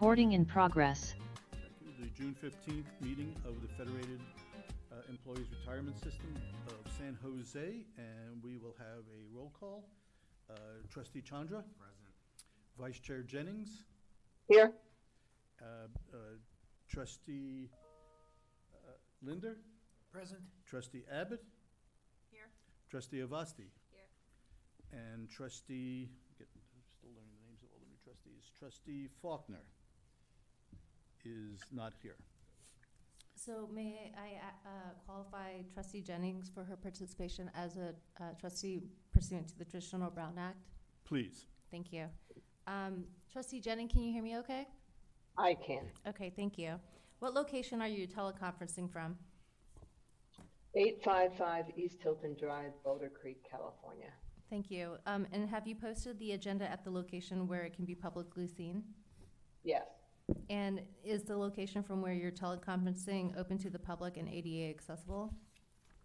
Recording in progress. The June 15th meeting of the Federated uh, Employees Retirement System of San Jose, and we will have a roll call. Uh, Trustee Chandra? Present. Vice Chair Jennings? Here, uh, uh, Trustee uh, Linder? Present. Trustee Abbott? Here. Trustee Avasti? Here. And Trustee, get, still learning the names of all the new trustees. Trustee Faulkner is not here. So may I uh, qualify trustee Jennings for her participation as a uh, trustee pursuant to the Traditional Brown Act? Please. Thank you. Um, Trustee Jennings, can you hear me okay? I can. Okay, thank you. What location are you teleconferencing from? 855 East Hilton Drive, Boulder Creek, California. Thank you. Um, And have you posted the agenda at the location where it can be publicly seen? Yes, And is the location from where you're teleconferencing open to the public and ADA accessible?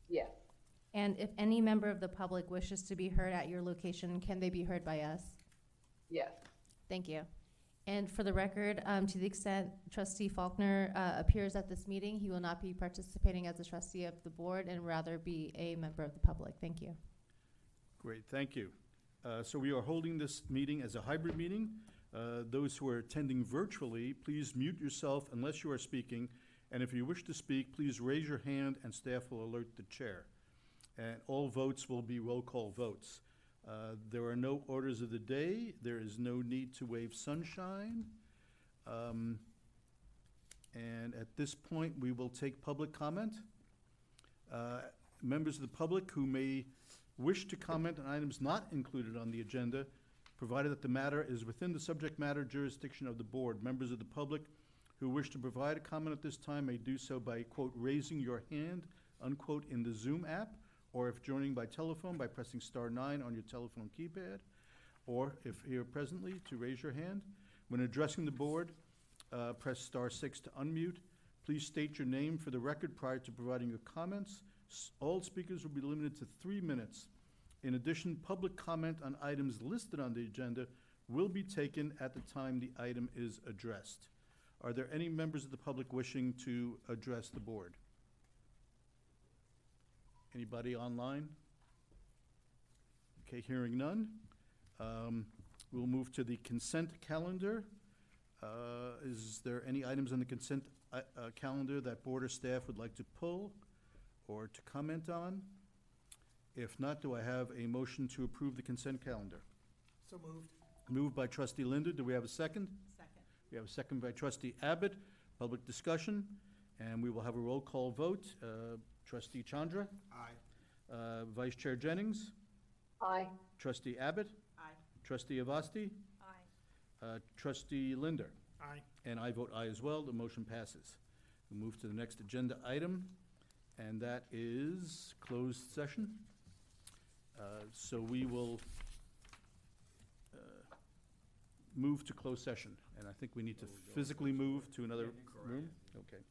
yes, And if any member of the public wishes to be heard at your location, can they be heard by us? yes, Thank you. And for the record, um, to the extent trustee Faulkner, uh, appears at this meeting, he will not be participating as a trustee of the board and rather be a member of the public. Thank you. Great, thank you. Uh, So we are holding this meeting as a hybrid meeting. Uh, Those who are attending virtually, please mute yourself unless you are speaking. And if you wish to speak, please raise your hand and staff will alert the chair. And all votes will be roll call votes. Uh, There are no orders of the day. There is no need to waive sunshine. Um, And at this point, we will take public comment. Uh, Members of the public who may wish to comment on items not included on the agenda, provided that the matter is within the subject matter jurisdiction of the board. Members of the public who wish to provide a comment at this time may do so by, quote, raising your hand, unquote, in the Zoom app, or if joining by telephone, by pressing star nine on your telephone keypad, or if here presently, to raise your hand. When addressing the board, uh, press star six to unmute. Please state your name for the record prior to providing your comments. S- All speakers will be limited to three minutes. In addition, public comment on items listed on the agenda will be taken at the time the item is addressed. Are there any members of the public wishing to address the board? Anybody online? Okay, hearing none. Um, We'll move to the consent calendar. Uh, Is there any items on the consent uh, uh, calendar that board or staff would like to pull or to comment on? If not, do I have a motion to approve the consent calendar? So moved. Moved by trustee Linder, do we have a second? Second. We have a second by trustee Abbott. Public discussion, and we will have a roll call vote. Uh, Trustee Chandra, Aye. uh, Vice Chair Jennings, aye, trustee Abbott, Aye. trustee Avasti, Aye. uh, trustee Linder. Aye. And I vote aye as well, the motion passes. We move to the next agenda item, and that is closed session. Uh, So we will uh, move to closed session, and I think we need to physically move to another room? Okay.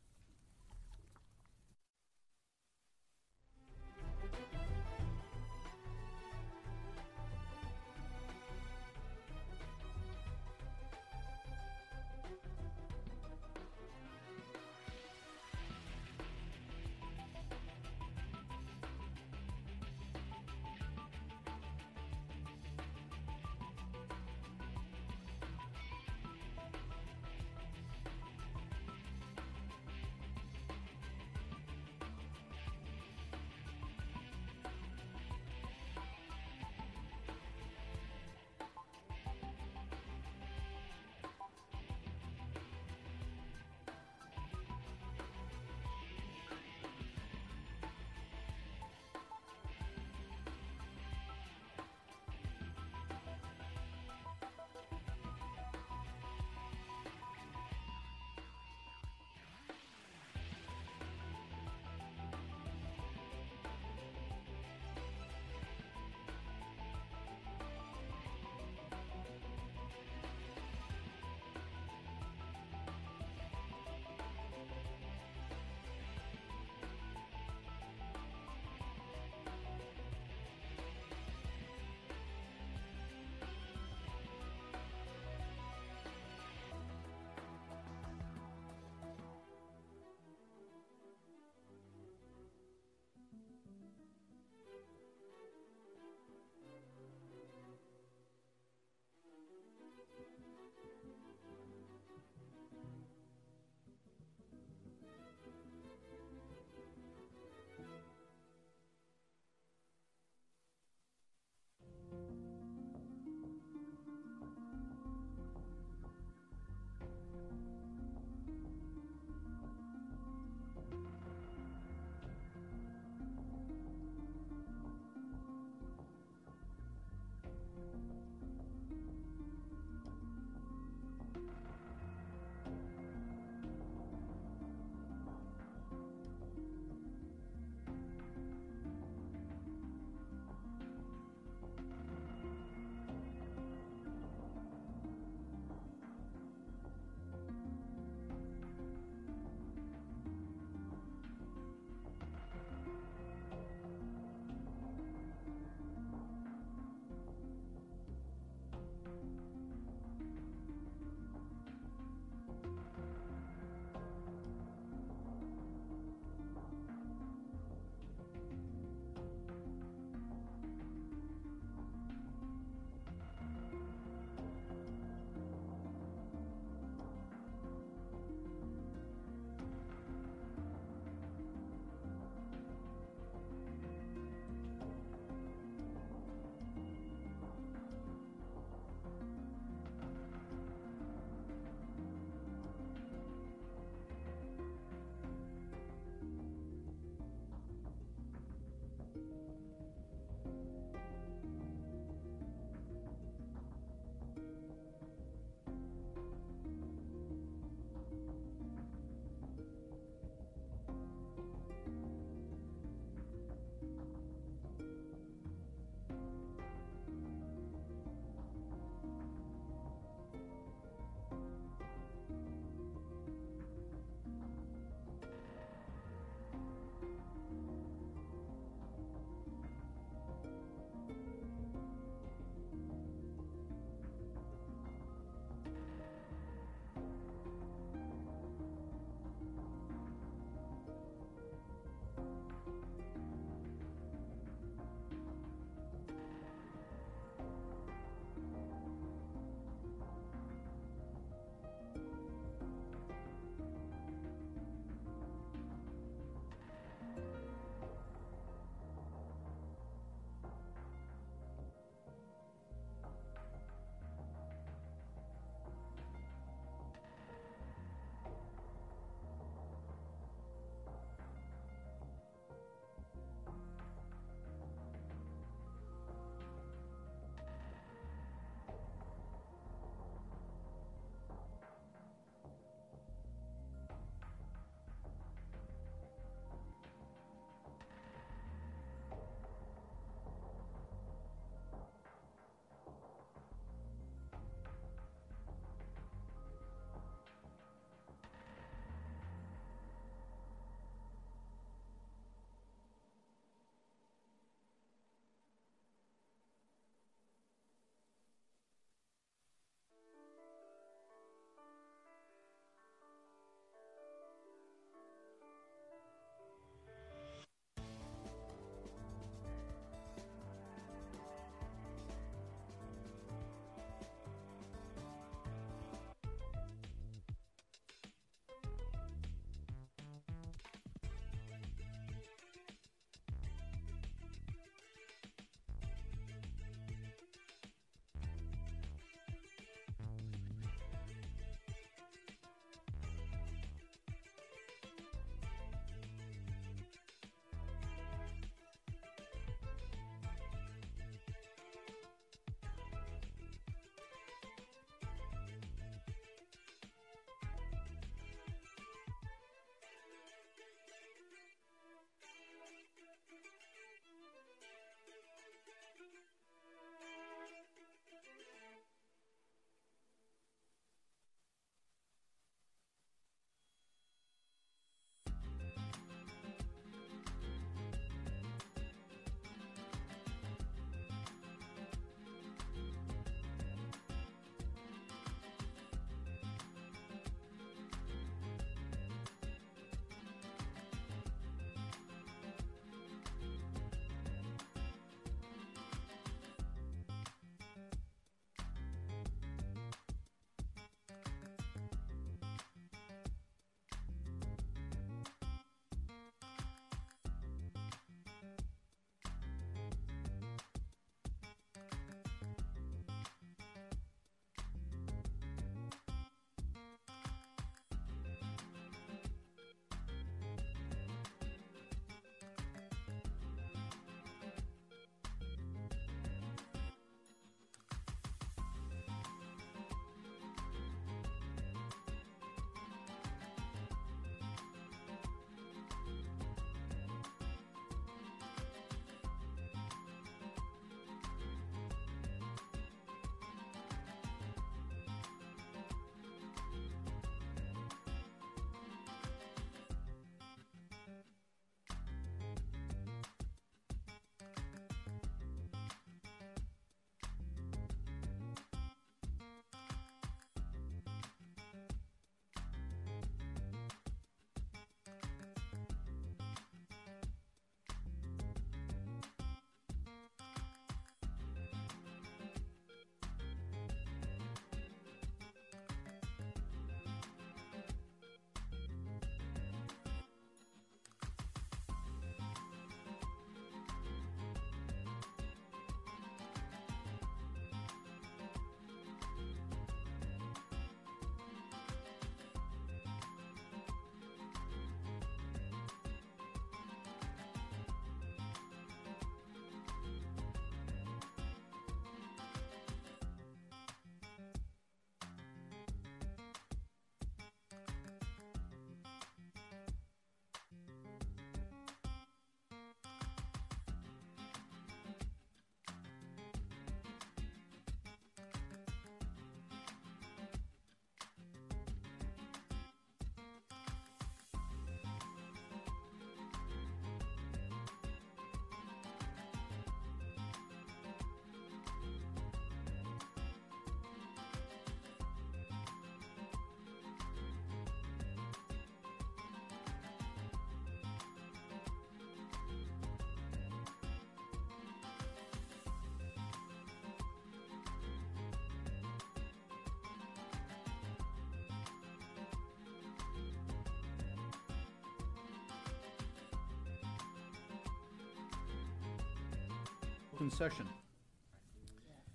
Open session?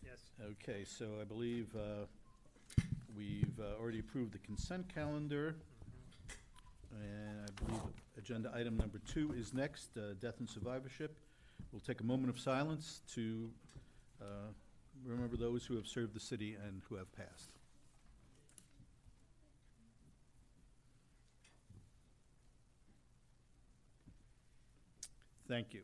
Yes. Okay, so I believe uh, we've uh, already approved the consent calendar. And I believe agenda item number two is next, uh, death and survivorship. We'll take a moment of silence to uh, remember those who have served the city and who have passed. Thank you.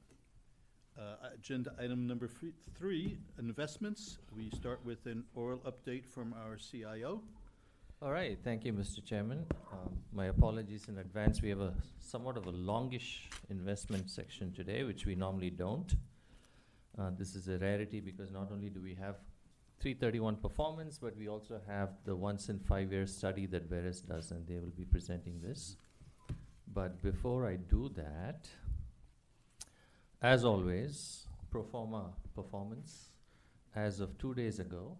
Uh, Agenda item number three- investments. We start with an oral update from our CIO. All right, thank you, Mr. Chairman. Um, My apologies in advance. We have a somewhat of a longish investment section today, which we normally don't. Uh, This is a rarity because not only do we have 331 performance, but we also have the once in five-year study that Verus does, and they will be presenting this. But before I do that, as always, pro forma performance as of two days ago,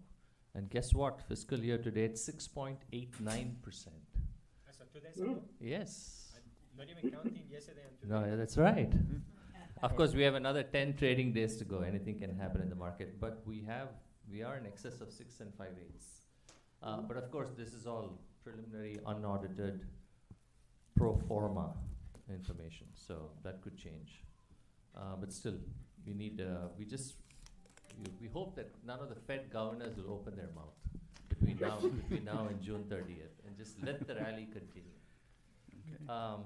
and guess what? Fiscal year to date, six point eight nine percent. As of two days ago, Yes. not even counting yesterday and today. No, yeah, that's right. Of course, we have another ten trading days to go. Anything can happen in the market, but we have, we are in excess of six and five eighths. Uh, but of course, this is all preliminary, unaudited, pro forma information, so that could change. Uh, but still, we need, uh, we just, we, we hope that none of the Fed governors will open their mouth between now, between now and June thirtieth, and just let the rally continue. Okay. Um,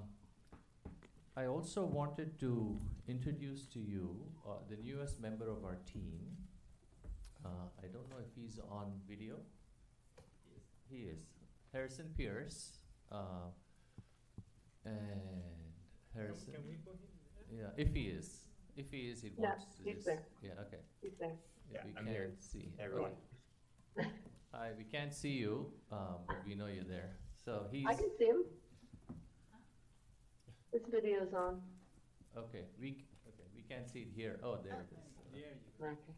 I also wanted to introduce to you uh, the newest member of our team. Uh, I don't know if he's on video. He is. Harrison Pierce. Uh, and Harrison. Can we put him there? Yeah, if he is. If he is, he Yeah, wants to he's just. there. Yeah, okay. He's there. If Yeah, we I'm can't here. see. Everyone. Hi, we can't see you, um, but we know you're there. So he's. I can see him. This video's on. Okay, we, okay, we can't see it here. Oh, there it is. There you Okay.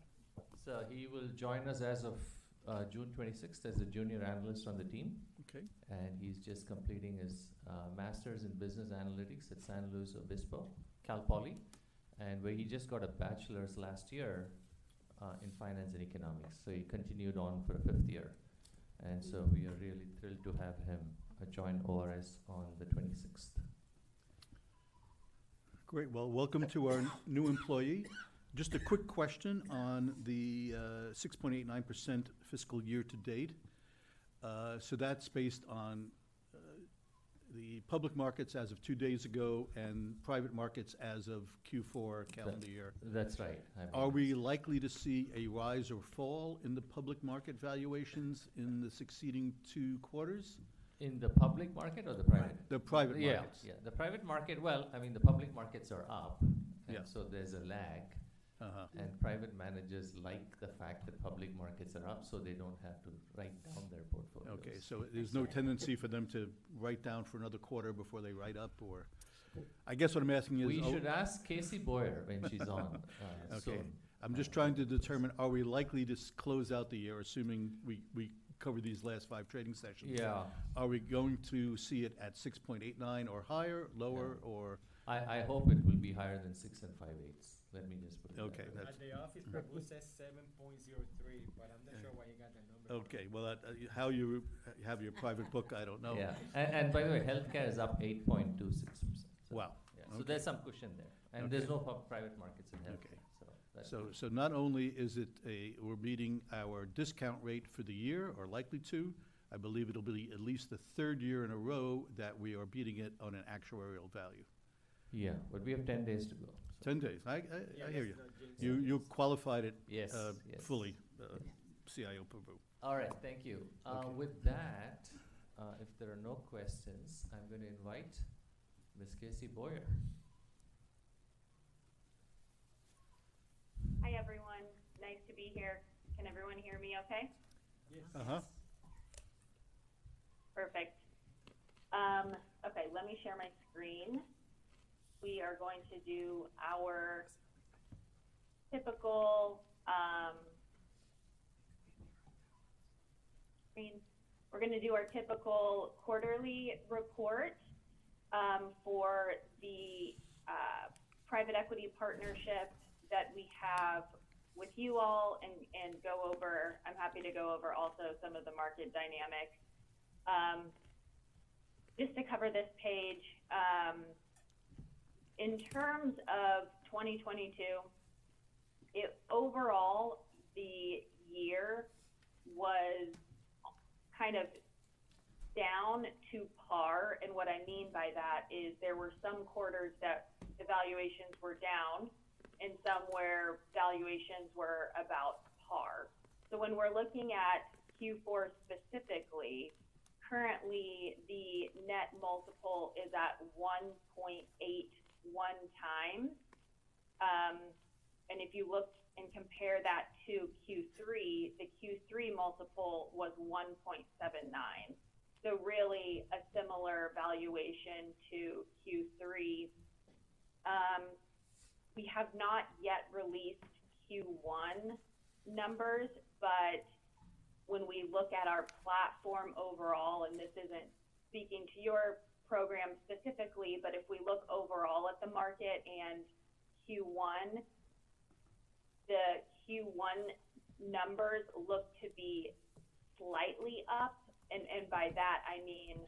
So he will join us as of uh, June 26th as a junior analyst on the team. Okay. And he's just completing his uh, master's in business analytics at San Luis Obispo, Cal Poly, and where he just got a bachelor's last year uh, in finance and economics. So he continued on for a fifth year. And so we are really thrilled to have him uh, join ORS on the 26th. Great, well, welcome to our new employee. Just a quick question on the uh, 6.89% fiscal year-to-date. Uh, So that's based on uh, the public markets as of two days ago and private markets as of Q4 calendar year. That's right. I Are we likely to see a rise or fall in the public market valuations in the succeeding two quarters? In the public market or the private? The private Yeah, markets? Yeah, the private market, well, I mean, the public markets are up, Yeah. and so there's a lag. Uh-huh. And private managers like the fact that public markets are up, so they don't have to write down their portfolios. Okay, so there's no tendency for them to write down for another quarter before they write up, or, I guess what I'm asking is. We oh, should ask Casey Boyer when she's on, uh, Okay. soon. I'm just trying to determine, are we likely to s- close out the year, assuming we, we cover these last five trading sessions? Yeah, Are we going to see it at six point eight nine or higher, lower, or, I, I hope it will be higher than six and five eighths, let me just put it that Okay, way. that's- At the office, Prabhu says seven point zero three, but I'm not Yeah. sure why you got that number. okay, well, that, uh, how you uh, have your private book, I don't know. Yeah, and, and by the way, healthcare is up eight point two six percent. Wow, Yeah, so okay. there's some cushion there, and there's no pub- private markets in Okay. healthcare, so that's so, so not only is it a, we're meeting our discount rate for the year, or likely to, I believe it'll be at least the third year in a row that we are beating it on an actuarial value. Yeah, but we have ten days to go. So- Ten days, I, Yeah, I, I hear you. let's not jinx You, you qualified it Yes, uh, yes. fully, uh, CIO Prabhu. All right, thank you. Uh, Okay. with that, uh, if there are no questions, I'm going to invite Ms. Casey Boyer. Hi, everyone. Nice to be here. Can everyone hear me okay? Yes. Uh-huh. Perfect. Um, okay, let me share my screen. We are going to do our typical, um. We're going to do our typical quarterly report um, for the uh, private equity partnership that we have with you all and, and go over, I'm happy to go over also some of the market dynamics. Um, just to cover this page, um, in terms of 2022, it overall the year was kind of down to par, and what I mean by that is there were some quarters that the valuations were down, and some where valuations were about par. So when we're looking at Q4 specifically, currently the net multiple is at 1.81 time. Um, and if you look and compare that to Q3, the Q3 multiple was 1.79. So really a similar valuation to Q3. Um, we have not yet released Q1 numbers, but when we look at our platform overall, and this isn't speaking to your program specifically, but if we look overall at the market and Q1, the Q1 numbers look to be slightly up, and, and by that I mean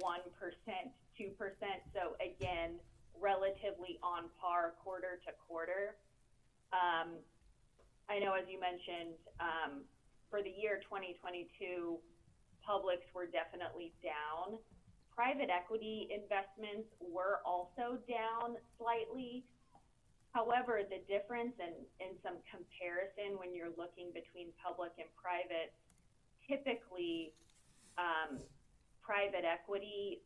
1%, 2%. So again, relatively on par quarter to quarter. Um, I know, as you mentioned, um, for the year 2022, publics were definitely down. Private equity investments were also down slightly. However, the difference in, in some comparison when you're looking between public and private, typically, um, private equity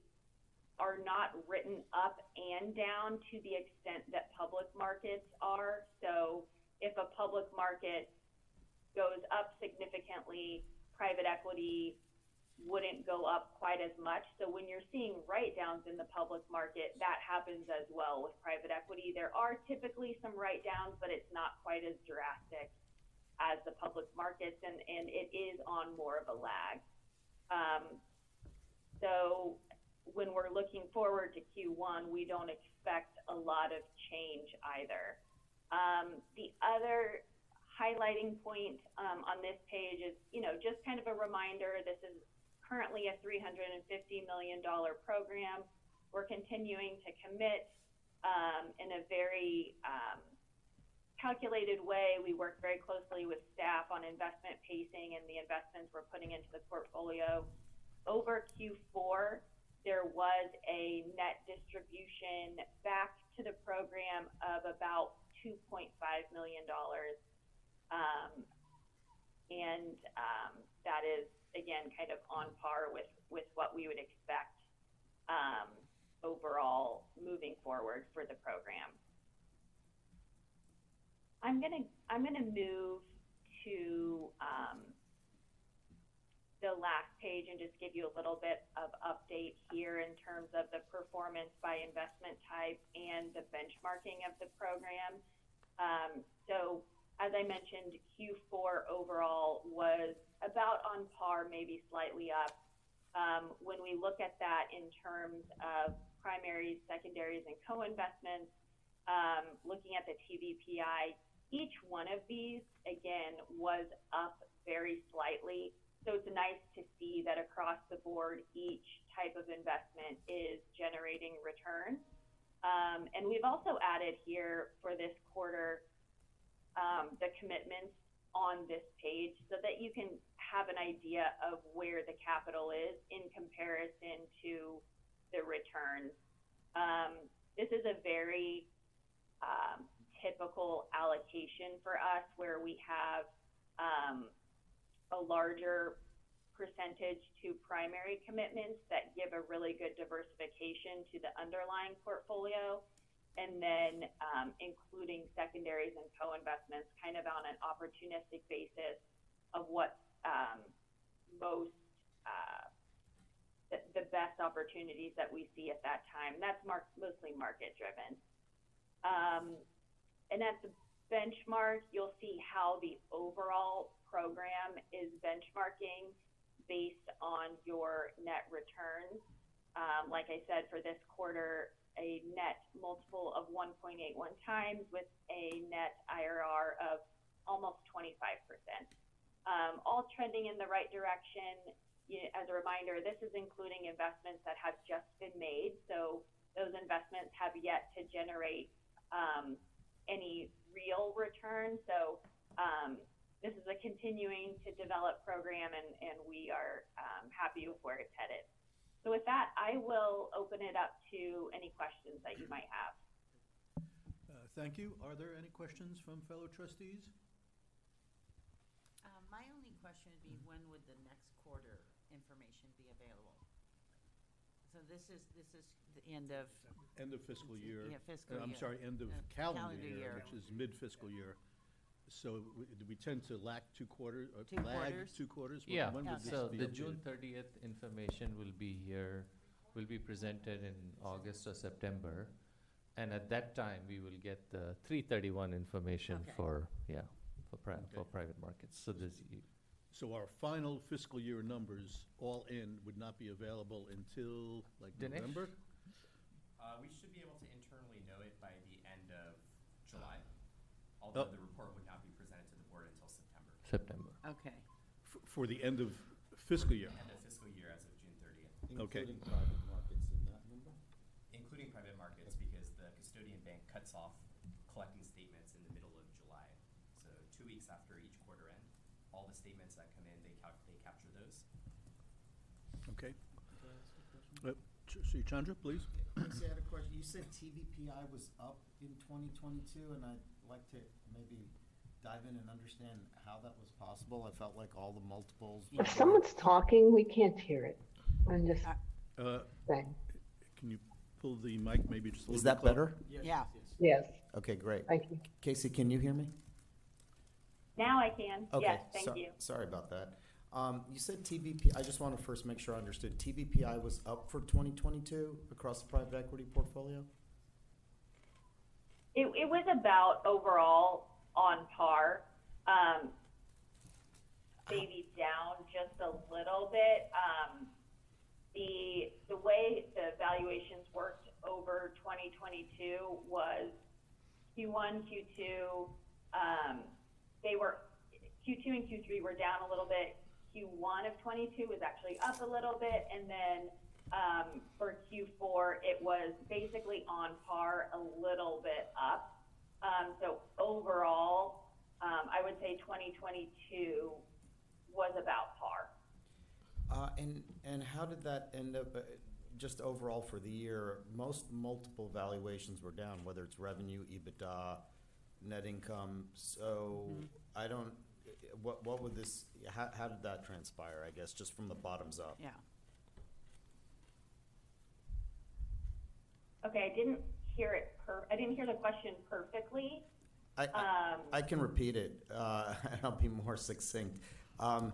are not written up and down to the extent that public markets are. So if a public market goes up significantly, private equity wouldn't go up quite as much. So when you're seeing write-downs in the public market, that happens as well with private equity. There are typically some write-downs, but it's not quite as drastic as the public markets, and, and it is on more of a lag. Um, so when we're looking forward to Q1, we don't expect a lot of change either. Um, the other highlighting point um, on this page is, you know, just kind of a reminder, this is currently a $350 million program. We're continuing to commit um, in a very um, calculated way. We work very closely with staff on investment pacing and the investments we're putting into the portfolio. Over Q4, there was a net distribution back to the program of about $2.5 million. Um, and um, that is, again, kind of on par with, with what we would expect um, overall moving forward for the program. I'm gonna I'm gonna move to um, the last page and just give you a little bit of update here in terms of the performance by investment type and the benchmarking of the program. Um, so as I mentioned, Q4 overall was about on par, maybe slightly up. Um, when we look at that in terms of primaries, secondaries, and co-investments, um, looking at the TVPI, each one of these, again, was up very slightly so it's nice to see that across the board, each type of investment is generating return. Um, and we've also added here for this quarter um, the commitments on this page so that you can have an idea of where the capital is in comparison to the returns. Um, this is a very um, typical allocation for us where we have um, a larger percentage to primary commitments that give a really good diversification to the underlying portfolio, and then um, including secondaries and co-investments kind of on an opportunistic basis of what um, most uh, the, the, best opportunities that we see at that time. That's mostly market driven. Um, and at the benchmark, you'll see how the overall program is benchmarking based on your net returns. Um, like I said, for this quarter, a net multiple of 1.81 times with a net IRR of almost 25%. Um, all trending in the right direction. As a reminder, this is including investments that have just been made, so those investments have yet to generate um, any real return. So um, this is a continuing to develop program, and, and we are um, happy with where it's headed. So with that, I will open it up to any questions that you might have. Uh, Thank you. Are there any questions from fellow trustees? Um, my only question would be, when would the next quarter information be available? So this is, this is the end of, End of fiscal year. yeah, fiscal Uh, I'm year. sorry, end of Uh, calendar calendar year, year. which is mid-fiscal year. So we- do we tend to lack two quarters, or Two lag quarters. two quarters? When- Yeah, when would this so be the updated? June thirtieth information will be here, will be presented in August or September. And at that time, we will get the three thirty-one information Okay. for, yeah, for pri- for Okay. private markets. So this, y- So our final fiscal year numbers, all in, would not be available until, like, Dinesh? November? Uh, we should be able to internally know it by the end of July, although Oh. the report would not be presented to the board until September. September. Okay. F- For the end of fiscal year? End of fiscal year as of June thirtieth, Okay. Including private markets in that number? including private markets, because the custodian bank cuts off collecting statements in the middle of July. So two weeks after each quarter end, all the statements that come in, they cal- they capture those. Okay. Can I ask a question? Uh, Ch- Sri Chandra, please? Lexi, I had a question. You said TVPI was up in twenty twenty-two, and I'd like to maybe dive in and understand how that was possible. I felt like all the multiples. If someone's talking, we can't hear it. I'm just Uh, saying, Can you pull the mic maybe just a little bit? Is that closer? better? Yeah. yes, Okay, great. thank you. Casey, can you hear me? Now I can. Okay, yes, thank so- you. Sorry about that. Um, you said TVP, I just want to first make sure I understood. TVPI was up for twenty twenty-two across the private equity portfolio? It, it was about overall on par, um, maybe down just a little bit. Um, the, the way the valuations worked over 2022 was Q1, Q2, um, they were, Q2 and Q3 were down a little bit. Q1 of 22 was actually up a little bit, and then um, for Q4, it was basically on par, a little bit up. Um, so overall, um, I would say 2022 was about par. Uh, and, and how did that end up, uh, just overall for the year? Most multiple valuations were down, whether it's revenue, EBITDA, net income. So I don't, what, what would this, how, how did that transpire, I guess, just from the bottoms up? Yeah. Okay, I didn't hear it per, I didn't hear the question perfectly. I, I, Um, I can repeat it, uh, and I'll be more succinct. Um,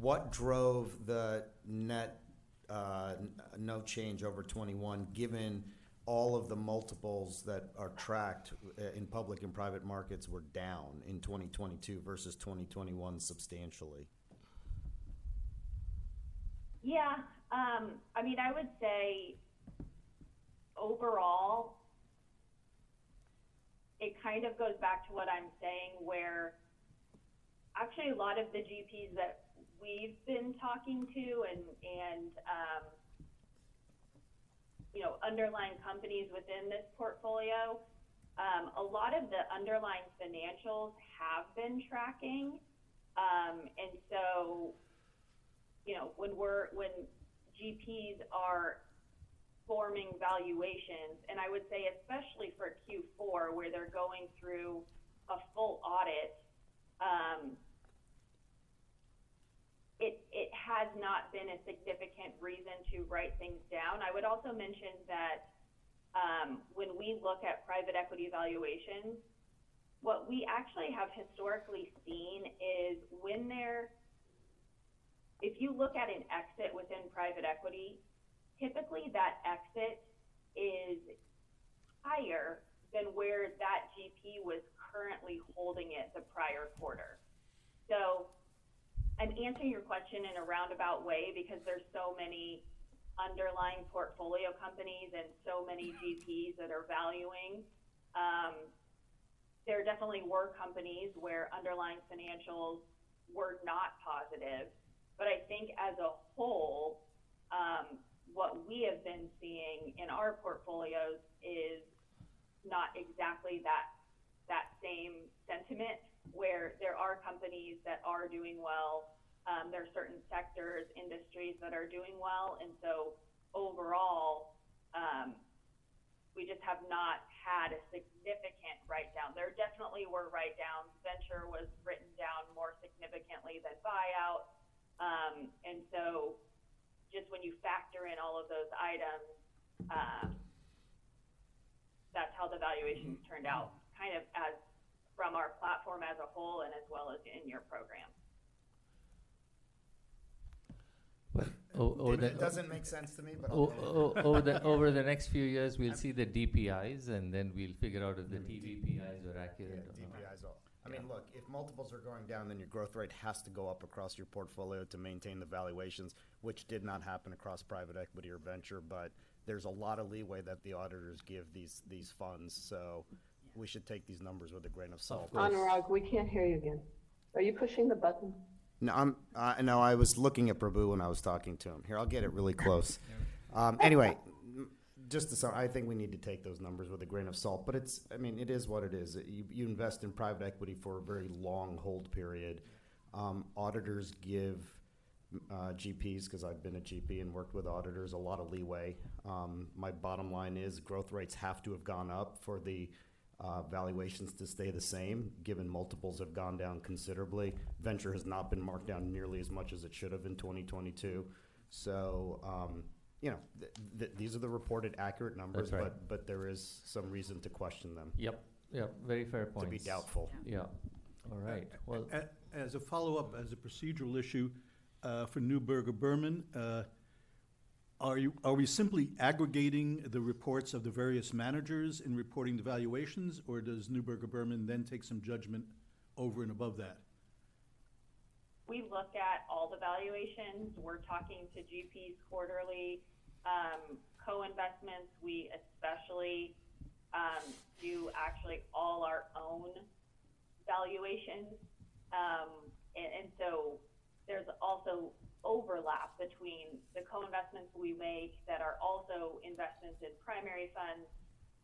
what drove the net, uh, n- no change over twenty-one, given all of the multiples that are tracked uh, in public and private markets were down in twenty twenty-two versus twenty twenty-one substantially? Yeah, um, I mean, I would say overall, it kind of goes back to what I'm saying where actually a lot of the GPs that we've been talking to and, and, um, you know, underlying companies within this portfolio, um, a lot of the underlying financials have been tracking. Um, and so, you know, when we're, when GPs are forming valuations, and I would say especially for Q4, where they're going through a full audit, um, it, it has not been a significant reason to write things down. I would also mention that, um, when we look at private equity valuations, what we actually have historically seen is when they're if you look at an exit within private equity, typically that exit is higher than where that GP was currently holding it the prior quarter. So I'm answering your question in a roundabout way because there's so many underlying portfolio companies and so many GPs that are valuing. Um, there definitely were companies where underlying financials were not positive. But I think as a whole, um, what we have been seeing in our portfolios is not exactly that that same sentiment where there are companies that are doing well. Um, there are certain sectors, industries that are doing well, and so overall, um, we just have not had a significant write down. There definitely were write downs. Venture was written down more significantly than buyout. Um, and so just when you factor in all of those items, um, that's how the valuations turned out, kind of as from our platform as a whole and as well as in your program. But o- over It the, it doesn't make sense to me, but o- I'll. o- over the over the next few years, we'll see the DPIs, and then we'll figure out if the. TVPIs were Yeah, accurate or not. All. I mean, look, if multiples are going down, then your growth rate has to go up across your portfolio to maintain the valuations, which did not happen across private equity or venture, but there's a lot of leeway that the auditors give these, these funds, so we should take these numbers with a grain of salt. Anurag, we can't hear you again. Are you pushing the button? No, I'm, uh, no, I was looking at Prabhu when I was talking to him. Here, I'll get it really close. Um, anyway, m- just to sum, I think we need to take those numbers with a grain of salt, but it's, I mean, it is what it is. You, you invest in private equity for a very long hold period. Um, auditors give, uh, GPs, because I've been a GP and worked with auditors, a lot of leeway. Um, my bottom line is growth rates have to have gone up for the, uh, valuations to stay the same, given multiples have gone down considerably. Venture has not been marked down nearly as much as it should have in 2022. So, um, you know, th- th- these are the reported accurate numbers, That's right. but, but there is some reason to question them, Yep, yep, very fair point. to points. be doubtful. Yeah, all right, well, A- As a follow-up, as a procedural issue, uh, for Neuberger Berman, uh, are you, are we simply aggregating the reports of the various managers in reporting the valuations? Or does Neuberger Berman then take some judgment over and above that? we look at all the valuations. We're talking to GPs quarterly. Um, co-investments, we especially um, do actually all our own valuations. Um, and, and so there's also overlap between the co-investments we make that are also investments in primary funds.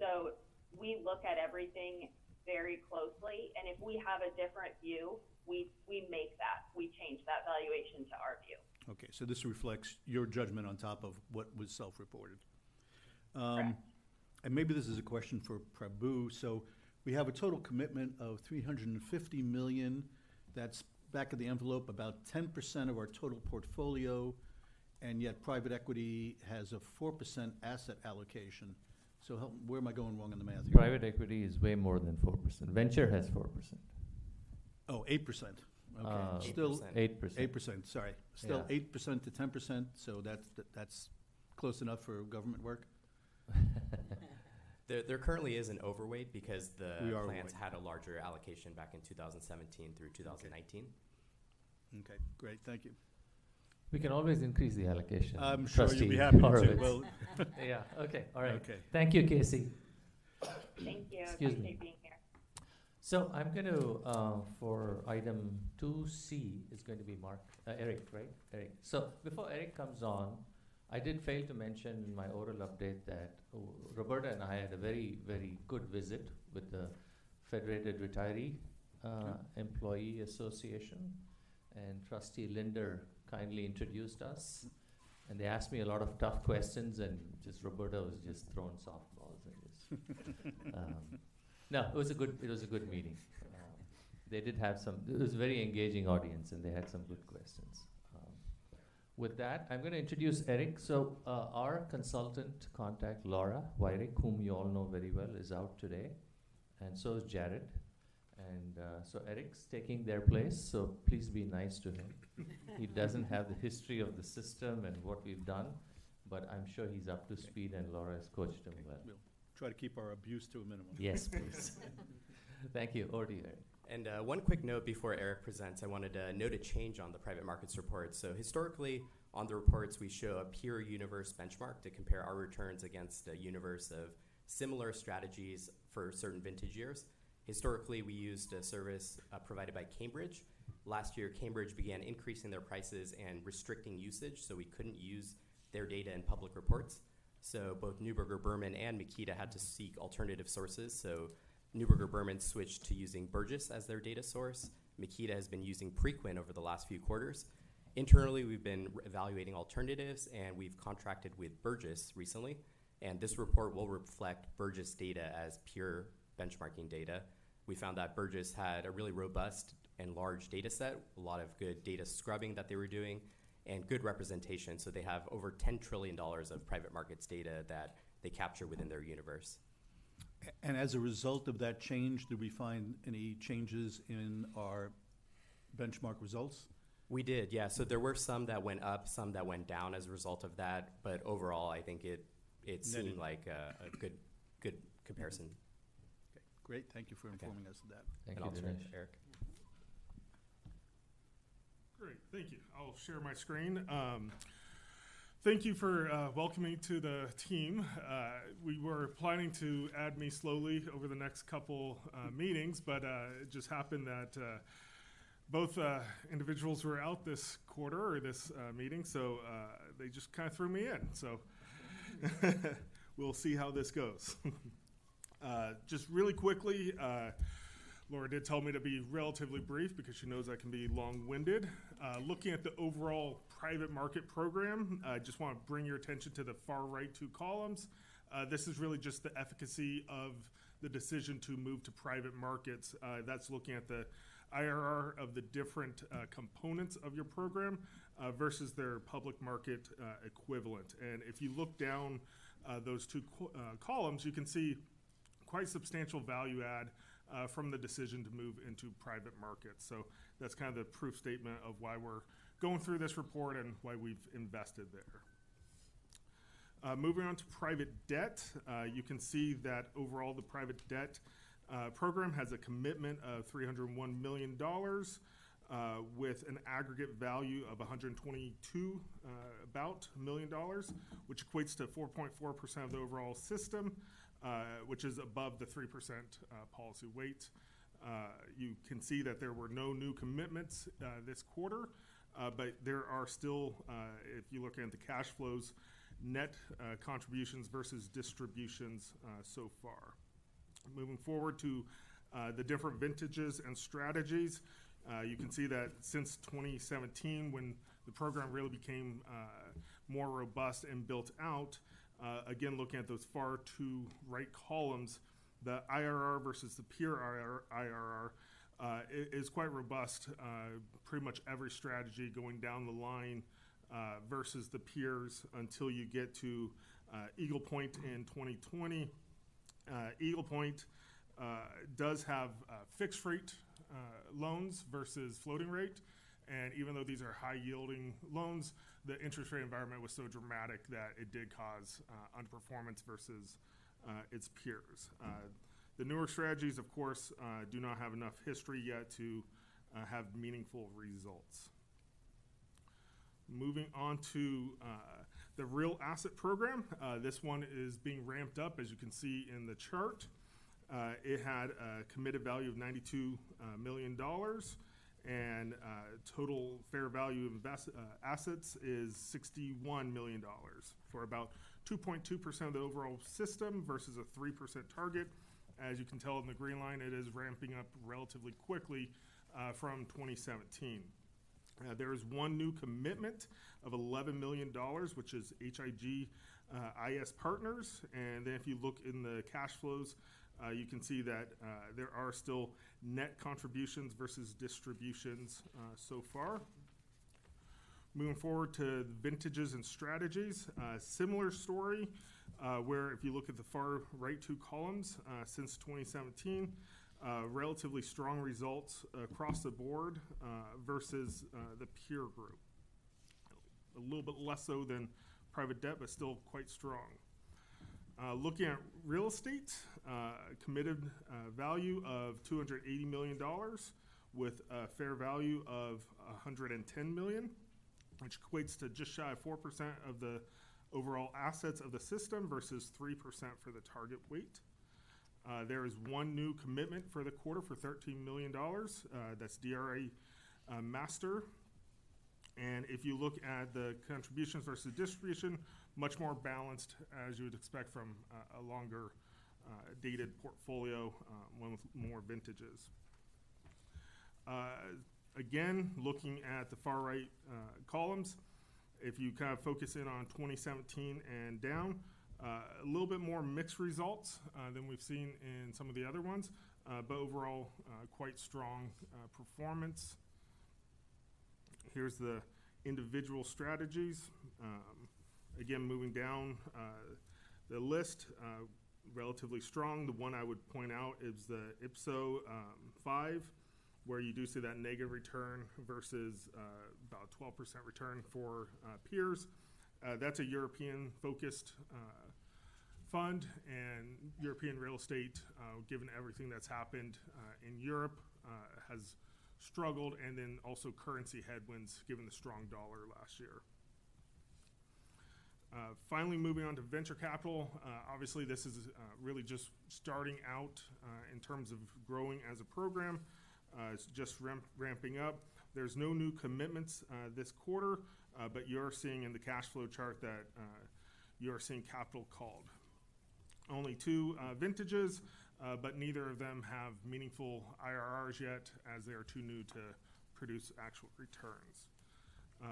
So we look at everything very closely, and if we have a different view, we, we make that, we change that valuation to our view. Okay, so this reflects your judgment on top of what was self-reported. Um, And maybe this is a question for Prabhu. So we have a total commitment of three hundred and fifty million. That's back of the envelope, about ten percent of our total portfolio. And yet private equity has a four percent asset allocation. So help, where am I going wrong in the math here? private equity is way more than four percent, venture has four percent, Oh, eight percent. Uh, Okay, still, 8%. eight percent. percent, sorry. Still Yeah. eight percent to ten percent, so that's, that's close enough for government work? There, there currently is an overweight because the We are plans overweight. had a larger allocation back in 2017 through 2019. Okay, great, thank you. We can always increase the allocation. I'm sure you'll be Trustee happy to. Horowitz. Well, Yeah, okay, all right. okay. Thank you, Casey. Thank you, Excuse me. appreciate being here. So I'm going to, uh, for item two C is going to be Mark, uh, Eric, right? Eric. So before Eric comes on, I did fail to mention in my oral update that uh, Roberta and I had a very, very good visit with the Federated Retiree uh, Employee Association. And trustee Linder kindly introduced us. And they asked me a lot of tough questions and just Roberta was just throwing softballs and just, um, no, it was a good, it was a good meeting. Um, They did have some, it was a very engaging audience and they had some good questions. Um, With that, I'm gonna introduce Eric. So, uh, our consultant contact, Laura Wirick, whom you all know very well, is out today. And so is Jared. And, uh, so Eric's taking their place, so please be nice to him. He doesn't have the history of the system and what we've done, but I'm sure he's up to speed and Laura has coached him well. Try to keep our abuse to a minimum. Yes, please. Thank you. Over to you, Eric. And uh, one quick note before Eric presents, I wanted to note a change on the private markets report. So historically, on the reports, we show a peer universe benchmark to compare our returns against a universe of similar strategies for certain vintage years. Historically, we used a service uh, provided by Cambridge. Last year, Cambridge began increasing their prices and restricting usage, so we couldn't use their data in public reports. So both Neuberger Berman and Meketa had to seek alternative sources. So Neuberger Berman switched to using Burgiss as their data source. Meketa has been using Preqin over the last few quarters. Internally, we've been evaluating alternatives, and we've contracted with Burgiss recently. And this report will reflect Burgiss data as pure benchmarking data. We found that Burgiss had a really robust and large data set, a lot of good data scrubbing that they were doing, and good representation. So they have over $10 trillion of private markets data that they capture within their universe. And as a result of that change, did we find any changes in our benchmark results? We did, yeah. So there were some that went up, some that went down as a result of that. But overall, I think it it seemed Netted. like a, a good good comparison. Great, thank you for informing us of that. Thank and you, I'll turn Eric. Great, thank you. I'll share my screen. Um, thank you for uh, welcoming to the team. Uh, we were planning to add me slowly over the next couple uh, meetings, but uh, it just happened that uh, both uh, individuals were out this quarter or this meeting, so they just kind of threw me in. So we'll see how this goes. just really quickly. Laura did tell me to be relatively brief because she knows I can be long-winded. Uh, looking at the overall private market program, I just want to bring your attention to the far right two columns. Uh, this is really just the efficacy of the decision to move to private markets. Uh, that's looking at the IRR of the different uh, components of your program uh, versus their public market uh, equivalent. And if you look down uh, those two co- columns, you can see quite substantial value add uh, from the decision to move into private markets. So that's kind of the proof statement of why we're going through this report and why we've invested there. Uh, moving on to private debt, uh, you can see that overall the private debt uh, program has a commitment of $301 million uh, with an aggregate value of 122 uh, about million dollars, which equates to 4.4% of the overall system, which is above the 3% uh, policy weight. Uh, you can see that there were no new commitments uh, this quarter, uh, but there are still, uh, if you look at the cash flows, net uh, contributions versus distributions uh, so far. Moving forward to uh, the different vintages and strategies, uh, you can see that since 2017, when the program really became uh, more robust and built out, uh, again, looking at those far two right columns, the IRR versus the peer IRR uh, is quite robust. Uh, pretty much every strategy going down the line uh, versus the peers until you get to uh, Eagle Point in 2020. Uh, Eagle Point does have fixed rate loans versus floating rate. And even though these are high yielding loans, the interest rate environment was so dramatic that it did cause uh, underperformance versus uh, its peers. Uh, the newer strategies, of course, uh, do not have enough history yet to uh, have meaningful results. Moving on to uh, the real asset program, this one is being ramped up, as you can see in the chart. It had a committed value of $92 million and uh, total fair value of invest, uh, assets is $61 million for about 2.2% of the overall system versus a 3% target. As you can tell in the green line, it is ramping up relatively quickly uh, from 2017. Uh, there is one new commitment of $11 million, which is HIG uh, IS Partners. And then if you look in the cash flows, uh, you can see that uh, there are still net contributions versus distributions uh, so far. Moving forward to vintages and strategies, uh, similar story, uh, where if you look at the far right two columns, since 2017, uh, relatively strong results across the board versus the peer group. A little bit less so than private debt, but still quite strong. Uh, looking at real estate, uh, committed uh, value of $280 million with a fair value of $110 million, which equates to just shy of 4% of the overall assets of the system versus 3% for the target weight. Uh, there is one new commitment for the quarter for $13 million. Uh, that's DRA uh, Master. And if you look at the contributions versus distribution, much more balanced as you would expect from a longer uh, dated portfolio, uh, one with more vintages. Uh, again, looking at the far right uh, columns, if you kind of focus in on 2017 and down, uh, a little bit more mixed results uh, than we've seen in some of the other ones, but overall quite strong performance. Here's the individual strategies. Um, Again, moving down uh, the list, uh, relatively strong. The one I would point out is the EPISO um, 5, where you do see that negative return versus uh, about 12% return for uh, peers. Uh, that's a European focused uh, fund, and European real estate, given everything that's happened in Europe, has struggled, and then also currency headwinds given the strong dollar last year. Uh, finally, moving on to venture capital. Uh, obviously, this is uh, really just starting out uh, in terms of growing as a program. Uh, it's just ramp- ramping up. There's no new commitments this quarter, but you're seeing in the cash flow chart that you're seeing capital called. Only two vintages, but neither of them have meaningful IRRs yet, as they are too new to produce actual returns. Uh,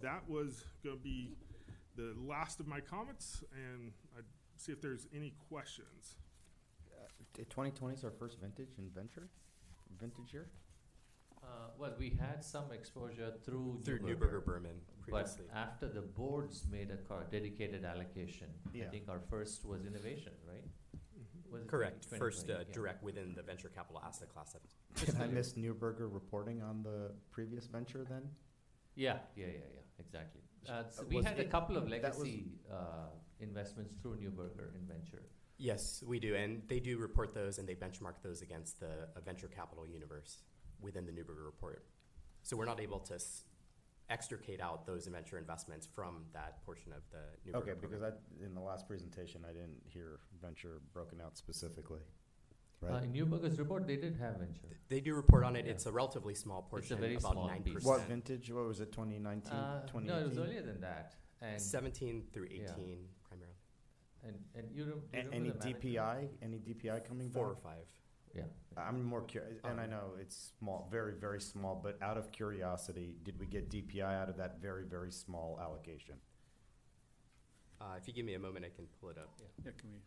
that was going to be the last of my comments, and I'd see if there's any questions. Twenty twenty is our first vintage in venture, vintage year? Uh, well, we had some exposure through Through Neuberger, Neuberger Berman But previously. after the boards made a car dedicated allocation, I Yeah. think our first was innovation, right? Was it Correct. 2020? First, uh, Yeah. direct within the venture capital asset class. that- Did I miss Neuberger reporting on the previous venture then? Yeah, yeah, yeah, yeah, exactly. Uh, so we was had a couple of legacy uh, investments through Neuberger in venture. Yes, we do, and they do report those, and they benchmark those against the uh, venture capital universe within the Neuberger report. So we're not able to s- extricate out those venture investments from that portion of the Neuberger. Okay, program. because I, in the last presentation, I didn't hear venture broken out specifically, Uh, right? in Neuberger's report, they did have venture. Th- They do report on it. Yeah. It's a relatively small portion, very about small nine piece. percent. What vintage, what was it, 2019, Uh, 2018? no, it was earlier than that. And Seventeen through Yeah. eighteen primarily. and and you, rem- A- you remember Any the management? DPI, any DPI coming Four or five. Yeah. I'm more curious, and I Um, know it's small, very, very small, but out of curiosity, did we get DPI out of that very, very small allocation? Uh, if you give me a moment, I can pull it up. Yeah, can we?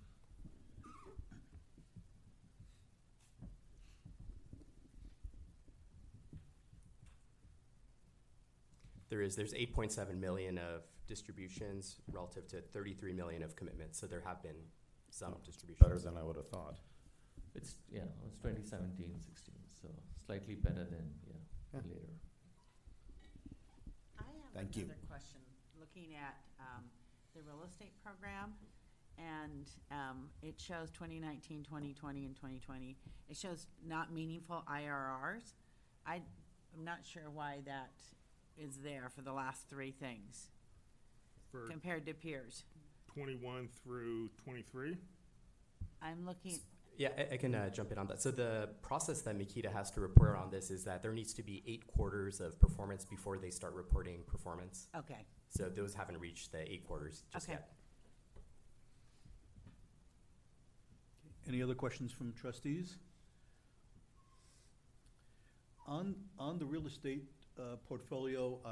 There is, there's eight point seven million of distributions relative to thirty-three million of commitments, so there have been some Oh, distributions. Better than I would have thought. It's yeah, it was 2017, 16, so slightly better than yeah, Yeah. later. I have Thank you. another question, looking at, um, the real estate program, and, um, it shows 2019, 2020, and twenty twenty. It shows not meaningful IRRs. I, I'm not sure why that is there for the last three things, For compared to peers. twenty-one through twenty-three, I'm looking, Yeah, I, I can uh, jump in on that. So the process that Meketa has to report on this is that there needs to be eight quarters of performance before they start reporting performance. okay, So those haven't reached the eight quarters just Okay. yet. Any other questions from trustees? On, on the real estate uh, portfolio, uh,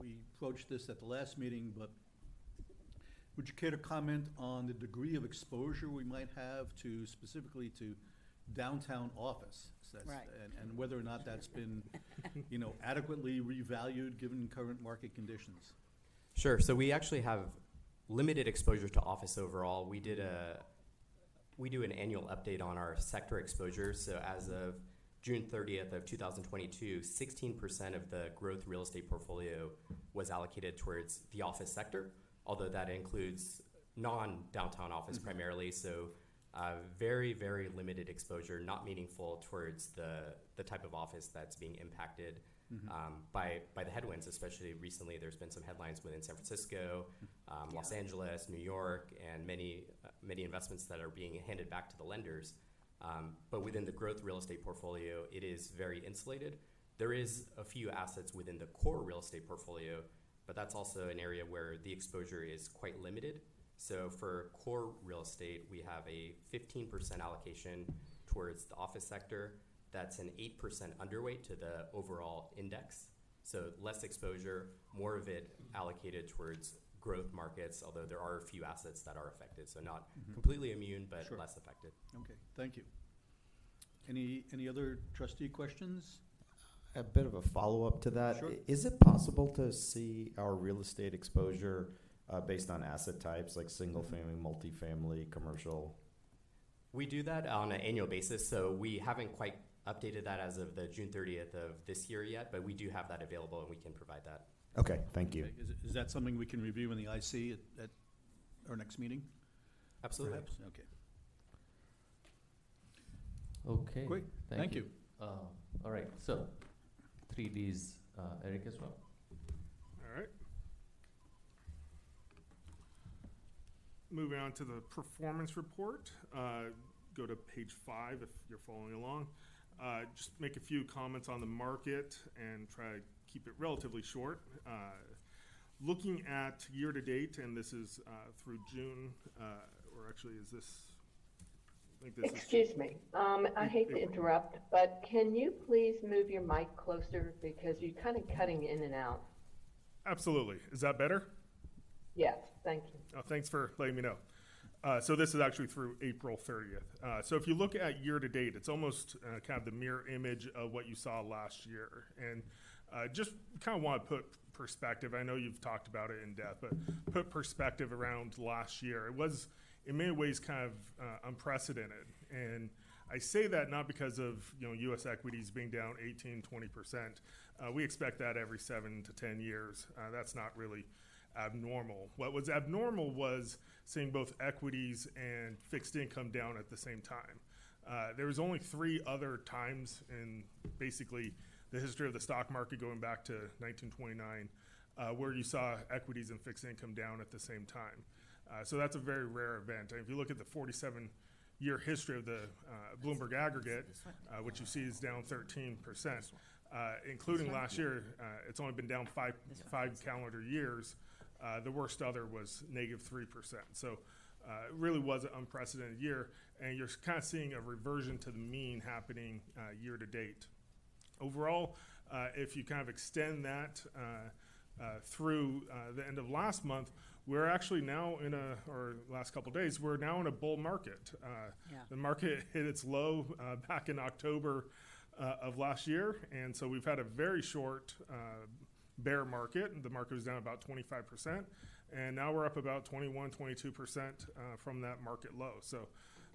we approached this at the last meeting, but would you care to comment on the degree of exposure we might have to, specifically to downtown office? So that's- Right. And, and whether or not that's been, you know, adequately revalued given current market conditions? Sure. So we actually have limited exposure to office overall. We did a we do an annual update on our sector exposure. So as of June 30th of 2022, 16% of the growth real estate portfolio was allocated towards the office sector, although that includes non-downtown office primarily. So uh, very, very limited exposure, not meaningful towards the, the type of office that's being impacted um, by by the headwinds. Especially recently, there's been some headlines within San Francisco, um, Los Angeles, New York, and many uh, many investments that are being handed back to the lenders. Um, but within the growth real estate portfolio, it is very insulated. There is a few assets within the core real estate portfolio, but that's also an area where the exposure is quite limited. So for core real estate, we have a 15% allocation towards the office sector. That's an 8% underweight to the overall index. So less exposure, more of it allocated towards growth markets, although there are a few assets that are affected. So not completely immune, but Sure. less affected. Okay, thank you. Any, any other trustee questions? A bit of a follow-up to that. Sure. Is it possible to see our real estate exposure uh, based on asset types, like single-family, multifamily, commercial? We do that on an annual basis, so we haven't quite updated that as of the June 30th of this year yet, but we do have that available and we can provide that. Okay, thank you. Okay, Is, is that something we can review in the IC at, at our next meeting? Absolutely. Perhaps? Okay, Okay. great, thank you. Uh, all right, so, three Ds, uh, Eric as well. All right. Moving on to the performance report, uh, go to page five if you're following along. Uh, just make a few comments on the market and try to keep it relatively short. Uh, looking at year to date, and this is uh, through June, uh, or actually, is this? I think this is Excuse me, um, I hate to interrupt, but can you please move your mic closer because you're kind of cutting in and out? absolutely. Is that better? Yes, thank you. Oh, thanks for letting me know. Uh, so this is actually through April 30th. Uh, so if you look at year to date, it's almost uh, kind of the mirror image of what you saw last year. And uh, just kind of want to put perspective. I know you've talked about it in depth, but put perspective around last year. It was in many ways kind of uh, unprecedented. And I say that not because of you know U.S. equities being down 18, 20 percent. Uh, we expect that every seven to 10 years. Uh, that's not really abnormal. What was abnormal was seeing both equities and fixed income down at the same time. Uh, there was only three other times in basically the history of the stock market going back to 1929 uh, where you saw equities and fixed income down at the same time. Uh, so that's a very rare event. And if you look at the 47 year history of the uh, Bloomberg aggregate, uh, which you see is down 13 percent, uh, including last year, uh, it's only been down five five calendar years. Uh, the worst other was negative negative three percent. So uh, it really was an unprecedented year, and you're kind of seeing a reversion to the mean happening uh, year to date. Overall, uh, if you kind of extend that uh, uh, through uh, the end of last month, we're actually now in a, or last couple days, we're now in a bull market. Uh, Yeah. The market hit its low uh, back in October uh, of last year, and so we've had a very short uh, bear market. The market was down about 25%, and now we're up about 21, 22% uh, from that market low. So,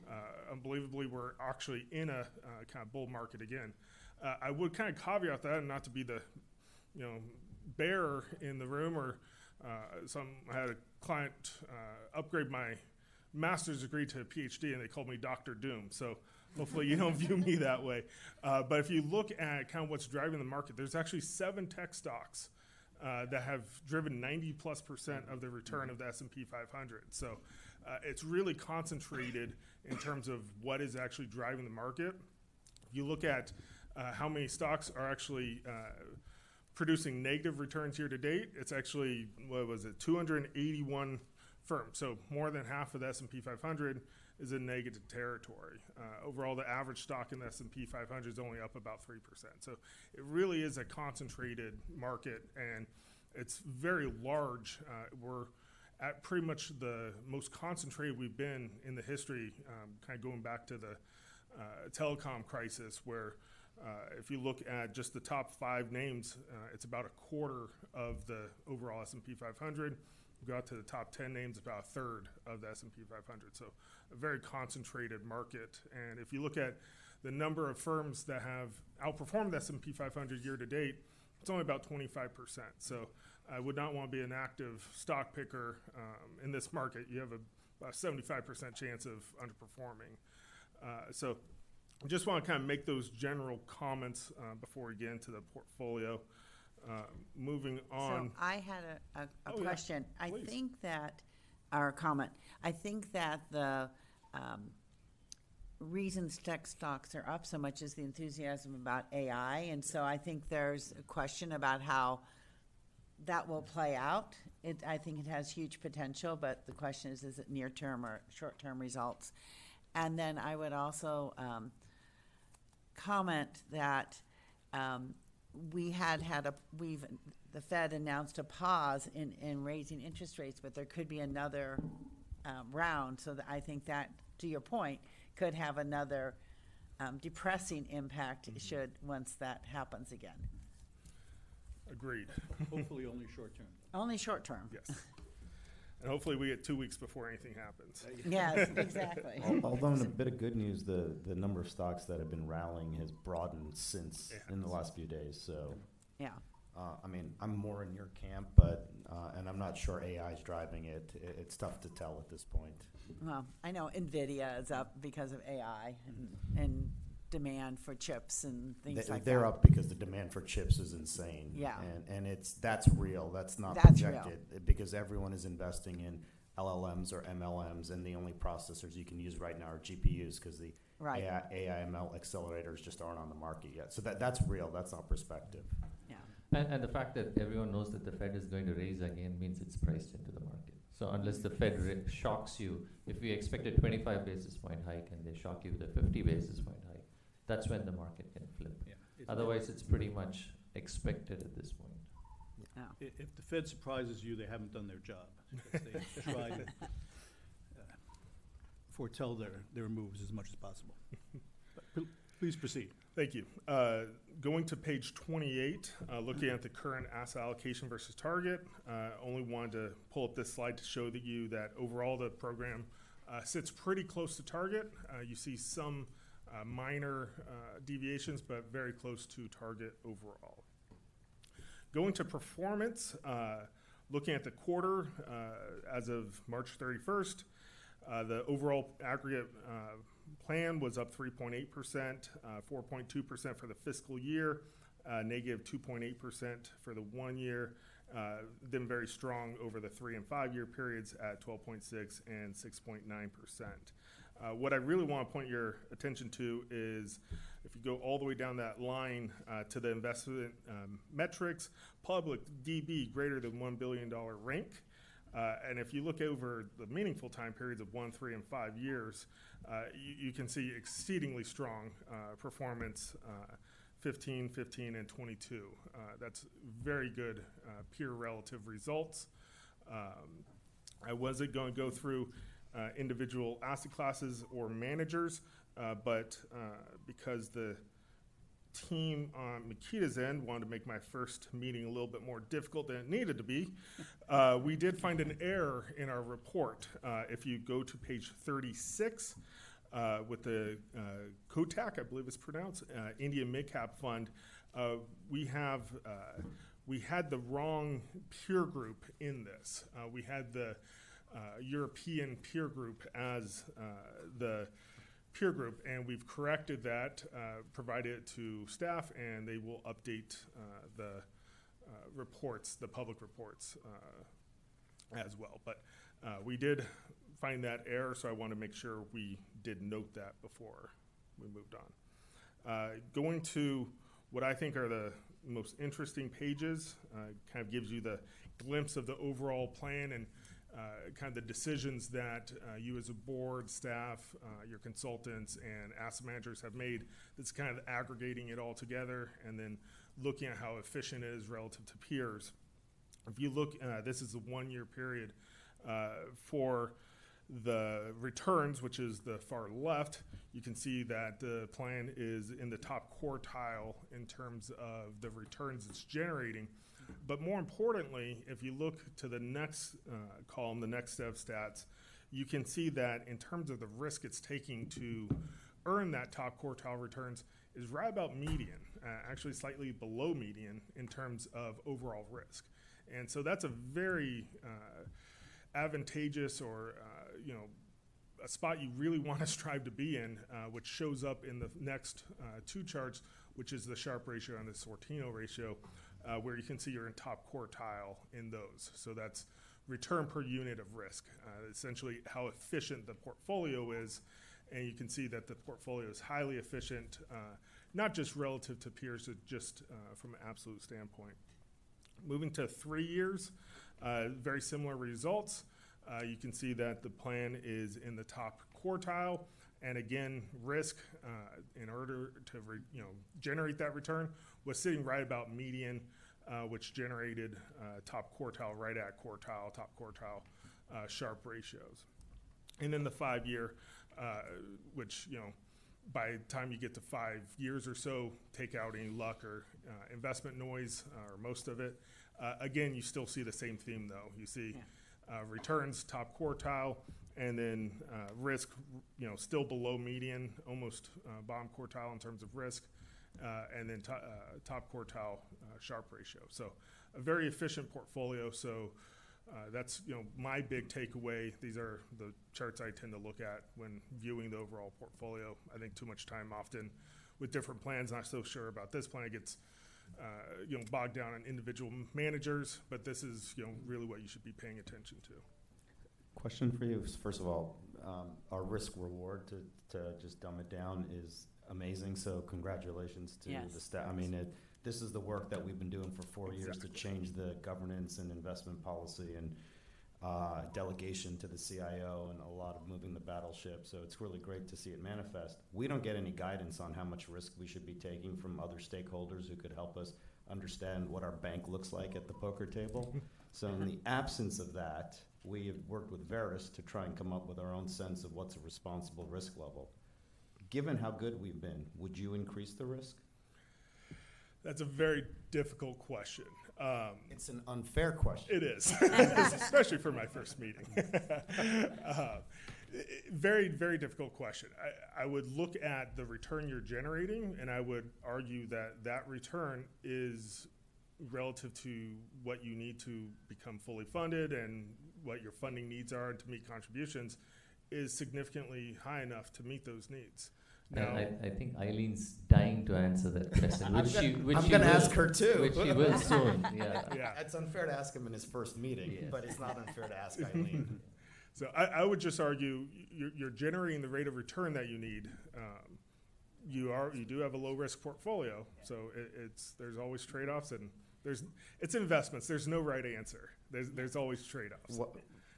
uh, unbelievably, we're actually in a uh, kind of bull market again. Uh, I would kind of caveat that, and not to be the, you know, bear in the room, or uh, some I had a client uh, upgrade my master's degree to a PhD, and they called me Doctor Doom. So hopefully you don't view me that way. Uh, but if you look at kind of what's driving the market, there's actually seven tech stocks uh, that have driven 90 plus percent of the return of the S&P 500. So uh, it's really concentrated in terms of what is actually driving the market. If you look at uh, how many stocks are actually uh, producing negative returns year to date, it's actually what was it, 281 firms. So more than half of the S&P 500 is in negative territory. Uh, overall, the average stock in the S&P 500 is only up about three percent. So it really is a concentrated market, and it's very large. Uh, we're at pretty much the most concentrated we've been in the history, um, kind of going back to the uh, telecom crisis, where if you look at just the top five names, uh, it's about a quarter of the overall S&P 500. We go out to the top 10 names, about a third of the S&P 500. So a very concentrated market. And if you look at the number of firms that have outperformed the S&P 500 year to date, it's only about 25%. So I would not want to be an active stock picker um, in this market. You have a, a 75% chance of underperforming. Uh, so I just want to kind of make those general comments uh, before we get into the portfolio. Uh, moving on. So I had a, a, a Oh, yeah. question. I Please. think that, or a comment, I think that the, um, reasons tech stocks are up so much is the enthusiasm about AI. And so I think there's a question about how that will play out. It, I think it has huge potential, but the question is, is it near-term or short-term results? And then I would also, um, comment that, um, we had had a, we've, the Fed announced a pause in, in raising interest rates, but there could be another, um, round. So that I think that, to your point, could have another, um, depressing impact should, once that happens again. Agreed. Hopefully only short term. Only short term. Yes. And hopefully we get two weeks before anything happens. Yes, exactly. Although in a bit of good news, the, the number of stocks that have been rallying has broadened since It in the last few days. So, Yeah. uh, I mean, I'm more in your camp, but uh, and I'm not sure AI is driving it. I- It's tough to tell at this point. Well, I know NVIDIA is up because of AI and, and demand for chips and things They- like that. They're up because the demand for chips is insane. Yeah. And, and it's, that's real. That's not That's real. projected. Eh, because everyone is investing in LLMs or MLMs, and the only processors you can use right now are GPUs because the Right. AI, AIML accelerators just aren't on the market yet. So that, that's real. That's not perspective. Yeah. And, and the fact that everyone knows that the Fed is going to raise again means it's priced into the market. So unless the Fed ra- shocks you, if you expect a twenty-five basis point hike and they shock you with a fifty basis point hike, that's when the market can flip. Yeah. If- Otherwise, it's pretty much expected at this point. Yeah. i- If the Fed surprises you, they haven't done their job. because They try to uh, foretell their, their moves as much as possible. But pl- Please proceed. Thank you. Uh, Going to page 28, uh, looking at the current asset allocation versus target, uh, only wanted to pull up this slide to show that you that overall the program uh, sits pretty close to target. Uh, You see some uh, minor uh, deviations, but very close to target overall. Going to performance, uh, looking at the quarter uh, as of March 31st, uh, the overall aggregate plan was up 3.8%, uh, 4.2% for the fiscal year, uh, negative 2.8% for the one year, uh, then very strong over the three and five year periods at 12.6 and 6.9%. Uh, what I really want to point your attention to is if you go all the way down that line uh, to the investment um, metrics, public DB greater than $1 billion rank. Uh, and if you look over the meaningful time periods of one, three, and five years, uh, you, you can see exceedingly strong uh, performance uh, 15, 15, and 22. Uh, that's very good peer relative results. Um, I wasn't going to go through uh, individual asset classes or managers, uh, but uh, because the team on Meketa's end wanted to make my first meeting a little bit more difficult than it needed to be, uh, we did find an error in our report. Uh, if you go to page 36 uh, with the Kotak, I believe it's pronounced, Indian Midcap Fund, we have we had the wrong peer group in this. Uh, we had the European peer group as uh, the peer group, and we've corrected that, uh, provided it to staff, and they will update uh, the uh, reports, the public reports uh, as well. But uh, we did find that error, so I want to make sure we did note that before we moved on. Uh, going to what I think are the most interesting pages, uh, kind of gives you the glimpse of the overall plan and uh, kind of the decisions that uh, you as a board, staff, uh, your consultants, and asset managers have made. That's kind of aggregating it all together and then looking at how efficient it is relative to peers. If you look, uh, this is a one-year period uh, for the returns, which is the far left. You can see that the plan is in the top quartile in terms of the returns it's generating. But more importantly, if you look to the next uh, column, the next of stats, you can see that in terms of the risk it's taking to earn that top quartile returns is right about median, uh, actually slightly below median in terms of overall risk. And so that's a very uh, advantageous or uh, you know a spot you really want to strive to be in, uh, which shows up in the next uh, two charts, which is the Sharpe ratio and the Sortino ratio, where you can see you're in top quartile in those. So that's return per unit of risk, uh, essentially how efficient the portfolio is. And you can see that the portfolio is highly efficient, uh, not just relative to peers, but just uh, from an absolute standpoint. Moving to three years, uh, very similar results. Uh, you can see that the plan is in the top quartile, and again, risk uh, in order to re- you know generate that return was sitting right about median, uh, which generated uh, top quartile, right at quartile, top quartile uh, Sharpe ratios. And then the five year, uh, which you know by the time you get to five years or so, take out any luck or uh, investment noise uh, or most of it. Uh, again, you still see the same theme though. You see uh, returns top quartile, and then uh, risk, you know, still below median, almost uh, bottom quartile in terms of risk, uh, and then to, uh, top quartile uh, Sharpe ratio. So a very efficient portfolio. So. Uh, that's you know my big takeaway. These are the charts I tend to look at when viewing the overall portfolio. I think too much time often with different plans. Not so sure about this plan. It gets you know bogged down in individual managers, but this is you know really what you should be paying attention to. Question for you. is, First of all, um, our risk reward to, to just dumb it down is amazing. So congratulations to Yes. the staff. I mean, it, this is the work that we've been doing for four years to change the governance and investment policy and uh, delegation to the CIO and a lot of moving the battleship. So it's really great to see it manifest. We don't get any guidance on how much risk we should be taking from other stakeholders who could help us understand what our bank looks like at the poker table. So in the absence of that, we have worked with Verus to try and come up with our own sense of what's a responsible risk level. Given how good we've been, would you increase the risk? That's a very difficult question. Um, It's an unfair question. It is, especially for my first meeting. uh, very, very difficult question. I, I would look at the return you're generating, and I would argue that that return is relative to what you need to become fully funded and what your funding needs are and to meet contributions is significantly high enough to meet those needs. I, Now, I, I think Eileen's dying to answer that question, I'm which gonna- she, which I'm she gonna will- ask her too. Which she will soon, yeah. yeah. It's unfair to ask him in his first meeting, Yes. but it's not unfair to ask Eileen. So I, I would just argue you're, you're generating the rate of return that you need. Um, you are you do have a low risk portfolio, so it, it's there's always trade offs and there's it's investments. There's no right answer. There's there's always trade offs. Wha-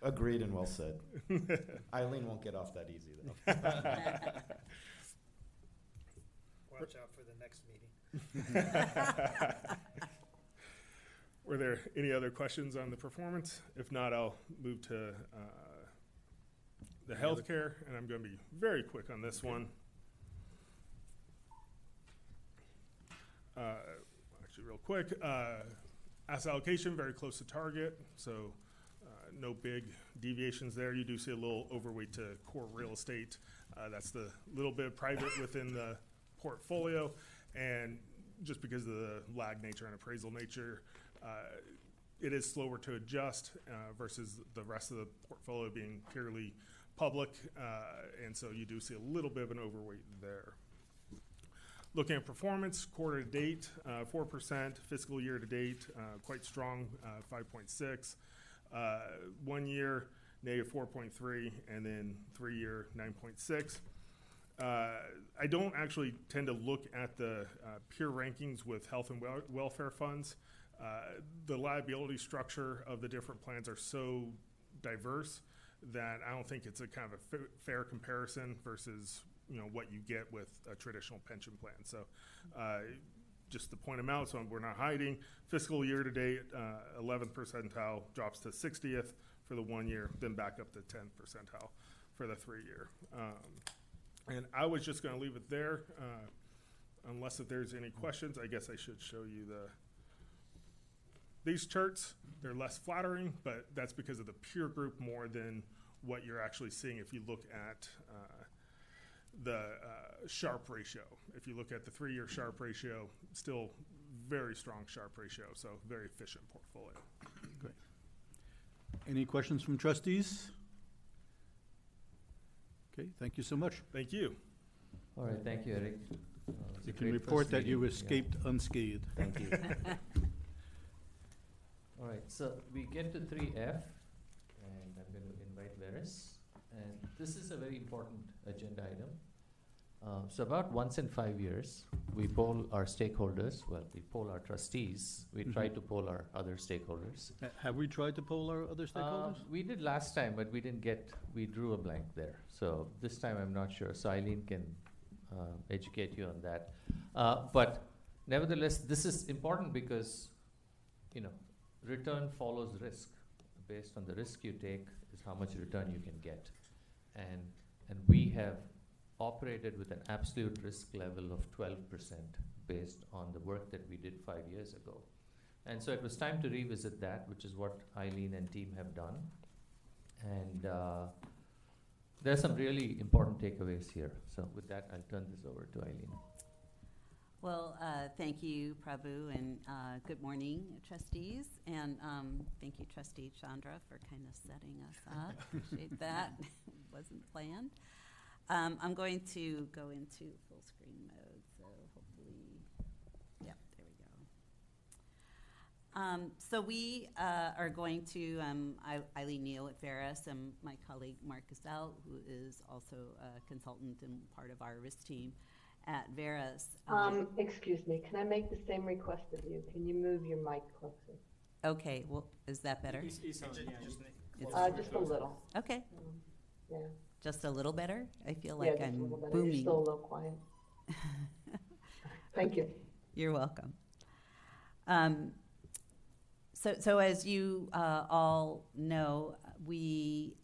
Agreed and well said. Eileen won't get off that easy though. Watch out for the next meeting. Were there any other questions on the performance? If not, I'll move to uh, the healthcare, and I'm going to be very quick on this one. Uh, Actually, real quick, uh, asset allocation, very close to target, so uh, no big deviations there. You do see a little overweight to core real estate. Uh, That's the little bit of private within the portfolio, and just because of the lag nature and appraisal nature, uh, it is slower to adjust uh, versus the rest of the portfolio being purely public, uh, and so you do see a little bit of an overweight there. Looking at performance, quarter to date, uh, four percent, fiscal year to date, uh, quite strong, uh, five point six. Uh, one year, negative four point three, and then three year, nine point six. Uh, I don't actually tend to look at the uh, peer rankings with health and wel- welfare funds. Uh, the liability structure of the different plans are so diverse that I don't think it's a kind of a fair comparison versus you know what you get with a traditional pension plan. So, uh, just to point them out, so we're not hiding. Fiscal year to date, uh, 11th percentile drops to 60th for the one year, then back up to 10th percentile for the three year. Um, and I was just going to leave it there, uh, unless if there's any questions. I guess I should show you the these charts. They're less flattering, but that's because of the peer group more than what you're actually seeing if you look at uh, the uh, Sharpe ratio. If you look at the three-year Sharpe ratio, still very strong Sharpe ratio, so very efficient portfolio. Great. Any questions from trustees? Okay, thank you so much. Thank you. All right, thank you, Eric. Uh, it was a You can report that you meeting. Yeah. escaped unscathed. Thank you. All right, so we get to three F, and I'm going to invite Verus. And this is a very important agenda item. Uh, so about once in five years, we poll our stakeholders, well, we poll our trustees, we try Mhm. to poll our other stakeholders. Ha- Have we tried to poll our other Uh, stakeholders? We did last time, but we didn't get, we drew a blank there. So this time I'm not sure. So Eileen can uh, educate you on that. Uh, But nevertheless, this is important because, you know, return follows risk. Based on the risk you take is how much return you can get. And, and we have operated with an absolute risk level of twelve percent based on the work that we did five years ago. And so it was time to revisit that, which is what Eileen and team have done. And uh, there are some really important takeaways here. So with that, I'll turn this over to Eileen. Well, uh, thank you, Prabhu, and uh, good morning, trustees. And um, thank you, Trustee Chandra, for kind of setting us up. Appreciate that. Wasn't planned. Um, I'm going to go into full screen mode, so hopefully, yep, there we go. Um, so we uh, are going to, um, Eileen Neill at Verus and my colleague Mark Gazelle, who is also a consultant and part of our risk team at Verus. Um, excuse me, can I make the same request of you? Can you move your mic closer? Okay, well, is that better? It's, it's on, yeah. just Uh, just a little, Okay, yeah. Just a little better? I feel like a I'm little better. You're booming. still a little quiet. Thank you. You're welcome. Um, so, so as you uh, all know, we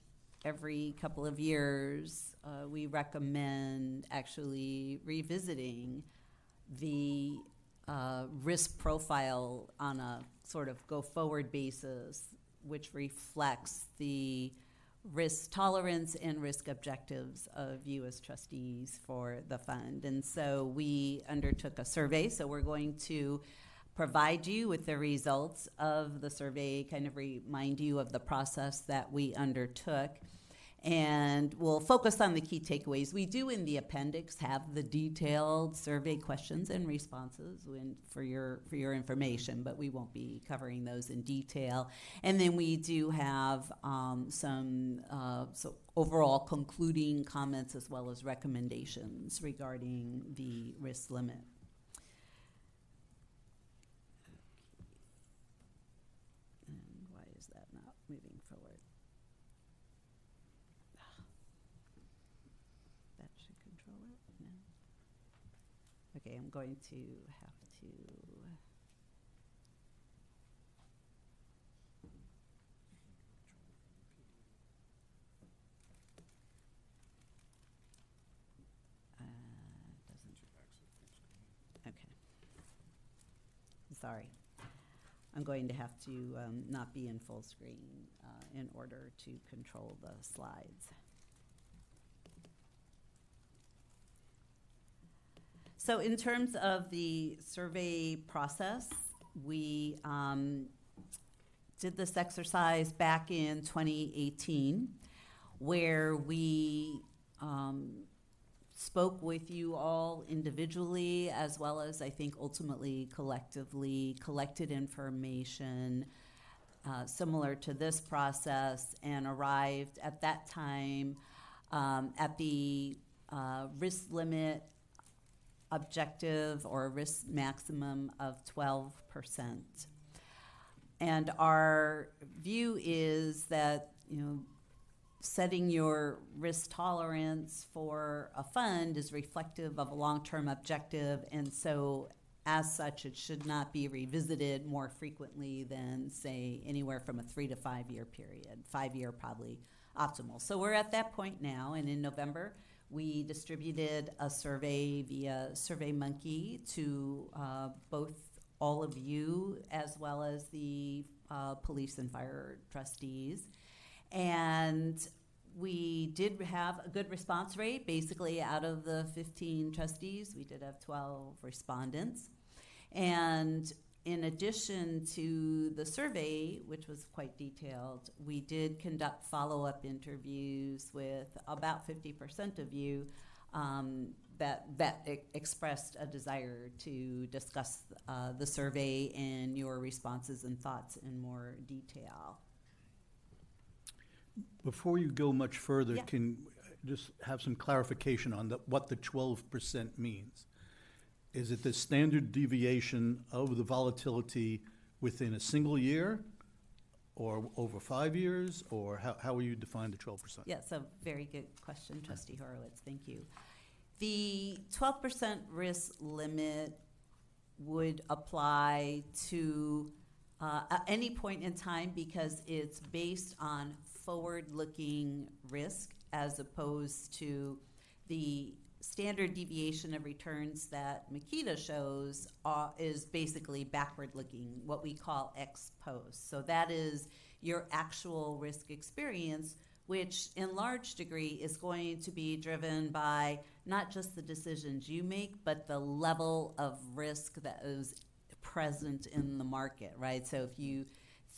every couple of years uh, we recommend actually revisiting the uh, risk profile on a sort of go forward basis, which reflects the risk tolerance and risk objectives of you as trustees for the fund. And so we undertook a survey, so we're going to provide you with the results of the survey, kind of remind you of the process that we undertook. And we'll focus on the key takeaways. We do in the appendix have the detailed survey questions and responses when, for your for your information, but we won't be covering those in detail. And then we do have um, some uh, so overall concluding comments as well as recommendations regarding the risk limit. And why is that not moving forward? That should control it? No? Okay, I'm going to have to. Uh. Okay. Sorry. I'm going to have to um, not be in full screen uh, in order to control the slides. So in terms of the survey process, we um, did this exercise back in 2018, where we um, spoke with you all individually, as well as I think ultimately collectively, collected information uh, similar to this process, and arrived at that time um, at the uh, risk limit objective or risk maximum of 12%. And our view is that, you know, setting your risk tolerance for a fund is reflective of a long-term objective, and so as such, it should not be revisited more frequently than, say, anywhere from a three to five-year period. Five-year probably optimal. So we're at that point now, and in November, we distributed a survey via SurveyMonkey to uh, both all of you as well as the uh, police and fire trustees. And we did have a good response rate. Basically, out of the 15 trustees, we did have 12 respondents. And in addition to the survey, which was quite detailed, we did conduct follow-up interviews with about 50% of you um, that that e- expressed a desire to discuss uh, the survey and your responses and thoughts in more detail. Before you go much further, Yeah. can just have some clarification on the, what the twelve percent means? Is it the standard deviation of the volatility within a single year? Or over five years, or how, how will you define the twelve percent? Yes, a very good question, trustee Horowitz, thank you. The twelve percent risk limit would apply to uh, at any point in time because it's based on forward-looking risk as opposed to the standard deviation of returns that Meketa shows uh, is basically backward-looking, what we call ex post. So that is your actual risk experience, which in large degree is going to be driven by not just the decisions you make, but the level of risk that is present in the market, right? So if you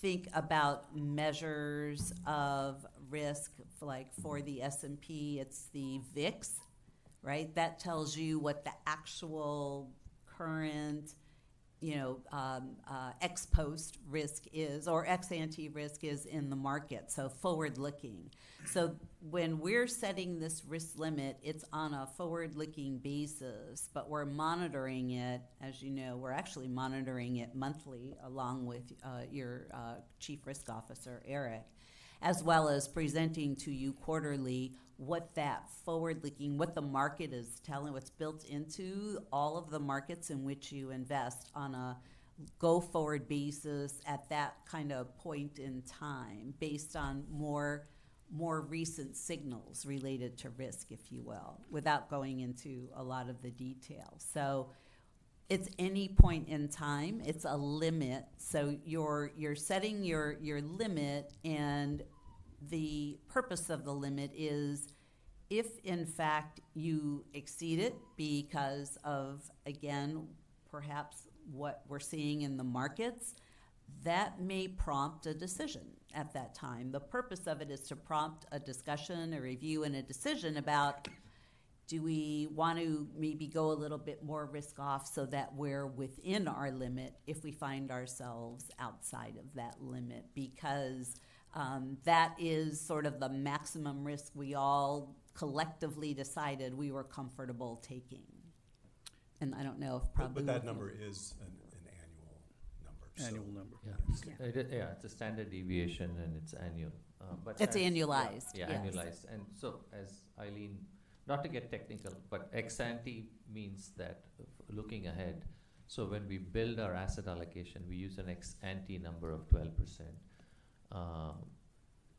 think about measures of risk, like for the S&P, it's the VIX, right? That tells you what the actual current, you know, um, uh, ex post risk is or ex ante risk is in the market. So forward looking. So when we're setting this risk limit, it's on a forward looking basis, but we're monitoring it. As you know, we're actually monitoring it monthly along with uh, your uh, chief risk officer, Eric as well as presenting to you quarterly what that forward looking, what the market is telling, what's built into all of the markets in which you invest on a go forward basis at that kind of point in time based on more more recent signals related to risk if you will without going into a lot of the details. So it's any point in time it's a limit. So you're you're setting your your limit and the purpose of the limit is if in fact you exceed it because of again perhaps what we're seeing in the markets that may prompt a decision at that time the purpose of it is to prompt a discussion a review and a decision about do we want to maybe go a little bit more risk off so that we're within our limit if we find ourselves outside of that limit? Because um, that is sort of the maximum risk we all collectively decided we were comfortable taking. And I don't know if probably. But, but that number is an, an annual number. Annual so. number. Yeah. Yeah. It, yeah. it's a standard deviation and it's annual. Uh, but it's as, annualized. Yeah, yeah yes. annualized. And so, as Eileen, not to get technical, but ex ante means that uh, looking ahead. So when we build our asset allocation, we use an ex ante number of 12%. Um,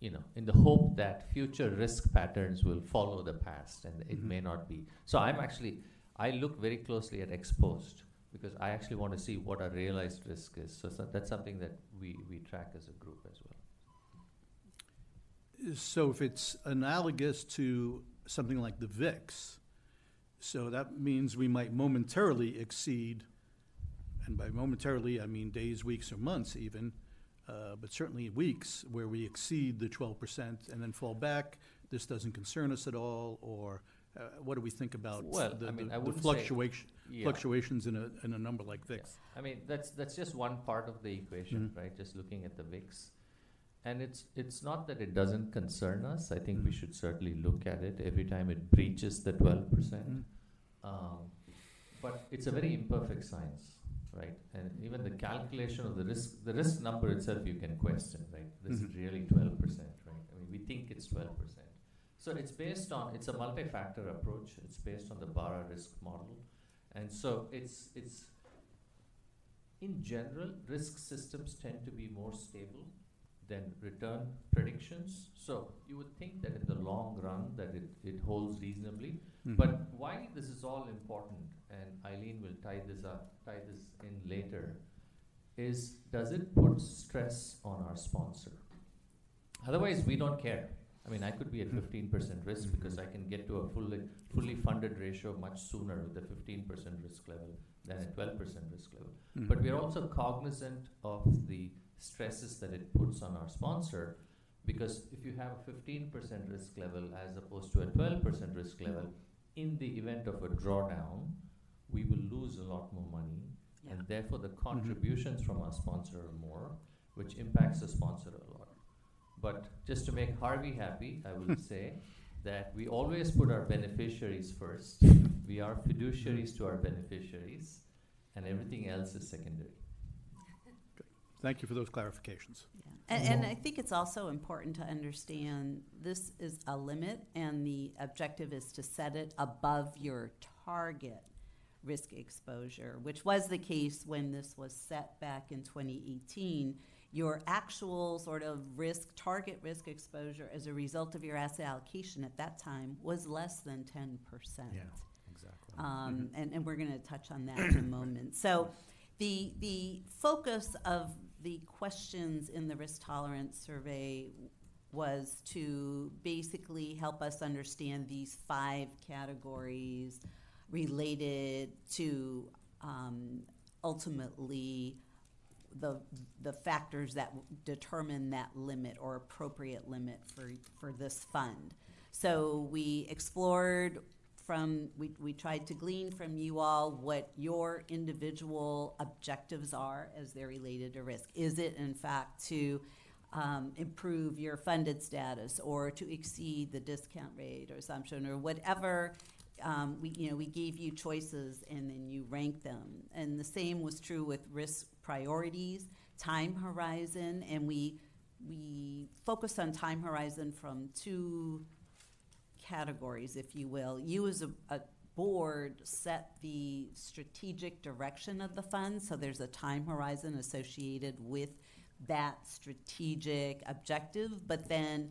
you know, in the hope that future risk patterns will follow the past, and it mm-hmm. may not be. So I'm actually I look very closely at ex post because I actually want to see what our realized risk is. So, so that's something that we, we track as a group as well. So if it's analogous to something like the VIX, so that means we might momentarily exceed, and by momentarily I mean days, weeks, or months even, uh, but certainly weeks where we exceed the twelve percent and then fall back. This doesn't concern us at all, or uh, what do we think about Well, the, I mean, the- I the wouldn't say- fluctuation, Yeah. fluctuations in a, in a number like VIX? I mean, that's, that's just one part of the equation, Mhm. right? Just looking at the VIX. And it's, it's not that it doesn't concern us. I think we Mhm. should certainly look at it every time it breaches the twelve percent. Mhm. Um, but it's a very imperfect science, right? And even the calculation of the risk, the risk number itself, you can question, right? This is Mhm. really twelve percent, right? I mean, we think it's twelve percent. So it's based on, it's a multi-factor approach. It's based on the Barra risk model. And so it's, it's, in general, risk systems tend to be more stable than return predictions. So you would think that in the long run that it, it holds reasonably. Mhm. But why this is all important, and Eileen will tie this up, tie this in later, is does it put stress on our sponsor? Otherwise, we don't care. I mean, I could be at Mhm. fifteen percent risk because I can get to a fully, fully funded ratio much sooner with a fifteen percent risk level than a twelve percent risk level. But we're also cognizant of the stresses that it puts on our sponsor because if you have a 15% risk level as opposed to a 12% risk level, in the event of a drawdown, we will lose a lot more money. And therefore, the mm-hmm. contributions from our sponsor are more, which impacts the sponsor a lot. But just to make Harvey happy, I will say that we always put our beneficiaries first. We are mm-hmm. fiduciaries to our beneficiaries, and everything else is secondary. Thank you for those clarifications. And, and I think it's also important to understand this is a limit, and the objective is to set it above your target risk exposure, which was the case when this was set back in 2018. Your actual sort of risk, target risk exposure as a result of your asset allocation at that time was less than 10%. Yeah, exactly. Um, and, and we're going to touch on that in a moment. So, the the focus of the questions in the risk tolerance survey was to basically help us understand these five categories related to um, ultimately the the factors that determine that limit or appropriate limit for for this fund. So we explored from we, we tried to glean from you all what your individual objectives are as they're related to risk. Is it in fact to um, improve your funded status or to exceed the discount rate or assumption or whatever um, we you know we gave you choices and then you ranked them. And the same was true with risk priorities time horizon and we we focused on time horizon from two categories if you will. You as a, a board set the strategic direction of the fund so there's a time horizon associated with that strategic objective but then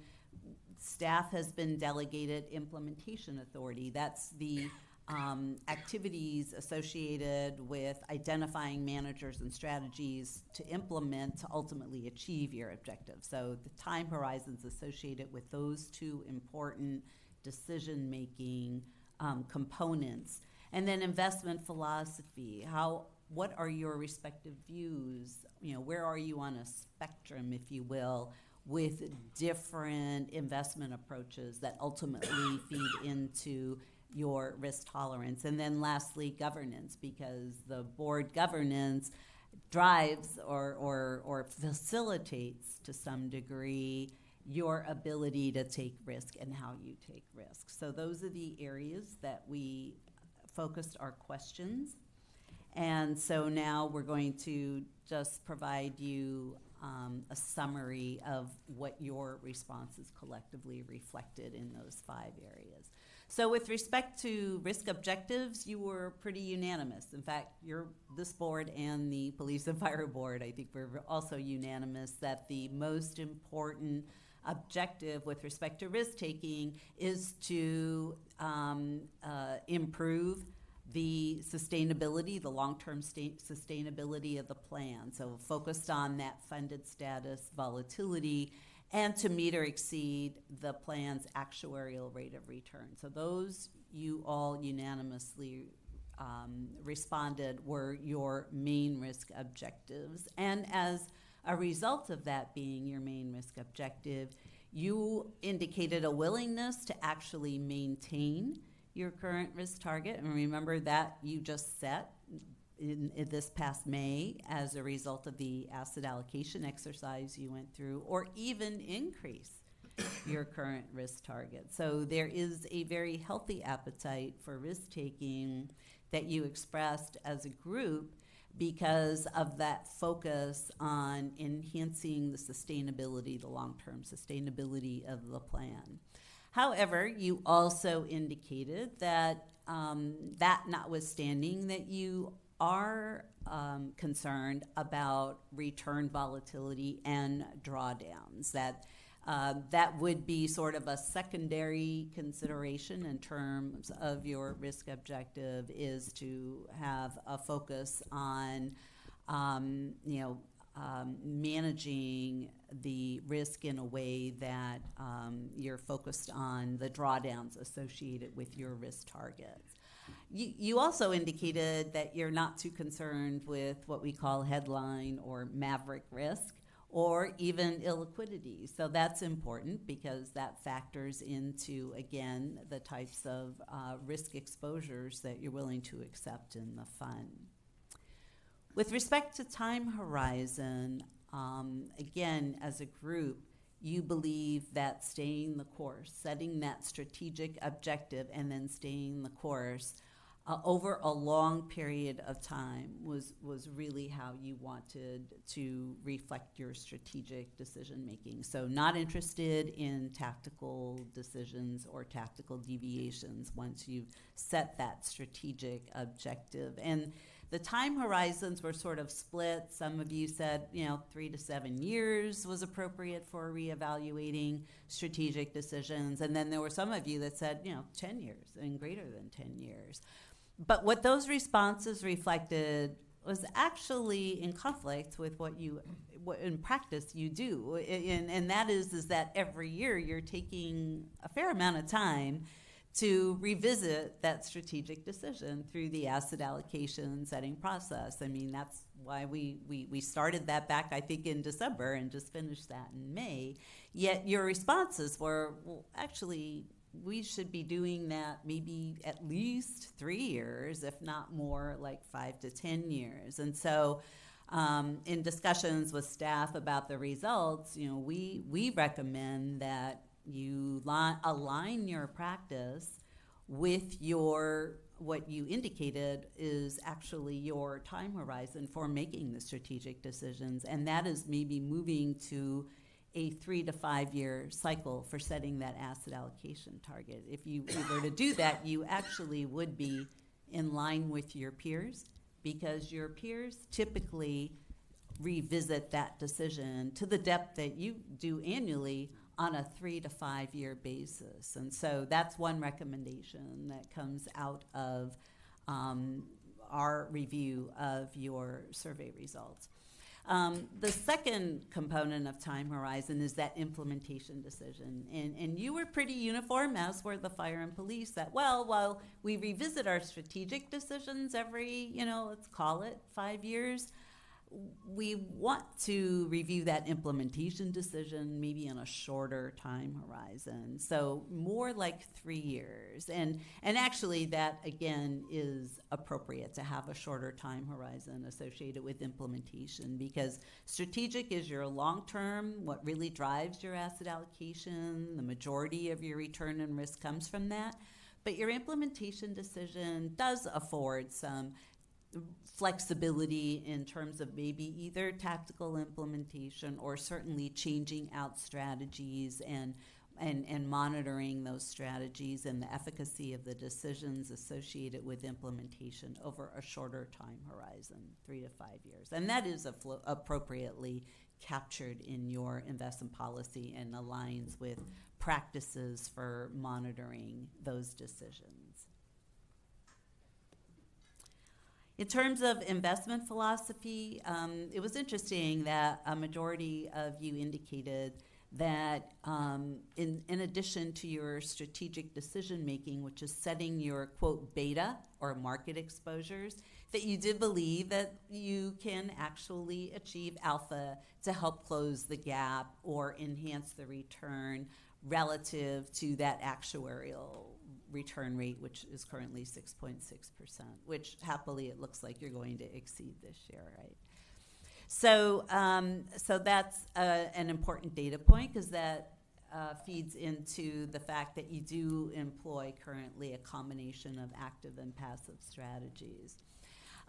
staff has been delegated implementation authority. That's the um, activities associated with identifying managers and strategies to implement to ultimately achieve your objective. So the time horizons associated with those two important decision making um, components. And then investment philosophy. How what are your respective views? You know, where are you on a spectrum, if you will, with different investment approaches that ultimately feed into your risk tolerance. And then lastly, governance, because the board governance drives or, or, or facilitates to some degree your ability to take risk and how you take risk. So those are the areas that we focused our questions. And so now we're going to just provide you um, a summary of what your responses collectively reflected in those five areas. So, with respect to risk objectives, you were pretty unanimous. In fact, you're this board and the police and fire board, I think, were also unanimous that the most important objective with respect to risk taking is to um, uh, improve the sustainability, the long-term sta- sustainability of the plan. So focused on that funded status volatility and to meet or exceed the plan's actuarial rate of return. So those you all unanimously um, responded were your main risk objectives. And as a result of that being your main risk objective, you indicated a willingness to actually maintain your current risk target. And remember that you just set in, in, this past May as a result of the asset allocation exercise you went through, or even increase your current risk target. So there is a very healthy appetite for risk taking that you expressed as a group because of that focus on enhancing the sustainability, the long term sustainability of the plan. However, you also indicated that um, that notwithstanding, that you are um, concerned about return volatility and drawdowns. That uh, that would be sort of a secondary consideration in terms of your risk objective is to have a focus on, um, you know, um, managing the risk in a way that um, you're focused on the drawdowns associated with your risk targets. You, you also indicated that you're not too concerned with what we call headline or maverick risk or even illiquidity. So that's important because that factors into, again, the types of uh, risk exposures that you're willing to accept in the fund. With respect to time horizon, um, again, as a group, you believe that staying the course, setting that strategic objective, and then staying the course uh, over a long period of time was was really how you wanted to reflect your strategic decision making. So not interested in tactical decisions or tactical deviations once you've set that strategic objective. And the time horizons were sort of split. Some of you said, you know, three to seven years was appropriate for reevaluating strategic decisions. And then there were some of you that said, you know, 10 years and greater than 10 years. But what those responses reflected was actually in conflict with what you what in practice you do and, and that is is that every year you're taking a fair amount of time to revisit that strategic decision through the asset allocation setting process. I mean, that's why we, we, we started that back, I think, in December and just finished that in May. Yet your responses were, well, actually, we should be doing that maybe at least three years, if not more, like five to 10 years. And so, um, in discussions with staff about the results, you know, we, we recommend that you li- align your practice with your what you indicated is actually your time horizon for making the strategic decisions. And that is maybe moving to a three to five year cycle for setting that asset allocation target. If you were to do that you actually would be in line with your peers because your peers typically revisit that decision to the depth that you do annually on a three to five year basis. And so that's one recommendation that comes out of um, our review of your survey results. Um, the second component of time horizon is that implementation decision. And, and you were pretty uniform, as were the fire and police, that, well, while we revisit our strategic decisions every, you know, let's call it five years, we want to review that implementation decision maybe in a shorter time horizon. So more like three years. And and actually that again is appropriate to have a shorter time horizon associated with implementation because strategic is your long term what really drives your asset allocation the majority of your return and risk comes from that. But your implementation decision does afford some flexibility in terms of maybe either tactical implementation or certainly changing out strategies and and, and monitoring those strategies and the efficacy of the decisions associated with implementation over a shorter time horizon, three to five years. And that is appropriately captured in your investment policy and aligns with practices for monitoring those decisions. In terms of investment philosophy, um, it was interesting that a majority of you indicated that um, in, in addition to your strategic decision making, which is setting your quote beta or market exposures, that you did believe that you can actually achieve alpha to help close the gap or enhance the return relative to that actuarial return rate, which is currently 6.6%, which happily it looks like you're going to exceed this year, right? So, um, so that's uh, an important data point because that uh, feeds into the fact that you do employ currently a combination of active and passive strategies.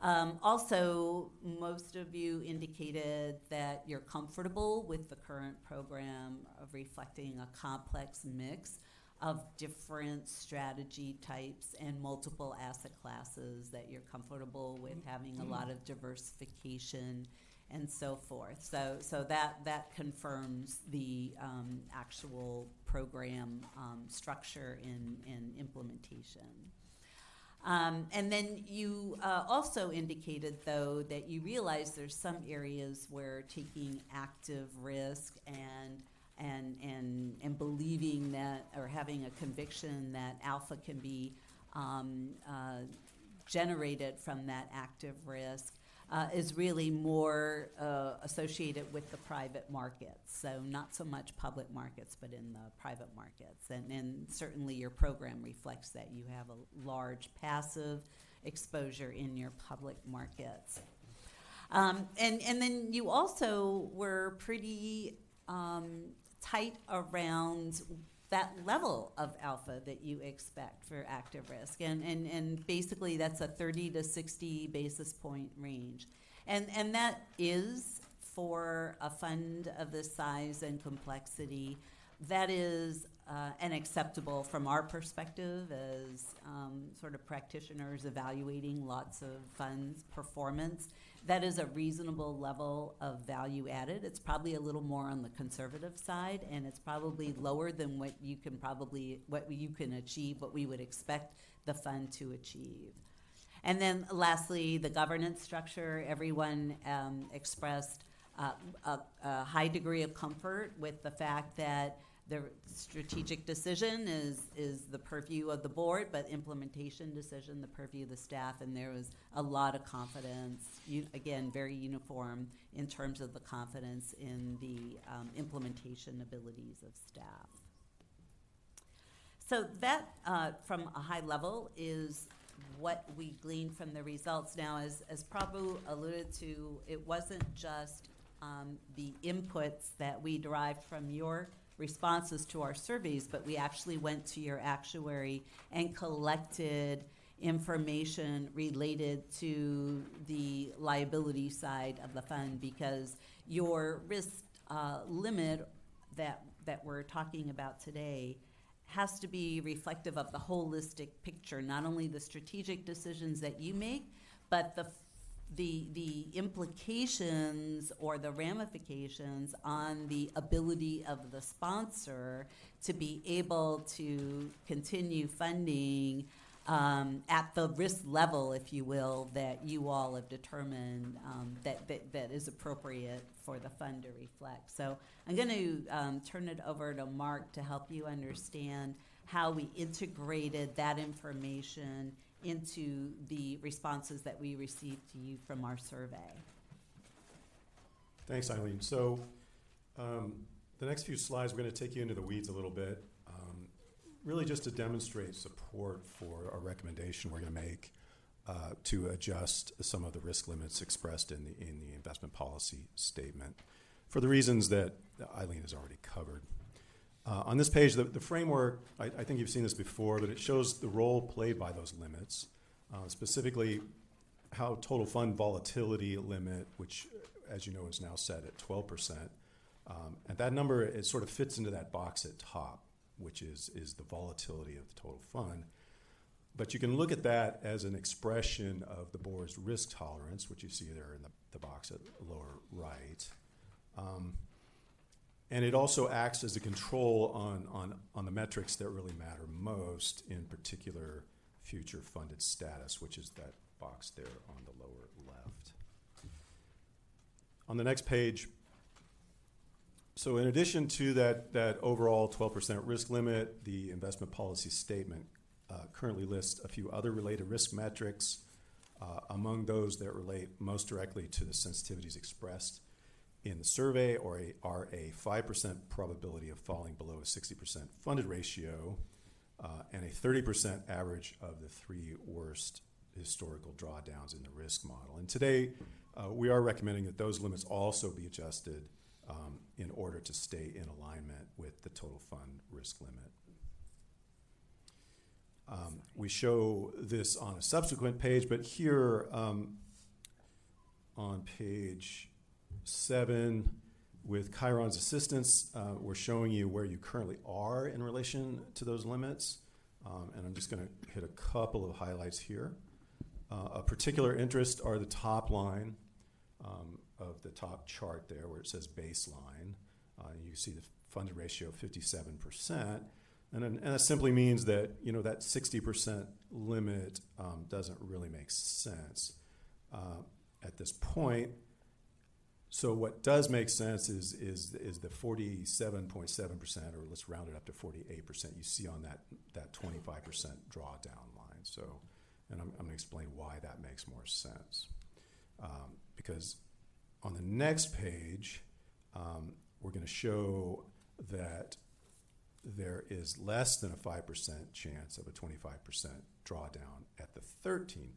Um, also, most of you indicated that you're comfortable with the current program of reflecting a complex mix of different strategy types and multiple asset classes that you're comfortable with having a lot of diversification and so forth. So, so that that confirms the um, actual program um, structure and, and implementation. Um, and then you uh, also indicated, though, that you realize there's some areas where taking active risk and and and and believing that or having a conviction that alpha can be um, uh, generated from that active risk uh, is really more uh, associated with the private markets. So not so much public markets, but in the private markets. And, and certainly your program reflects that you have a large passive exposure in your public markets. Um, and, and then you also were pretty um, tight around that level of alpha that you expect for active risk. And, and, and basically, that's a 30 to 60 basis point range. And, and that is for a fund of this size and complexity. That is uh, unacceptable from our perspective as um, sort of practitioners evaluating lots of funds' performance that is a reasonable level of value added. It's probably a little more on the conservative side, and it's probably lower than what you can probably what you can achieve, what we would expect the fund to achieve. And then lastly, the governance structure. Everyone um, expressed uh, a, a high degree of comfort with the fact that the strategic decision is, is the purview of the board, but implementation decision, the purview of the staff, and there was a lot of confidence, again, very uniform in terms of the confidence in the um, implementation abilities of staff. So that, uh, from a high level, is what we gleaned from the results. Now, as, as Prabhu alluded to, it wasn't just um, the inputs that we derived from your responses to our surveys, but we actually went to your actuary and collected information related to the liability side of the fund because your risk uh, limit that that we're talking about today has to be reflective of the holistic picture, not only the strategic decisions that you make, but the the the implications or the ramifications on the ability of the sponsor to be able to continue funding um, at the risk level, if you will, that you all have determined um, that, that that is appropriate for the fund to reflect. So I'm going to um, turn it over to Mark to help you understand how we integrated that information into the responses that we received to you from our survey. Thanks, Eileen. So um, the next few slides, we're going to take you into the weeds a little bit, um, really just to demonstrate support for a recommendation we're going to make uh, to adjust some of the risk limits expressed in the in the investment policy statement, for the reasons that Eileen has already covered. Uh, on this page, the, the framework, I, I, think you've seen this before, but it shows the role played by those limits, uh, specifically how total fund volatility limit, which, as you know, is now set at 12%. Um, and that number, it sort of fits into that box at top, which is, is the volatility of the total fund. But you can look at that as an expression of the board's risk tolerance, which you see there in the, the box at lower right. Um, and it also acts as a control on, on, on the metrics that really matter most, in particular, future funded status, which is that box there on the lower left. On the next page, so in addition to that, that overall 12% risk limit, the investment policy statement uh, currently lists a few other related risk metrics. Uh, among those that relate most directly to the sensitivities expressed in the survey or a, are a 5% probability of falling below a 60% funded ratio uh, and a 30% average of the three worst historical drawdowns in the risk model. And today, uh, we are recommending that those limits also be adjusted um, in order to stay in alignment with the total fund risk limit. Um, we show this on a subsequent page, but here um, on page seven, with Chiron's assistance, uh, we're showing you where you currently are in relation to those limits. Um, and I'm just going to hit a couple of highlights here. Uh, a particular interest are the top line um, of the top chart there where it says baseline. Uh, you see the funded ratio of 57%. And, and that simply means that, you know, that 60% limit um, doesn't really make sense uh, at this point. So what does make sense is is is the 47.7 percent, or let's round it up to 48 percent. You see on that that 25 percent drawdown line. So And I'm, I'm going to explain why that makes more sense. Um, because on the next page, um, we're going to show that there is less than a 5% chance of a 25% drawdown at the 13%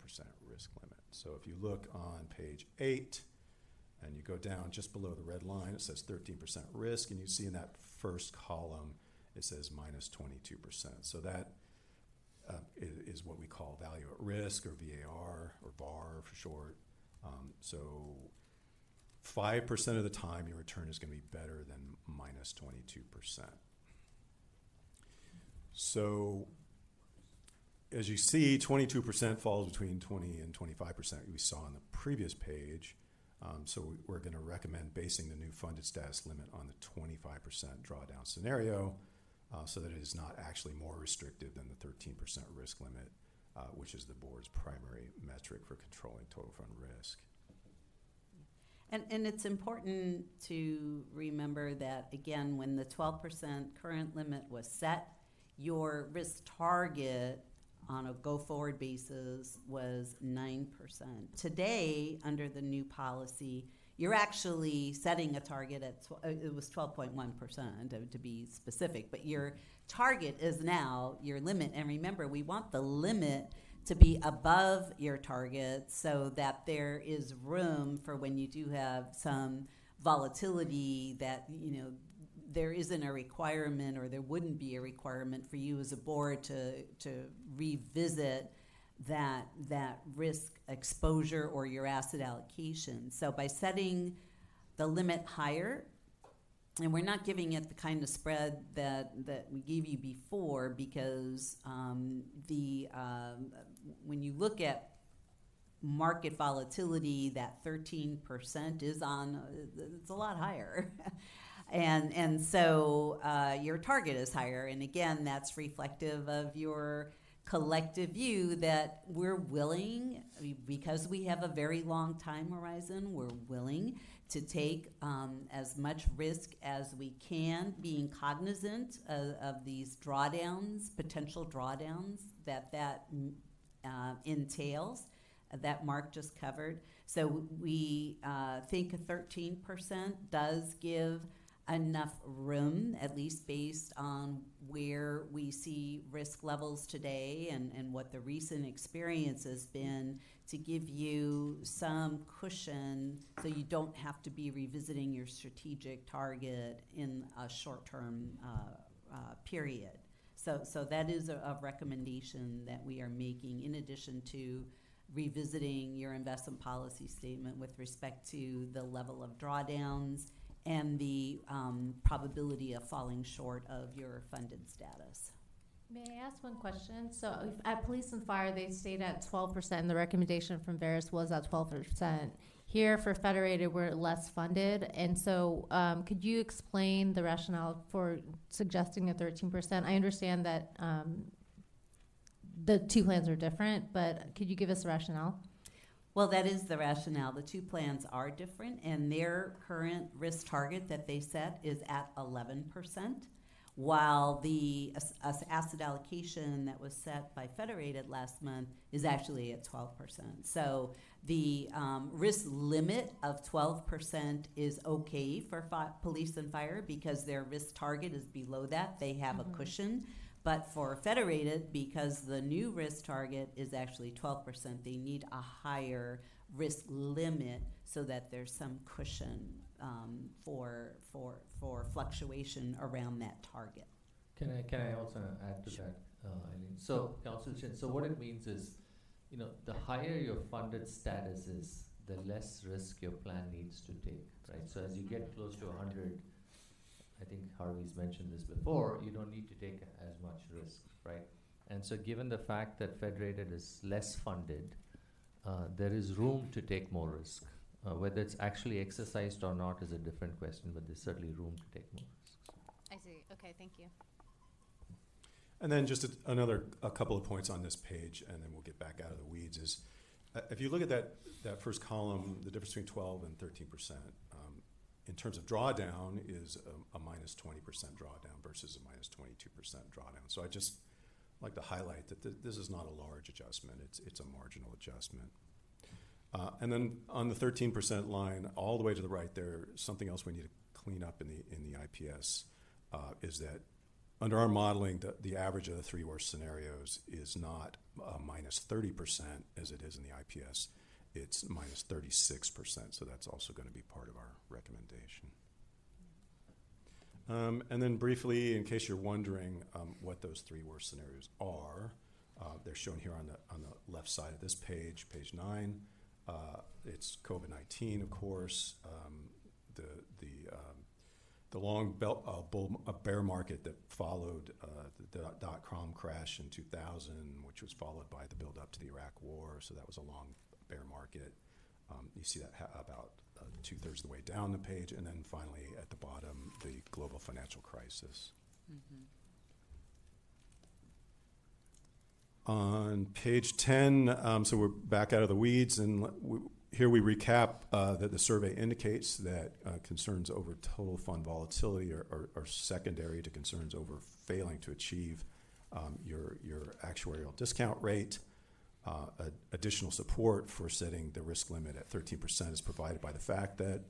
risk limit. So if you look on page 8 and you go down just below the red line, it says 13% risk, and you see in that first column it says minus 22%. So that uh, is, what we call value at risk or VAR or VAR for short. Um, so 5% of the time your return is going to be better than minus 22%. So as you see, 22% falls between 20 and 25% we saw on the previous page. Um, so we- we're going to recommend basing the new funded status limit on the 25% drawdown scenario uh, so that it is not actually more restrictive than the 13% risk limit, uh, which is the board's primary metric for controlling total fund risk. And, and it's important to remember that, again, when the twelve percent current limit was set, your risk target on a go-forward basis was nine percent. Today, under the new policy, you're actually setting a target at, tw- uh, it was twelve point one percent, to be specific, but your target is now your limit. And remember, we want the limit to be above your target so that there is room for when you do have some volatility that, you know, there isn't a requirement or there wouldn't be a requirement for you as a board to, to revisit that, that risk exposure or your asset allocation. So by setting the limit higher, and we're not giving it the kind of spread that, that we gave you before because um, the um, when you look at market volatility, that 13% is on, it's a lot higher. and, and so uh, your target is higher. And again, that's reflective of your collective view that we're willing, because we have a very long time horizon, we're willing to take um, as much risk as we can, being cognizant of, of these drawdowns, potential drawdowns that that uh, entails that Mark just covered. So we uh, think 13% does give enough room, at least based on where we see risk levels today and, and what the recent experience has been to give you some cushion so you don't have to be revisiting your strategic target in a short term uh, uh, period. So, so that is a, a recommendation that we are making in addition to revisiting your investment policy statement with respect to the level of drawdowns and the um, probability of falling short of your funded status. May I ask one question? So at police and fire, they stayed at twelve percent, and the recommendation from Verus was at twelve percent. Here for Federated, we're less funded, and so um, could you explain the rationale for suggesting a thirteen percent? I understand that um, the two plans are different, but could you give us a rationale? Well, that is the rationale. The two plans are different, and their current risk target that they set is at 11%, while the as- asset allocation that was set by Federated last month is actually at 12%. So the um, risk limit of 12% is okay for fi- police and fire because their risk target is below that. They have a Mhm. cushion. But for Federated, because the new risk target is actually 12%, they need a higher risk limit so that there's some cushion um, for, for, for fluctuation around that target. Can I, can I also add to Sure. that, uh, Eileen? So, Council Chin, so what it means is, you know, the higher your funded status is, the less risk your plan needs to take, right? So as you get close to hundred, I think Harvey's mentioned this before, you don't need to take as much risk, right? And so given the fact that Federated is less funded, uh, there is room to take more risk. Uh, whether it's actually exercised or not is a different question, but there's certainly room to take more risks. I see. Okay, thank you. And then just a, another, a couple of points on this page, and then we'll get back out of the weeds, is uh, if you look at that, that first column, the difference between 12 and 13 percent, in terms of drawdown, is a, a minus 20 percent drawdown versus a minus minus 22 percent drawdown. So I just like to highlight that th- this is not a large adjustment, it's, it's a marginal adjustment. Uh, and then on the 13% line, all the way to the right there, something else we need to clean up in the, in the IPS uh, is that under our modeling, the, the average of the three worst scenarios is not minus 30% as it is in the IPS. It's minus 36%, so that's also going to be part of our recommendation. Um, and then briefly, in case you're wondering um, what those three worst scenarios are, uh, they're shown here on the, on the left side of this page, page nine. Uh, it's COVID-19, of course, um, the, the, um, the long belt, uh, bull, bear market that followed uh, the dot- dot-com crash in 2000, which was followed by the build-up to the Iraq War, so that was a long bear market. Um, you see that ha- about uh, two-thirds of the way down the page, and then finally at the bottom, the global financial crisis. On page 10, um, so we're back out of the weeds, and we, here we recap uh, that the survey indicates that uh, concerns over total fund volatility are, secondary to concerns over failing to achieve um, your, your actuarial discount rate. Uh, additional support for setting the risk limit at 13% is provided by the fact that,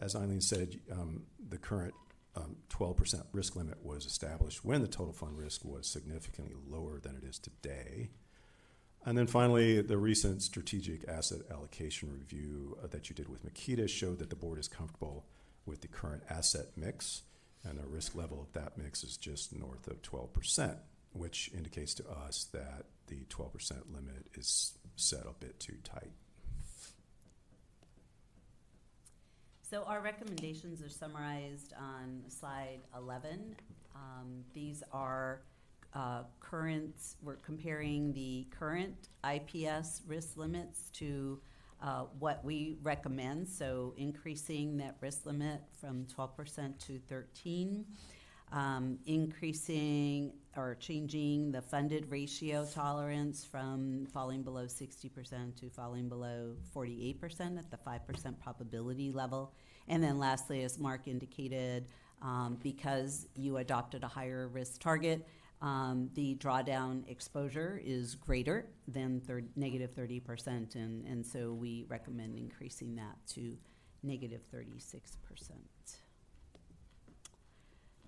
as Eileen said, um, the current um, 12% risk limit was established when the total fund risk was significantly lower than it is today. And then finally, the recent strategic asset allocation review uh, that you did with Meketa showed that the board is comfortable with the current asset mix, and the risk level of that mix is just north of 12%, which indicates to us that the 12% limit is set a bit too tight. So our recommendations are summarized on slide 11. Um, These are uh, current, we're comparing the current IPS risk limits to uh, what we recommend, so increasing that risk limit from 12% to 13, um, increasing or changing the funded ratio tolerance from falling below 60% to falling below 48% at the 5% probability level. And then lastly, as Mark indicated, um, because you adopted a higher risk target, um, the drawdown exposure is greater than negative 30%, and, and so we recommend increasing that to negative 36%.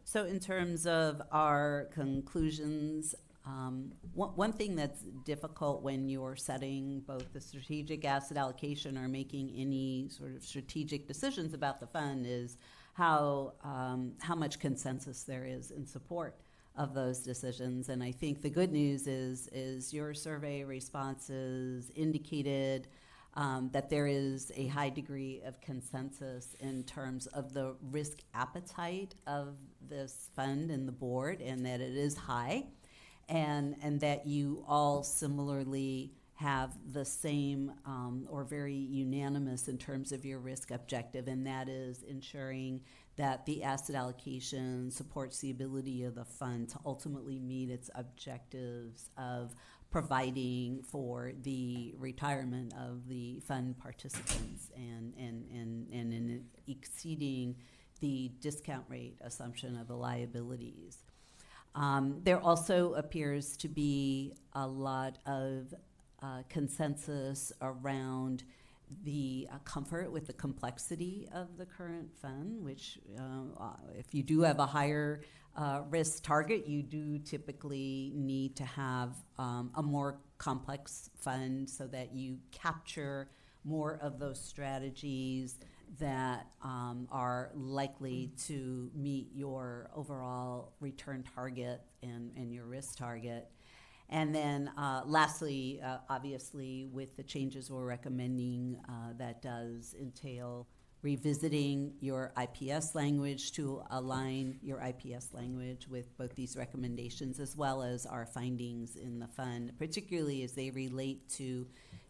So, in terms of our conclusions, um, one, one thing that's difficult when you're setting both the strategic asset allocation or making any sort of strategic decisions about the fund is how um, how much consensus there is in support of those decisions. And I think the good news is is your survey responses indicated um, that there is a high degree of consensus in terms of the risk appetite of this fund and the board, and that it is high, and and that you all similarly have the same um, or very unanimous in terms of your risk objective, and that is ensuring that the asset allocation supports the ability of the fund to ultimately meet its objectives of providing for the retirement of the fund participants and, and, and, and in exceeding the discount rate assumption of the liabilities. Um, there also appears to be a lot of uh, consensus around the uh, comfort with the complexity of the current fund, which, uh, if you do have a higher uh, risk target, you do typically need to have um, a more complex fund so that you capture more of those strategies that um, are likely to meet your overall return target and, and your risk target. And then uh, lastly, uh, obviously, with the changes we're recommending, uh, that does entail revisiting your IPS language to align your IPS language with both these recommendations as well as our findings in the fund, particularly as they relate to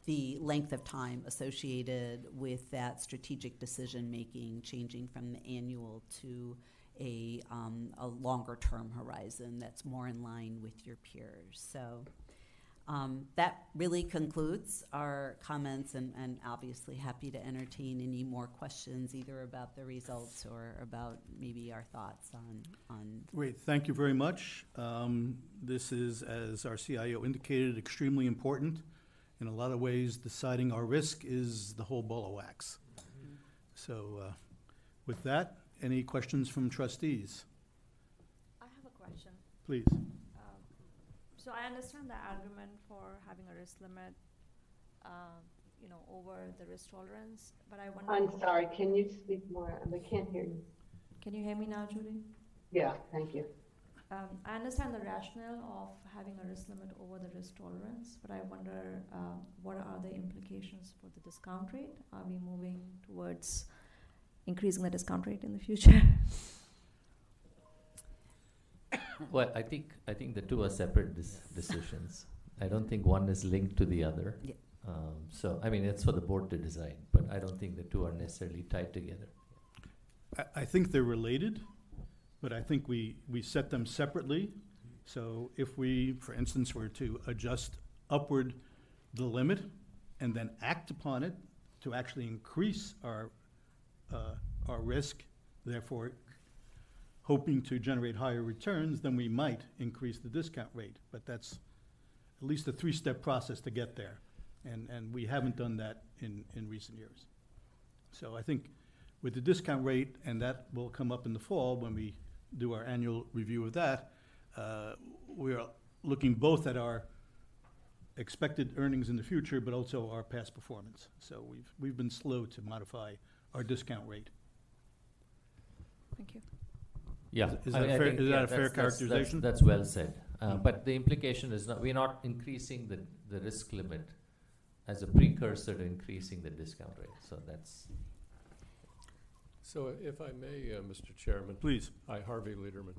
the length of time associated with that strategic decision making, changing from the annual to a, um, a longer term horizon that's more in line with your peers. So, um, that really concludes our comments, and, and obviously happy to entertain any more questions either about the results or about maybe our thoughts on, on Great, thank you very much. Um, This is, as our CIO indicated, extremely important. In a lot of ways, deciding our risk is the whole ball of wax. So uh, with that, any questions from trustees? I have a question. Please. So I understand the argument for having a risk limit, um, you know, over the risk tolerance, but I wonder. I'm sorry, can you speak more? I can't hear you. Can you hear me now, Judy? Yeah, thank you. Um, I understand the rationale of having a risk limit over the risk tolerance, but I wonder, um, what are the implications for the discount rate? Are we moving towards increasing the discount rate in the future? Well, I think, I think the two are separate dis- decisions. I don't think one is linked to the other. Yeah. Um, so, I mean, it's for the board to decide, but I don't think the two are necessarily tied together. I, I think they're related, but I think we, we set them separately. So if we, for instance, were to adjust upward the limit and then act upon it to actually increase our, uh, our risk, therefore hoping to generate higher returns, then we might increase the discount rate. But that's at least a three-step process to get there. And, and we haven't done that in, in recent years. So I think with the discount rate, and that will come up in the fall when we do our annual review of that, uh, we are looking both at our expected earnings in the future, but also our past performance. So we've, we've been slow to modify our discount rate. Thank you. Yeah. Is I that mean, I fair- think, is yeah, a fair that's- that's- that's- characterization? That's well said. Uh, Mm. But the implication is not, we're not increasing the, the risk limit as a precursor to increasing the discount rate. So that's, So if I may, uh, Mr. Chairman. Please. Hi, Harvey Lederman.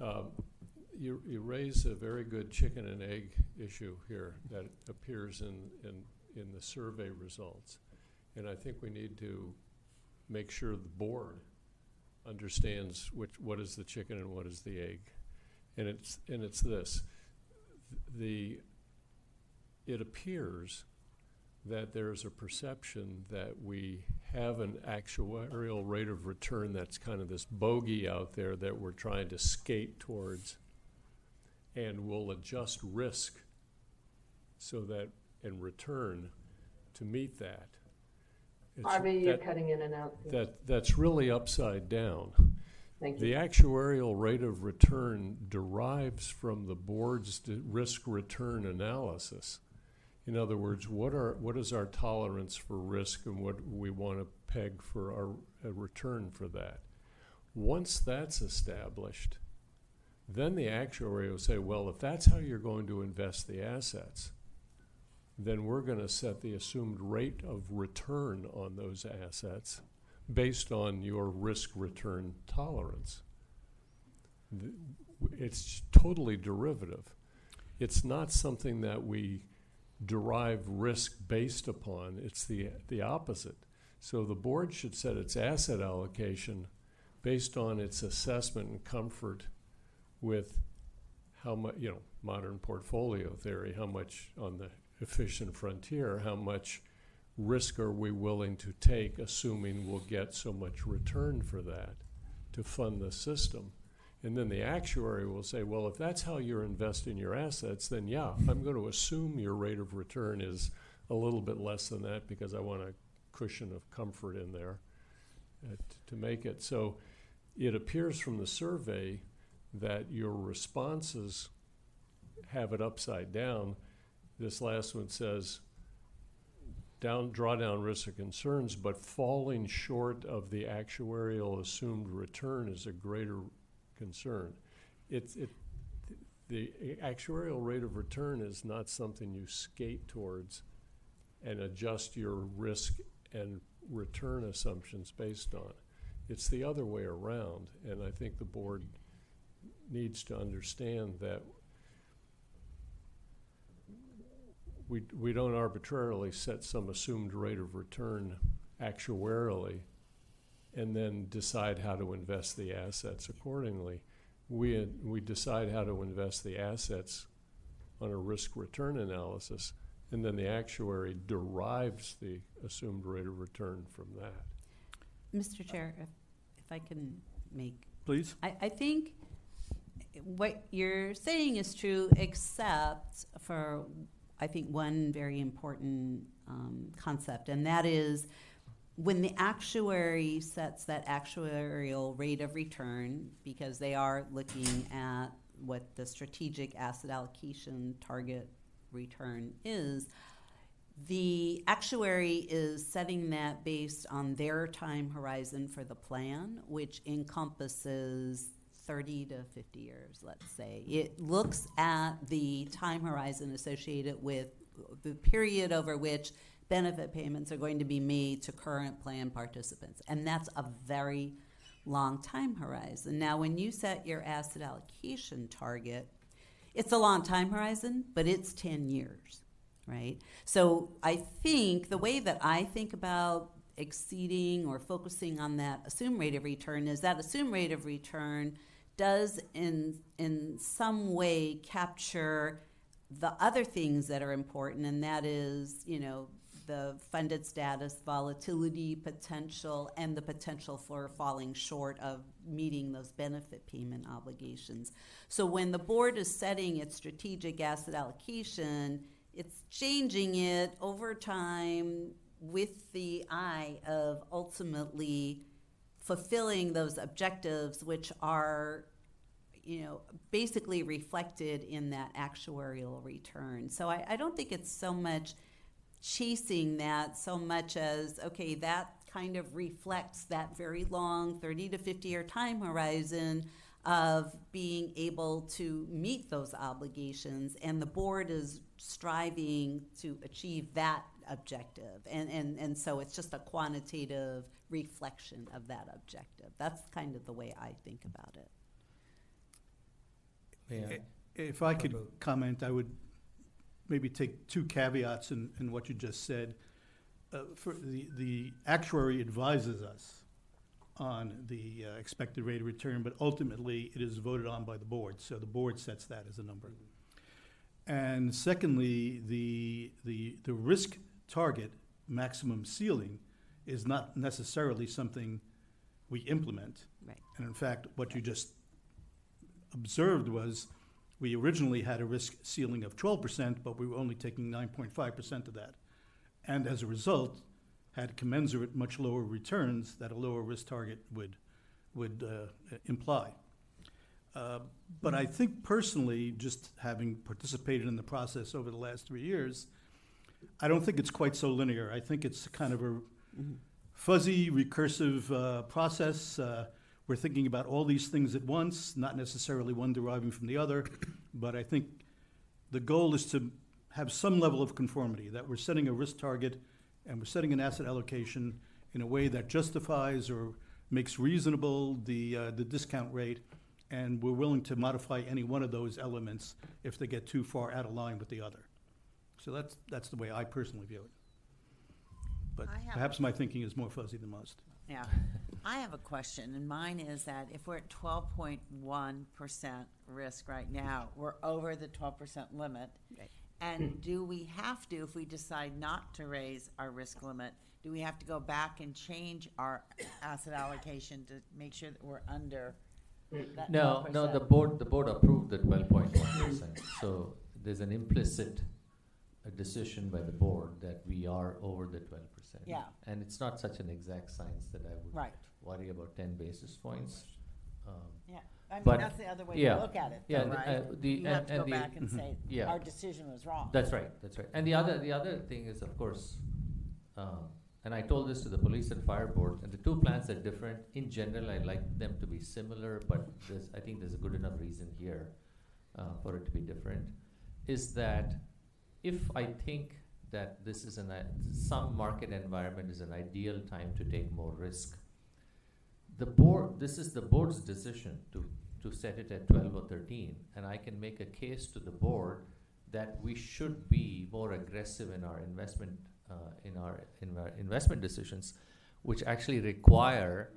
Um, You, you raise a very good chicken and egg issue here that appears in, in, in the survey results. And I think we need to make sure the board understands which, what is the chicken and what is the egg. And it's, and it's this, the, it appears that there's a perception that we have an actuarial rate of return that's kind of this bogey out there that we're trying to skate towards and we'll adjust risk so that in return to meet that. It's- Harvey, you're that- cutting in and out. That, that's really upside down. Thank The you. actuarial rate of return derives from the board's d- risk return analysis. In other words, what are, what is our tolerance for risk and what we want to peg for our, a return for that? Once that's established, then the actuary will say, well, if that's how you're going to invest the assets, then we're going to set the assumed rate of return on those assets based on your risk return tolerance. It's totally derivative. It's not something that we derive risk based upon, it's the, the opposite. So the board should set its asset allocation based on its assessment and comfort with how much, you know, modern portfolio theory, how much on the efficient frontier, how much risk are we willing to take, assuming we'll get so much return for that to fund the system? And then the actuary will say, well, if that's how you're investing your assets, then yeah, I'm going to assume your rate of return is a little bit less than that because I want a cushion of comfort in there uh, to make it. So it appears from the survey that your responses have it upside down. This last one says, down, drawdown risks or concerns, but falling short of the actuarial assumed return is a greater concern. It's, it, the actuarial rate of return is not something you skate towards and adjust your risk and return assumptions based on. It's the other way around, and I think the board needs to understand that we, we don't arbitrarily set some assumed rate of return actuarially and then decide how to invest the assets accordingly. We, we decide how to invest the assets on a risk return analysis, and then the actuary derives the assumed rate of return from that. Mr. Chair, if, if I can make. Please. I, I think what you're saying is true, except for, I think, one very important um, concept, and that is when the actuary sets that actuarial rate of return, because they are looking at what the strategic asset allocation target return is, the actuary is setting that based on their time horizon for the plan, which encompasses 30 to 50 years, let's say. It looks at the time horizon associated with the period over which benefit payments are going to be made to current plan participants. And that's a very long time horizon. Now, when you set your asset allocation target, it's a long time horizon, but it's 10 years, right? So I think the way that I think about exceeding or focusing on that assumed rate of return is that assumed rate of return does in in some way capture the other things that are important and that is you know the funded status volatility potential and the potential for falling short of meeting those benefit payment obligations. So when the board is setting its strategic asset allocation it's changing it over time with the eye of ultimately fulfilling those objectives, which are, you know, basically reflected in that actuarial return. So I, I don't think it's so much chasing that so much as, okay, that kind of reflects that very long 30 to 50 year time horizon of being able to meet those obligations. And the board is striving to achieve that objective. And, and, and so it's just a quantitative reflection of that objective. That's kind of the way I think about it. May I? I- If I could comment, I would maybe take two caveats in, in what you just said. Uh, For the, the actuary advises us on the uh, expected rate of return, but ultimately it is voted on by the board, so the board sets that as a number. And secondly, the, the, the risk target maximum ceiling is not necessarily something we implement. Right. And in fact, what you just observed was, we originally had a risk ceiling of twelve percent, but we were only taking nine point five percent of that. And as a result, had commensurate much lower returns that a lower risk target would, would uh, imply. Uh, But I think personally, just having participated in the process over the last three years, I don't think it's quite so linear. I think it's kind of a fuzzy, recursive uh, process. Uh, We're thinking about all these things at once, not necessarily one deriving from the other. But I think the goal is to have some level of conformity, that we're setting a risk target and we're setting an asset allocation in a way that justifies or makes reasonable the, uh, the discount rate. And we're willing to modify any one of those elements if they get too far out of line with the other. So that's, that's the way I personally view it. But I have- perhaps my thinking is more fuzzy than most. Yeah, I have a question, and mine is that if we're at twelve point one percent risk right now, we're over the twelve percent limit. Right. And do we have to, if we decide not to raise our risk limit, do we have to go back and change our asset allocation to make sure that we're under that No, 12%? no, the board, the board approved the twelve point one percent, so there's an implicit uh, decision by the board that we are over the twelve percent. Yeah. And it's not such an exact science that I would Right. worry about ten basis points. Um, Yeah, I mean, But- that's the other way yeah, to look at it, yeah, though, the- right? uh, the- You have and- to go and the- back and Mhm. say, Yeah. our decision was wrong. That's right, that's right. And the other, the other thing is, of course, um, and I told this to the police and fire board, and the two plans are different. In general, I like them to be similar, but there's, I think there's a good enough reason here uh, for it to be different. Is that if I think that this is an, some market environment is an ideal time to take more risk, the board, this is the board's decision to, to set it at twelve or thirteen, and I can make a case to the board that we should be more aggressive in our investment, uh, in our, in our investment decisions, which actually require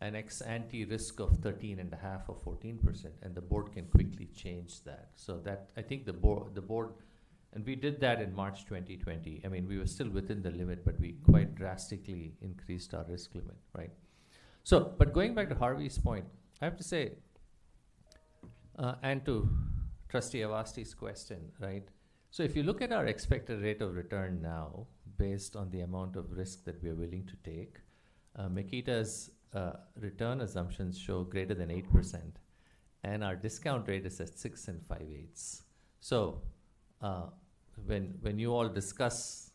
an ex ante risk of thirteen and a half or fourteen percent, and the board can quickly change that. So that, I think the board, the board, and we did that in March twenty twenty. I mean, we were still within the limit, but we quite drastically increased our risk limit, right? So, but going back to Harvey's point, I have to say, uh, and to Trustee Avasti's question, right? So if you look at our expected rate of return now, based on the amount of risk that we are willing to take, uh, Meketa's uh, return assumptions show greater than eight percent, and our discount rate is at six and five eighths. So uh, when when you all discuss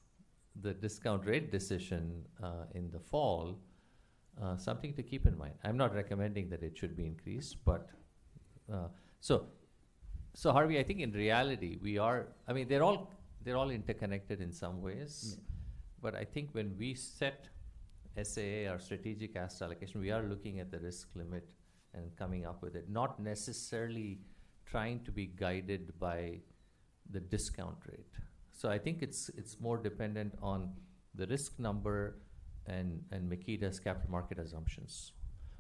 the discount rate decision uh, in the fall, uh, something to keep in mind. I'm not recommending that it should be increased, but uh, so so Harvey, I think in reality we are. I mean, they're all they're all interconnected in some ways, but I think when we set SAA, or strategic asset allocation, we are looking at the risk limit and coming up with it, not necessarily trying to be guided by the discount rate. So I think it's it's more dependent on the risk number and and Meketa's capital market assumptions.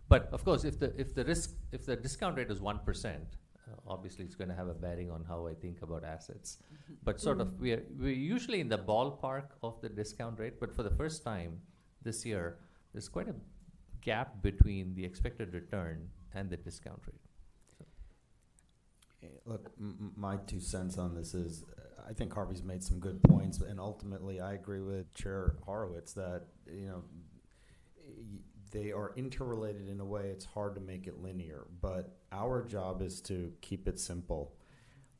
But of course, if the if the risk if the discount rate is one percent, uh, obviously it's going to have a bearing on how I think about assets. But sort of we are we're usually in the ballpark of the discount rate. But for the first time this year, there's quite a gap between the expected return and the discount rate. Eh, Look, m- my two cents on this is, I think Harvey's made some good points, and ultimately, I agree with Chair Horowitz that, you know, they are interrelated in a way, it's hard to make it linear, but our job is to keep it simple.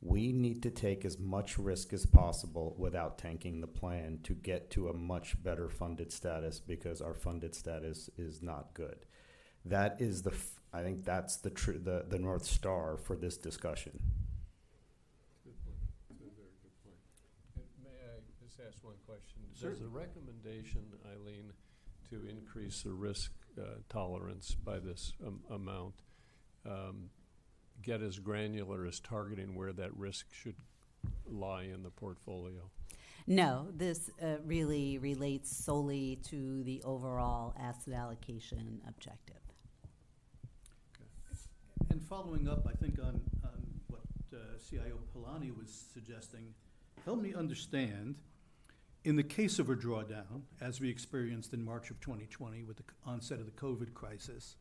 We need to take as much risk as possible without tanking the plan to get to a much better funded status because our funded status is not good. That is the, I think that's the tr- the, the North Star for this discussion. Good point. That's a very good point. And may I just ask one question? Does the recommendation, Eileen, to increase the risk uh, tolerance by this um, amount um, get as granular as targeting where that risk should lie in the portfolio? No, this uh, really relates solely to the overall asset allocation objective. And following up, I think on, on what uh, CIO Palani was suggesting, help me understand, in the case of a drawdown, as we experienced in March of 2020 with the onset of the COVID crisis,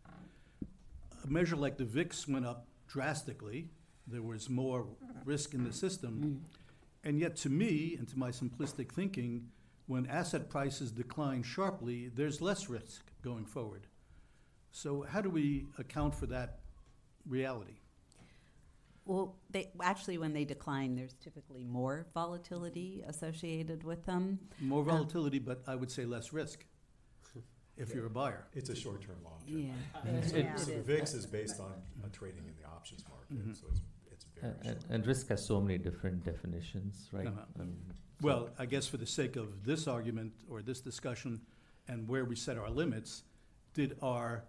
a measure like the VIX went up drastically. There was more risk in the system. And yet, to me, and to my simplistic thinking, when asset prices decline sharply, there's less risk going forward. So, how do we account for that reality? Well, they, actually, when they decline, there's typically more volatility associated with them. More Um, volatility, but I would say less risk if you're a buyer. It's a short-term, long-term. Yeah. So- Yeah. So the VIX is. is based on uh, trading in the options market, Mhm. so it's, it's very And, short. and, and risk has so many different definitions, right? Uh-huh. Um, so- Well, I guess for the sake of this argument or this discussion and where we set our limits, did our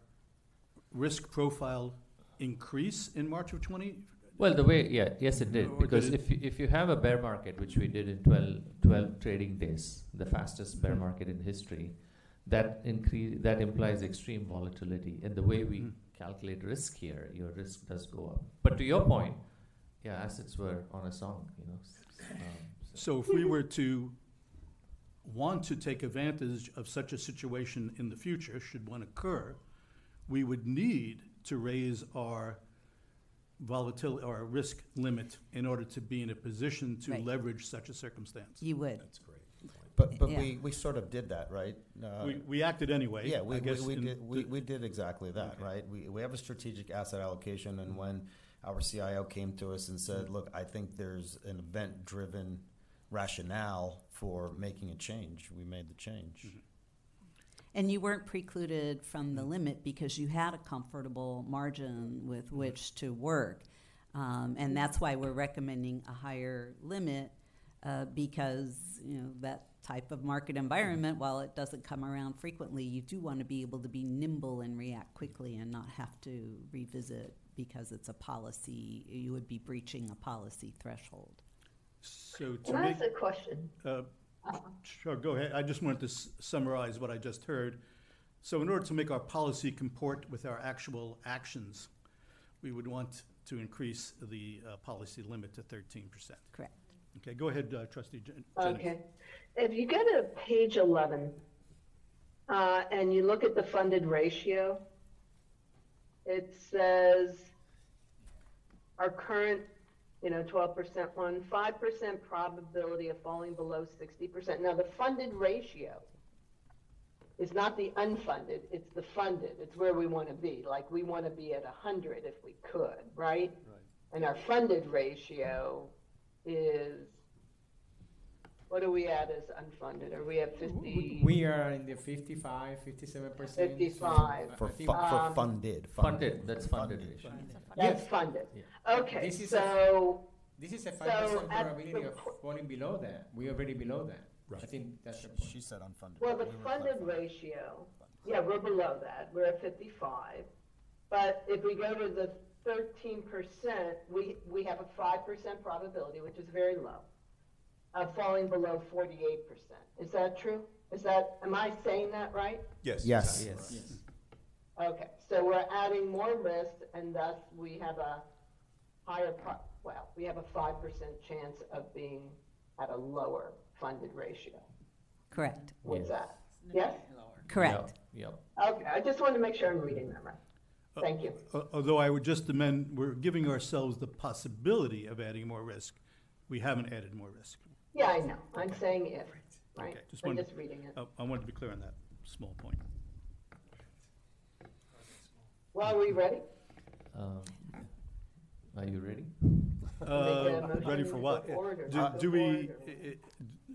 risk profile increase in March of 20? Well, the way, yeah, yes, it did, Or did because it- if, you- if you have a bear market, which we did in 12, 12 trading days, the fastest bear Mhm. market in history, that increase, that implies extreme volatility. And the way we Mhm. calculate risk here, your risk does go up. But to your point, yeah, assets were on a song, you know. s- um, So if we were to want to take advantage of such a situation in the future, should one occur, we would need to raise our volatility, or our risk limit in order to be in a position to Right. leverage such a circumstance. You would. That's great. But, but Yeah. we, we sort of did that, right? Uh, We, we acted anyway. Yeah, I we, we, guess we in did, we, the- we did exactly that, Okay. right? We, we have a strategic asset allocation, and when our CIO came to us and said, look, I think there's an event-driven rationale for making a change, we made the change. And you weren't precluded from the limit because you had a comfortable margin with which to work. Um, and that's why we're recommending a higher limit, uh, because, you know, that type of market environment, while it doesn't come around frequently, you do want to be able to be nimble and react quickly and not have to revisit because it's a policy, you would be breaching a policy threshold. So to Can I make, ask a question? uh, sure, go ahead. I just wanted to s- summarize what I just heard. So in order to make our policy comport with our actual actions, we would want to increase the uh, policy limit to thirteen percent. Correct. Okay, go ahead, uh, trustee Jen- Jennings. Okay. If you go to page 11, uh, and you look at the funded ratio, it says our current, you know, 12% one, 5% probability of falling below 60%. Now, the funded ratio is not the unfunded, it's the funded. It's where we want to be. Like, we want to be at 100 if we could, right? Right. And our funded ratio is, what are we at as unfunded? Are we at 50? We are in the 55, 57 percent. 55. For, fu- think- for Um, funded. Funded, that's funded ratio. That's Yes. funded. Yeah. Okay, This is a- so, This is a 5% at probability the of po- falling below that. We're already below that. Right. I think that's the She said unfunded. well, the We were funded clarifying. ratio, yeah, we're below that. We're at 55. But if we go to the 13%, we, we have a 5% probability, which is very low, of falling below 48%. Is that true? Is that, am I saying that right? Yes. Yes. exactly. Yes. Okay, so we're adding more risk, and thus we have a higher, pro- well, we have a five percent chance of being at a lower funded ratio. Correct. What's Yes. that? Yes? Correct. Yep. Okay, I just wanted to make sure I'm reading that right. Uh, Thank you. Al- Although I would just amend, we're giving ourselves the possibility of adding more risk. We haven't added more risk. Yeah, I know, I'm saying if, right? Okay, just I'm wanted- just reading it. I I wanted to be clear on that small point. Well, are we ready? Um, Are you ready? Uh, motion Ready for what? go forward or Do not go do we, forward or- i- i-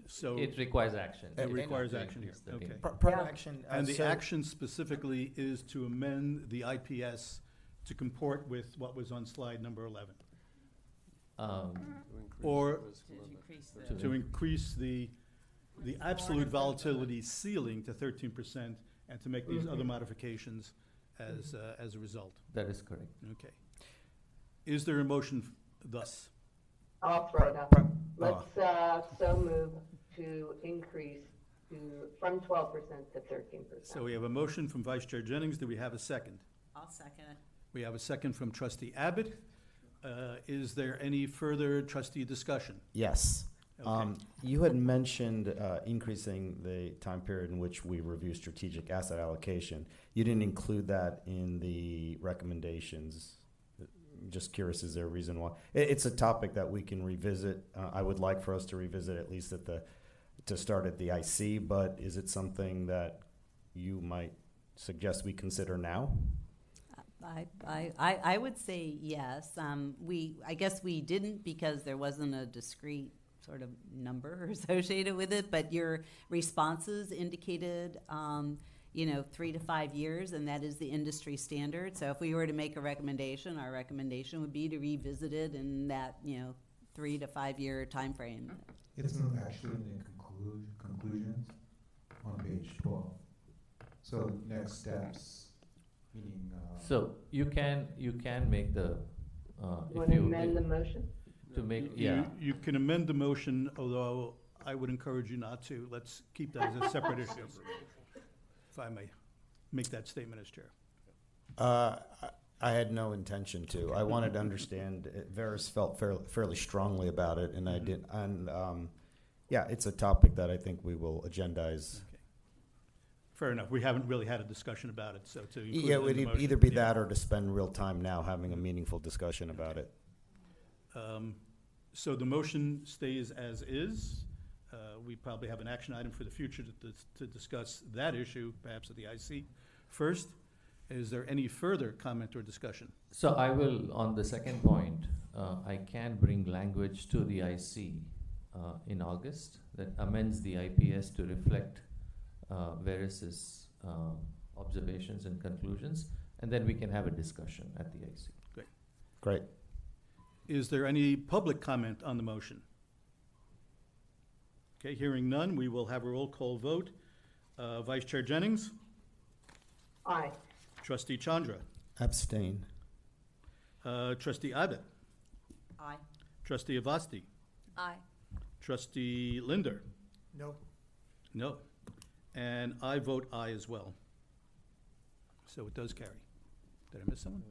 so, It requires action. it It requires action here, increase the okay. limit. Per, per Yeah. action. uh, And the so- action specifically is to amend the IPS to comport with what was on slide number 11, Um, Or- Increase the- To to increase the, the absolute volatility ceiling to 13% and to make these other modifications as, uh, as a result. That is correct. Okay. Is there a motion f- thus? I'll throw it up. Let's, uh, so move to increase to, from twelve percent to thirteen So percent. we have a motion from Vice Chair Jennings. Do we have a second? I'll second it. We have a second from Trustee Abbott. Uh, Is there any further trustee discussion? Yes. Um, you had mentioned uh, increasing the time period in which we review strategic asset allocation. You didn't include that in the recommendations. Just curious, is there a reason why? It, it's a topic that we can revisit. Uh, I would like for us to revisit at least at the to start at the IC. But is it something that you might suggest we consider now? I, I, I would say yes. Um, we, I guess we didn't because there wasn't a discrete sort of number associated with it, but your responses indicated, um, you know, three to five years, and that is the industry standard. So if we were to make a recommendation, our recommendation would be to revisit it in that, you know, three to five year timeframe. It's not actually in the conclu- conclusions on page twelve. So next steps, meaning, uh. So you can, you can make the, uh, You want to amend the motion? To make, You- yeah. You can amend the motion, although I would encourage you not to. Let's keep that as a separate issue. If I may make that statement as chair. Uh, I- I had no intention to. I wanted to understand. uh, Verus felt fairly, fairly strongly about it, and I did. And um, yeah, it's a topic that I think we will agendize. Fair enough. We haven't really had a discussion about it, so to include Yeah, it it in would the e- motion, either be yeah. that or to spend real time now having a meaningful discussion about it. Um, So the motion stays as is. Uh, We probably have an action item for the future to, dis- to discuss that issue, perhaps at the IC. First, is there any further comment or discussion? So I will, on the second point, uh, I can bring language to the IC uh, in August that amends the IPS to reflect uh, Verus's um, observations and conclusions, and then we can have a discussion at the IC. Great. Is there any public comment on the motion? Okay, hearing none, we will have a roll call vote. Uh, Vice Chair Jennings, Aye. Trustee Chandra, Abstain. uh, Trustee Abbott, Aye. Trustee Avasti, Aye. Trustee Linder, No. no, and I vote aye as well. so it does carry. Did I miss someone?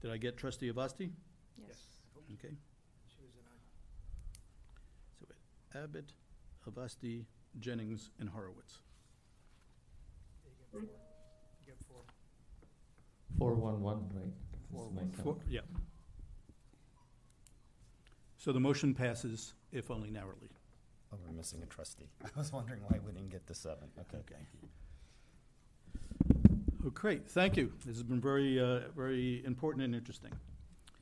Did I get trustee Avasti? Yes. Okay, She was an aye. so Abbott, Avasti, Jennings, and Horowitz. You get four. You get four. Four one one, right? Four, That's my count. four, yeah. So the motion passes, if only narrowly. Oh, we're missing a trustee. I was wondering why we didn't get the seven. Okay. Okay. Oh, great, thank you. This has been very, uh, very important and interesting.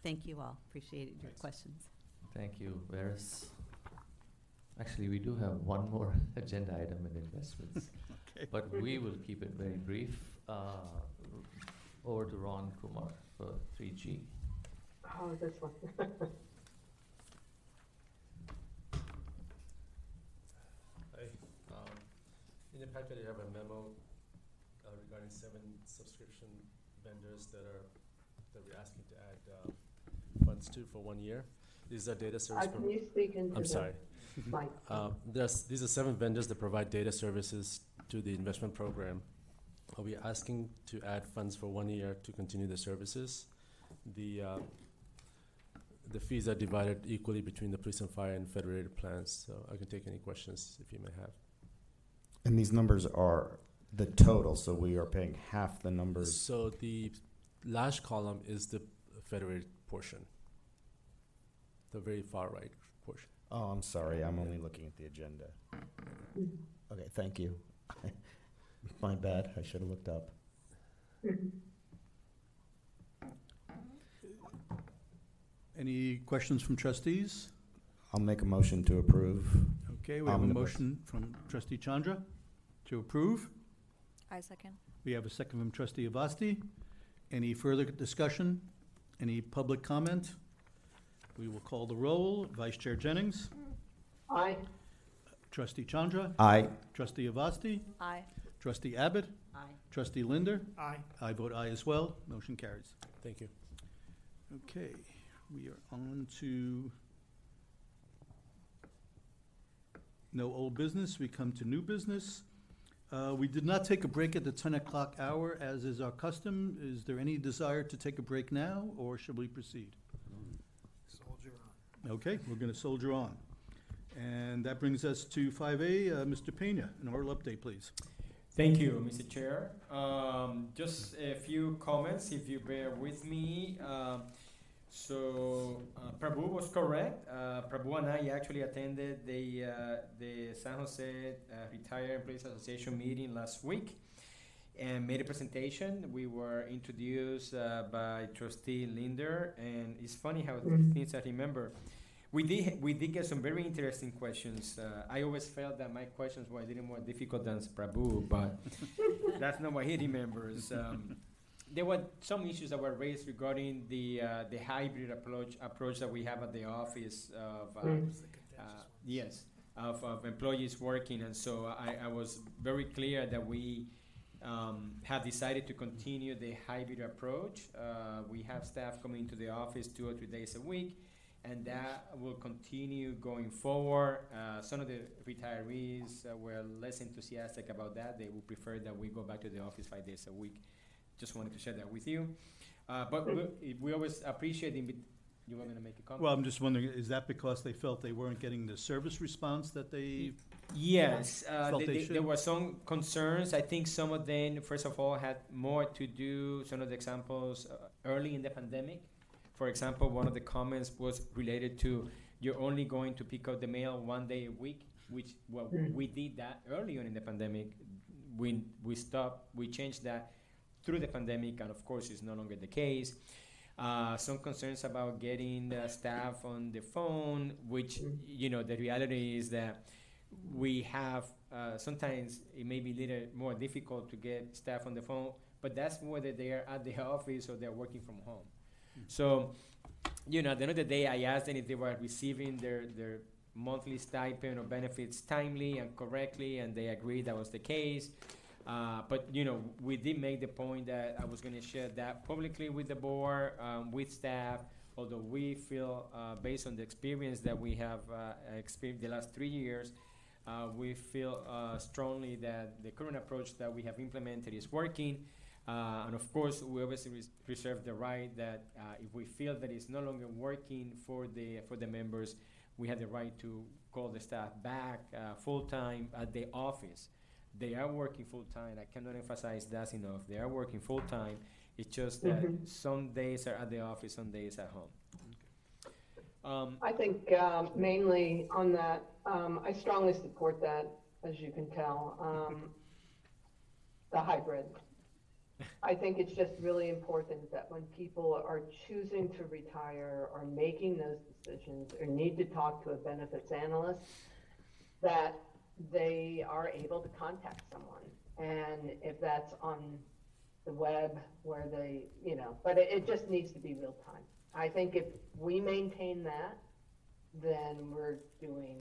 Thank you all. Appreciated your Thanks. questions. Thank you, Verus. Actually, we do have one more agenda item in investments, Okay. but we will keep it very brief. Uh, Over to Ron Kumar for three G. Oh, this one. Hi, um, in the packet, you have a memo uh, regarding seven subscription vendors that are, that we're asking to add, uh, funds to for one year. These are data Uh, can you speak into I'm the sorry. mic? Uh, there's, these are seven vendors that provide data services to the investment program. Uh, We're asking to add funds for one year to continue the services. The, uh, the fees are divided equally between the police and fire and federated plans, so I can take any questions if you may have. And these numbers are the total, so we are paying half the numbers. So the last column is the federated portion, the very far right portion. Oh, I'm sorry, I'm only looking at the agenda. Okay, thank you. My bad, I should have looked up. Any questions from trustees? I'll make a motion to approve. Okay, we have a Omnibus. motion from trustee Chandra to approve. I second. We have a second from trustee Avasti. Any further discussion? Any public comment? We will call the roll. Vice Chair Jennings, Aye. trustee Chandra, Aye. trustee Avasti, Aye. trustee Abbott, Aye. trustee Linder. Aye. I vote aye as well. Motion carries. Thank you. Okay, we are on to no old business. We come to new business. Uh, we did not take a break at the ten o'clock hour, as is our custom. Is there any desire to take a break now, or should we proceed? Soldier on. Okay, we're gonna soldier on. And that brings us to five A, uh, Mr. Pena, an oral update, please. Thank you, Mr. Chair. Um, just a few comments, if you bear with me. Um, so uh, Prabhu was correct. Uh, Prabhu and I actually attended the uh, the San Jose uh, Retired Employees Association meeting last week and made a presentation. We were introduced uh, by Trustee Linder, and it's funny how Mhm. things I remember. We did we did get some very interesting questions. Uh, I always felt that my questions were a little more difficult than Prabhu, but that's not what he remembers. Um, there were some issues that were raised regarding the uh, the hybrid approach approach that we have at the office of uh, Mm. It's the contentious uh, yes, of, of employees working, and so I, I was very clear that we um, have decided to continue the hybrid approach. Uh, we have staff coming to the office two or three days a week, and that will continue going forward. Uh, some of the retirees uh, were less enthusiastic about that. They would prefer that we go back to the office five days a week. Just wanted to share that with you. Uh, but we, we always appreciate the. invi- You were going to make a comment? Well, I'm just wondering, is that because they felt they weren't getting the service response that they Yes, uh, Felt th- they th- there should. were some concerns. I think some of them, first of all, had more to do. Some of the examples uh, early in the pandemic. For example, one of the comments was related to you're only going to pick up the mail one day a week, which well Mm. we did that early on in the pandemic. We we stopped. We changed that through the pandemic, and of course, it's no longer the case. Uh, some concerns about getting uh, staff on the phone, which Mm. you know the reality is that we have uh, sometimes it may be a little more difficult to get staff on the phone, but that's whether they are at the office or they're working from home. So, you know, at the end of the day, I asked them if they were receiving their, their monthly stipend or benefits timely and correctly, and they agreed that was the case. Uh, but you know, we did make the point that I was going to share that publicly with the board, um, with staff. Although we feel, uh, based on the experience that we have uh, experienced the last three years, Uh, we feel uh, strongly that the current approach that we have implemented is working. Uh, and of course, we always res- reserve the right that if we feel that it's no longer working for the for the members, we have the right to call the staff back full time at the office. They are working full time. I cannot emphasize that enough. They are working full time. It's just that Mhm. some days are at the office, some days at home. Um, I think um, mainly on that, um, I strongly support that, as you can tell, um, the hybrid. I think it's just really important that when people are choosing to retire or making those decisions or need to talk to a benefits analyst, that they are able to contact someone. And if that's on the web where they, you know, but it, it just needs to be real time. I think if we maintain that, then we're doing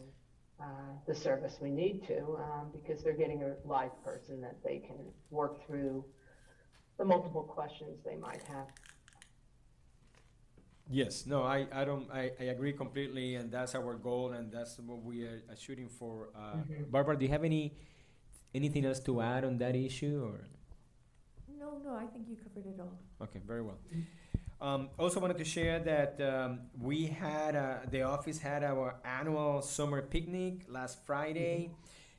uh, the service we need to um, because they're getting a live person that they can work through the multiple questions they might have. Yes, no, I, I don't, I, I agree completely, and that's our goal, and that's what we are are shooting for. Uh, Mhm. Barbara, do you have any, anything else to add on that issue, or? No, no, I think you covered it all. Okay, very well. Um, also wanted to share that um, we had uh, the office had our annual summer picnic last Friday.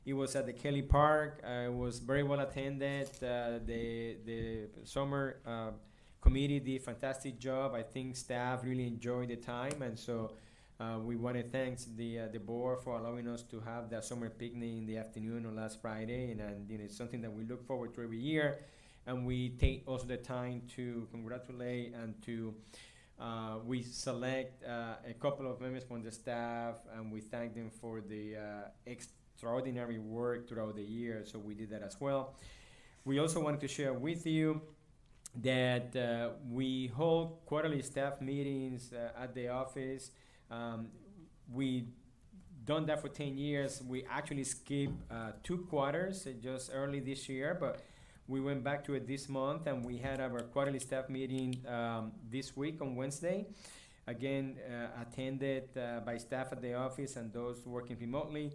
It was at the Kelley Park. Uh, it was very well attended. Uh, the the summer uh, committee did a fantastic job. I think staff really enjoyed the time, and so uh, we want to thank the uh, the board for allowing us to have that summer picnic in the afternoon on last Friday, and, and you know, it's something that we look forward to every year and we take also the time to congratulate and to uh, we select uh, a couple of members from the staff and we thank them for the uh, extraordinary work throughout the year so we did that as well we also wanted to share with you that uh, we hold quarterly staff meetings uh, at the office um, we done that for 10 years we actually skipped uh, two quarters uh, just early this year but we went back to it this month and we had our quarterly staff meeting um, this week on Wednesday. Again, uh, attended uh, by staff at the office and those working remotely.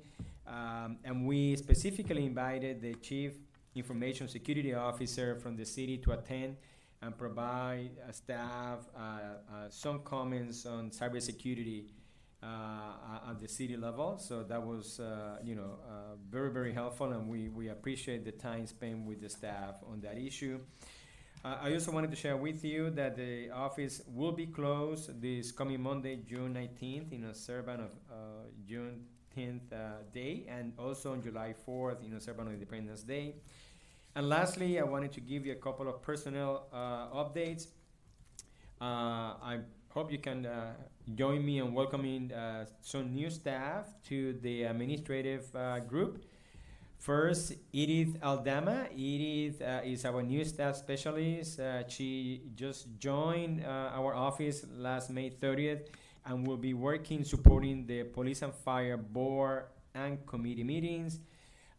Um, and we specifically invited the Chief Information Security Officer from the city to attend and provide uh, staff uh, uh, some comments on cybersecurity uh, at the city level. So that was, you know, very, very helpful, and we, we appreciate the time spent with the staff on that issue. I also wanted to share with you that the office will be closed this coming Monday, June 19th, in observance of uh, June 10th uh, Day, and also on July 4th, in observance of Independence Day. And lastly, I wanted to give you a couple of personnel uh, updates. Uh, I hope you can uh, join me in welcoming some new staff to the administrative group. First, Edith Aldama. Edith uh, is our new staff specialist. Uh, she just joined uh, our office last May 30th and will be working supporting the Police and Fire Board and committee meetings.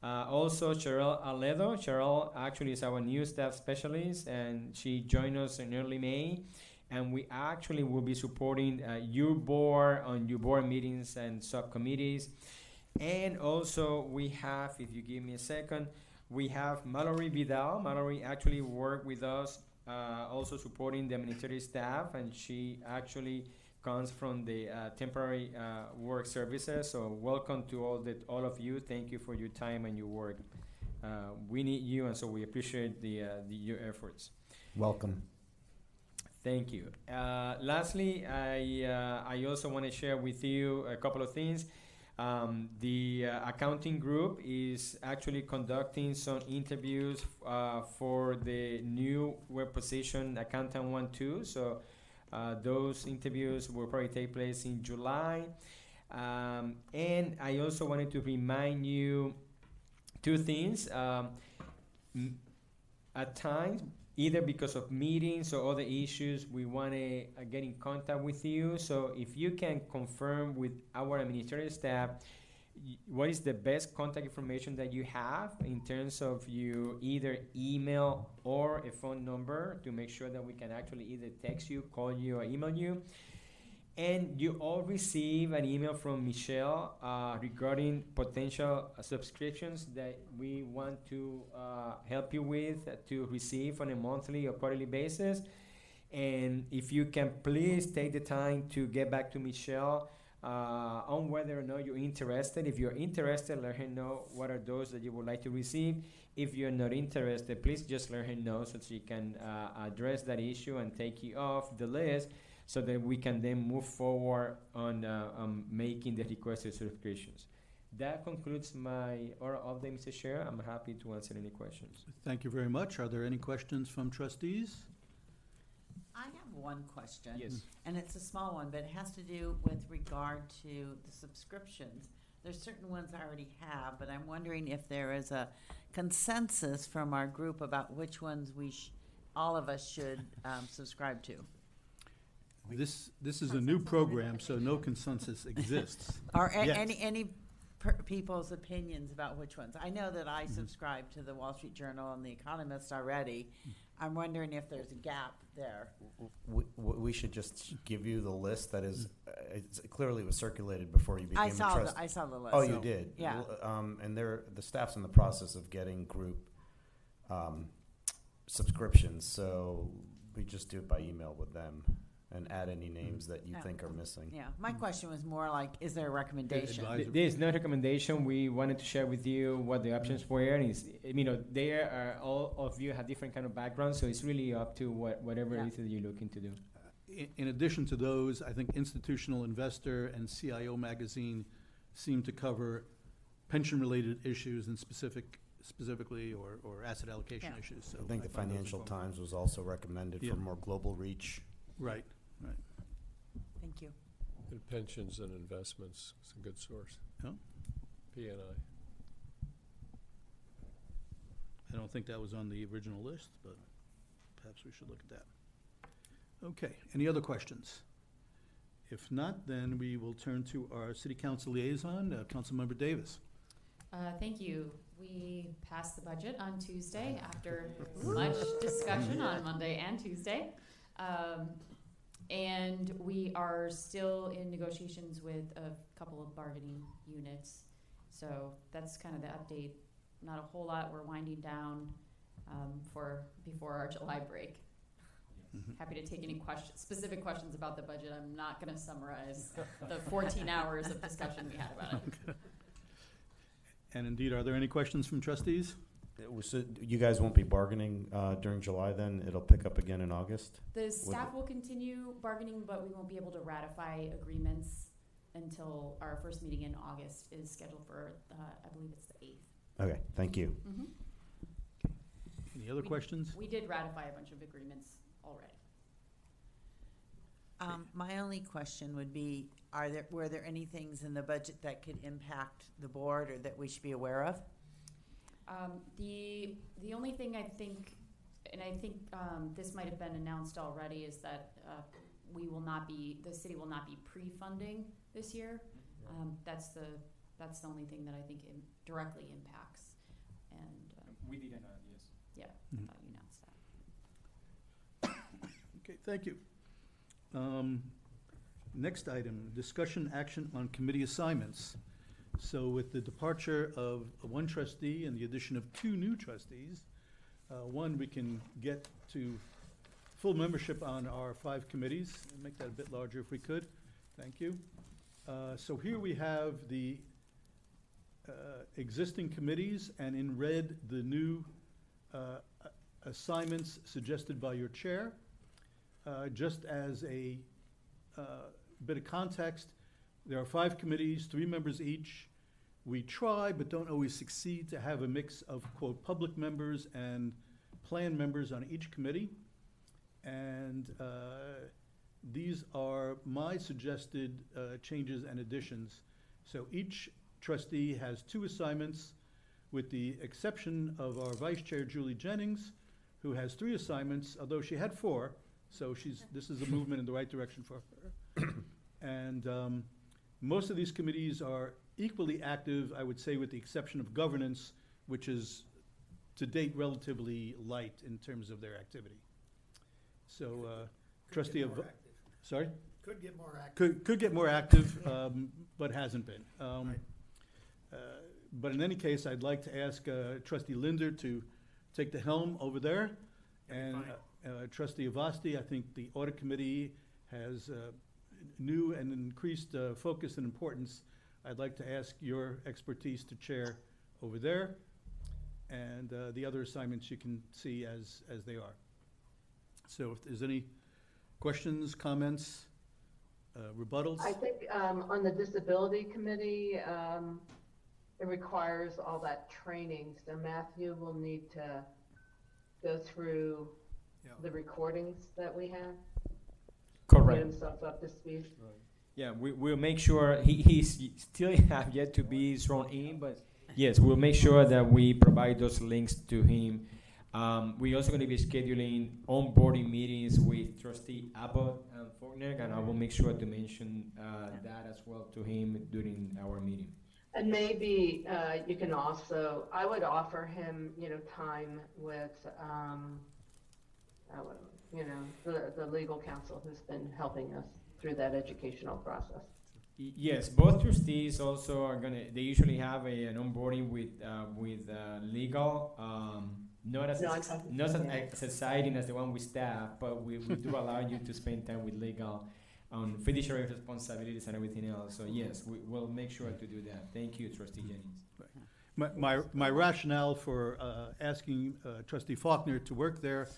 Uh, also, Cheryl Aledo. Cheryl actually is our new staff specialist, and she joined us in early May. And we actually will be supporting uh, your board on your board meetings and subcommittees. And also, we have, if you give me a second, we have Mallory Vidal. Mallory actually worked with us, uh, also supporting the administrative staff, and she actually comes from the uh, temporary uh, work services. So welcome to all the all of you. Thank you for your time and your work. Uh, we need you, and so we appreciate the, uh, the your efforts. Welcome. Thank you. Uh, lastly, I uh, I also want to share with you a couple of things. Um, the uh, accounting group is actually conducting some interviews uh, for the new web position accountant one two. So uh, those interviews will probably take place in July. Um, and I also wanted to remind you two things. Um, at times, either because of meetings or other issues, we want to uh, get in contact with you. So if you can confirm with our administrative staff what is the best contact information that you have in terms of you either email or a phone number to make sure that we can actually either text you, call you, or email you. And you all receive an email from Michelle uh, regarding potential uh, subscriptions that we want to uh, help you with uh, to receive on a monthly or quarterly basis. And if you can please take the time to get back to Michelle uh, on whether or not you're interested. If you're interested, let her know what are those that you would like to receive. If you're not interested, please just let her know so she can uh, address that issue and take you off the list so that we can then move forward on uh, um, making the requested subscriptions. That concludes my oral update, Mr. Chair. I'm happy to answer any questions. Thank you very much. Are there any questions from trustees? I have one question. Yes. And it's a small one, but it has to do with regard to the subscriptions. There's certain ones I already have, but I'm wondering if there is a consensus from our group about which ones we, sh- all of us should um, subscribe to. This, this is a new program, so no consensus exists. Or a- yet. any, any per- people's opinions about which ones. I know that I subscribe to the Wall Street Journal and The Economist already. I'm wondering if there's a gap there. We, we should just give you the list that is, uh, it's clearly was circulated before you became I a saw trust. the- I saw the list. Oh, you did? yeah. Um, and they're, the staff's in the process of getting group, um, subscriptions, so we just do it by email with them and add any names mm-hmm. that you Yeah. think are missing. Yeah, my question was more like, is there a recommendation? Th- There is no recommendation. We wanted to share with you what the options mm-hmm. were. And it's, you know, there are all of you have different kind of backgrounds, so it's really up to what, whatever Yeah. it is that you're looking to do. Uh, in, in addition to those, I think Institutional Investor and CIO Magazine seem to cover pension-related issues and specific, specifically, or, or asset allocation Yeah. issues, so. I think the find those Financial informative. Times was also recommended Yeah. for more global reach. Right, right. Thank you. And pensions and investments, is a good source. Yeah. P and I. I don't think that was on the original list, but perhaps we should look at that. Okay, any other questions? If not, then we will turn to our city council liaison, uh, Councilmember Davis. Uh, thank you. We passed the budget on Tuesday after much discussion on Monday and Tuesday. Um, and we are still in negotiations with a couple of bargaining units. So that's kind of the update. Not a whole lot. We're winding down um, for before our July break. Happy to take any questions, specific questions about the budget. I'm not going to summarize the 14 hours of discussion we had about it. And indeed, are there any questions from trustees? Was it- you guys won't be bargaining, uh, during July then? It'll pick up again in August? The staff will continue bargaining, but we won't be able to ratify agreements until our first meeting in August is scheduled for, uh, I believe it's the eighth. Okay, thank you. Any other We- questions? We did ratify a bunch of agreements already. Um, my only question would be, are there, were there any things in the budget that could impact the board or that we should be aware of? Um, the, the only thing I think, and I think, um, this might have been announced already, is that, uh, we will not be, the city will not be pre-funding this year. Um, that's the, that's the only thing that I think im- directly impacts, and, um, We did not, yes. yeah. I thought you announced that. Okay, thank you. Um, Next item, discussion action on committee assignments. So with the departure of one trustee and the addition of two new trustees, uh, one, we can get to full membership on our five committees, make that a bit larger if we could. Thank you. Uh, So here we have the uh, existing committees, and in red, the new uh, assignments suggested by your chair. Uh, Just as a uh, bit of context, there are five committees, three members each. We try, but don't always succeed, to have a mix of, quote, public members and plan members on each committee. And uh, these are my suggested uh, changes and additions. So each trustee has two assignments, with the exception of our vice chair, Julie Jennings, who has three assignments, although she had four, so she's, this is a movement in the right direction for her. And um, most of these committees are equally active, I would say, with the exception of governance, which is to date relatively light in terms of their activity. So uh, trustee of, sorry? Could get more active. could, could get more active, um, but hasn't been. Um, uh, But in any case, I'd like to ask uh, trustee Linder to take the helm over there. And uh, uh, trustee Avasti, I think the audit committee has uh, new and increased uh, focus and importance. I'd like to ask your expertise to chair over there. And uh, the other assignments you can see as, as they are. So if there's any questions, comments, uh, rebuttals? I think um, on the disability committee, um, it requires all that training, so Matthew will need to go through the recordings that we have. Correct. Himself up to speed. Yeah, we, we'll make sure, he, he's y- still have yet to be sworn in, but yes, we'll make sure that we provide those links to him. Um, we're also gonna be scheduling onboarding meetings with trustee Abbott and Faulkner, and I will make sure to mention, uh, that as well to him during our meeting. And maybe uh, you can also, I would offer him, you know, time with, um, uh, you know, the, the legal counsel who's been helping us through that educational process. Yes, both trustees also are gonna, they usually have a, an onboarding with, uh, with, uh, legal, um, not as, No, I'm ex- talking- not as yeah. exciting as the one with staff, but we, we do allow you to spend time with legal on fiduciary responsibilities and everything else, so yes, we, we'll make sure to do that. Thank you, trustee Jennings. My, my, my rationale for uh, asking uh, trustee Faulkner to work there,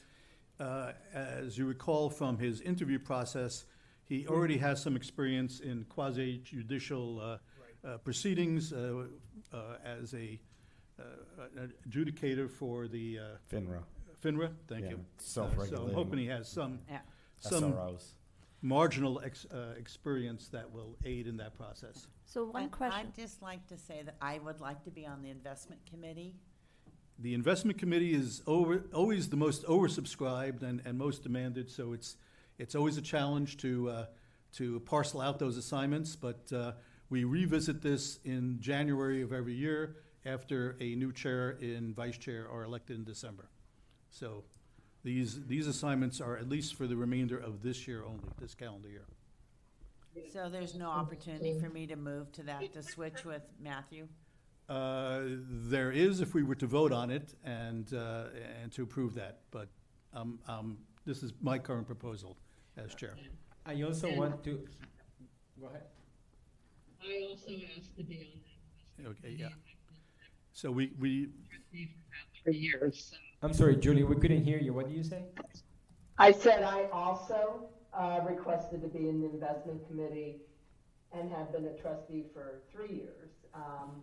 uh, as you recall from his interview process, he already has some experience in quasi judicial uh, uh, proceedings uh, uh, as a uh, an adjudicator for the. uh, FINRA. FINRA, thank Yeah, you. Uh, self-regulating. So I'm hoping he has some, Yeah. some SROs. marginal ex- uh, experience that will aid in that process. So one And question. I'd just like to say that I would like to be on the investment committee. The investment committee is over, always the most oversubscribed and, and most demanded, so it's, it's always a challenge to, uh, to parcel out those assignments, but, uh, we revisit this in January of every year after a new chair and vice chair are elected in December. So these, these assignments are at least for the remainder of this year only, this calendar year. So there's no opportunity for me to move to that, to switch with Matthew? Uh, There is if we were to vote on it and, uh, and to approve that, but um, um, this is my current proposal as chair. I also want to, go ahead. I also asked to be on that. Okay, yeah. So we, we, for years. I'm sorry, Julie, we couldn't hear you. What did you say? I said I also uh, requested to be in the investment committee and have been a trustee for three years. Um,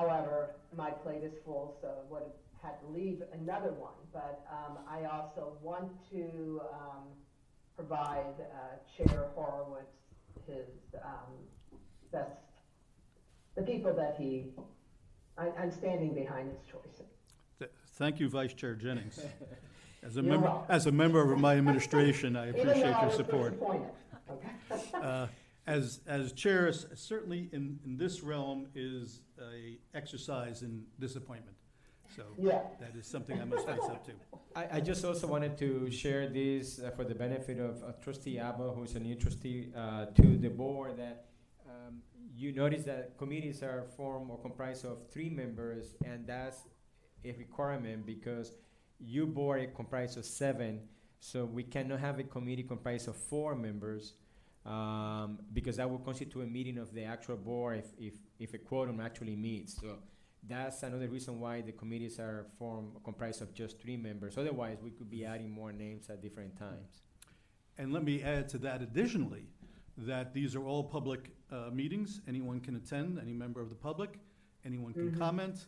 However, my plate is full, so I would have had to leave another one. But um, I also want to um, provide uh, Chair Horowitz his um, best, the people that he, I- I'm standing behind his choices. th- thank you, Vice Chair Jennings. As a You're member, welcome. as a member of my administration, I Even appreciate though I your was support. disappointed, okay? Uh, As, as chair, certainly in, in this realm is a exercise in disappointment. So Yeah. that is something I must face up to. I, I just also wanted to share this uh, for the benefit of uh, trustee Abbott, who's a new trustee, uh, to the board, that um, you notice that committees are formed or comprised of three members, and that's a requirement because you board is comprised of seven, so we cannot have a committee comprised of four members, um, because that will constitute a meeting of the actual board if, if, if a quorum actually meets. So that's another reason why the committees are formed, comprised of just three members. Otherwise, we could be adding more names at different times. And let me add to that additionally, that these are all public uh, meetings. Anyone can attend, any member of the public, anyone can Mhm. comment.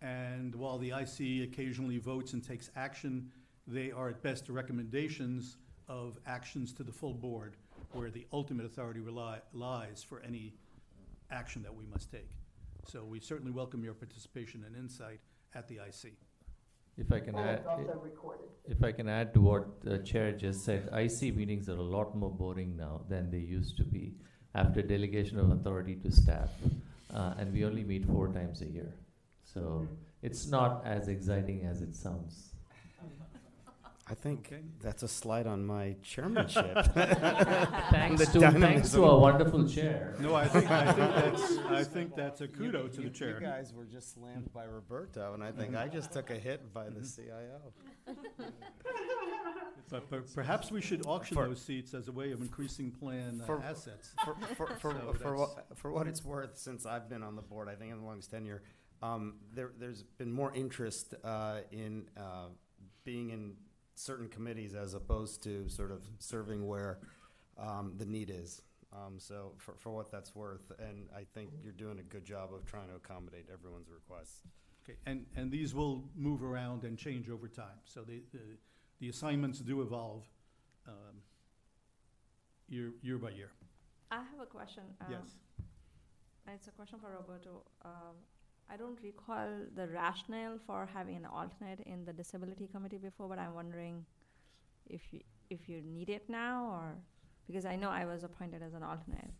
And while the IC occasionally votes and takes action, they are at best recommendations of actions to the full board, where the ultimate authority rely, lies for any action that we must take. So we certainly welcome your participation and insight at the IC. If I can And add, it's also recorded. if I can add to what the chair just said, IC meetings are a lot more boring now than they used to be after delegation of authority to staff. Uh, and we only meet four times a year. So it's not as exciting as it sounds. I think Okay. that's a slide on my chairmanship. Thanks to, thanks to our wonderful chair. No, I think, I think that's, I think that's a kudo You- to the you- chair. You guys were just slammed by Roberto, and I think I just took a hit by the CIO. But per- perhaps we should auction For- those seats as a way of increasing plan uh, For- assets. For, for, for, So for, that's- what, for what it's worth, since I've been on the board, I think in the longest tenure, um, there, there's been more interest uh, in uh, being in certain committees as opposed to sort of serving where um, the need is. Um, so for, for what that's worth, and I think you're doing a good job of trying to accommodate everyone's requests. Okay, and, and these will move around and change over time, so the, the, the assignments do evolve, um, year, year by year. I have a question. um, Yes. and It's a question for Roberto. Um, I don't recall the rationale for having an alternate in the disability committee before, but I'm wondering if you, if you need it now, or, because I know I was appointed as an alternate.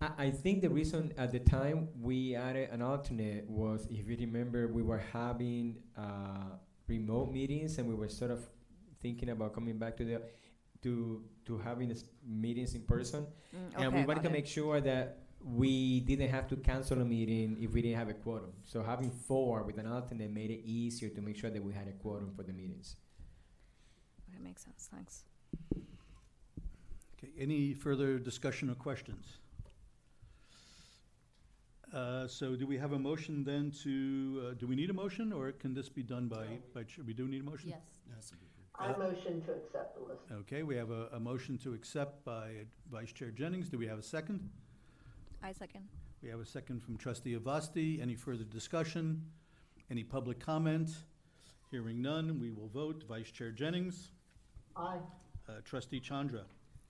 I, I think the reason at the time we added an alternate was, if you remember, we were having uh, remote meetings and we were sort of thinking about coming back to the to to having this meetings in person, Mm, and we wanted to it. make sure that we didn't have to cancel a meeting if we didn't have a quorum. So having four with an alternate made it easier to make sure that we had a quorum for the meetings. Okay, makes sense, thanks. Okay, any further discussion or questions? Uh, so do we have a motion then to, uh, do we need a motion, or can this be done by, by, ch- we do need a motion? Yes. I motion to accept the list. Okay, we have a, a motion to accept by Vice Chair Jennings. Do we have a second? I second. We have a second from Trustee Avasti. Any further discussion? Any public comment? Hearing none, we will vote. Vice Chair Jennings, Aye. uh, Trustee Chandra,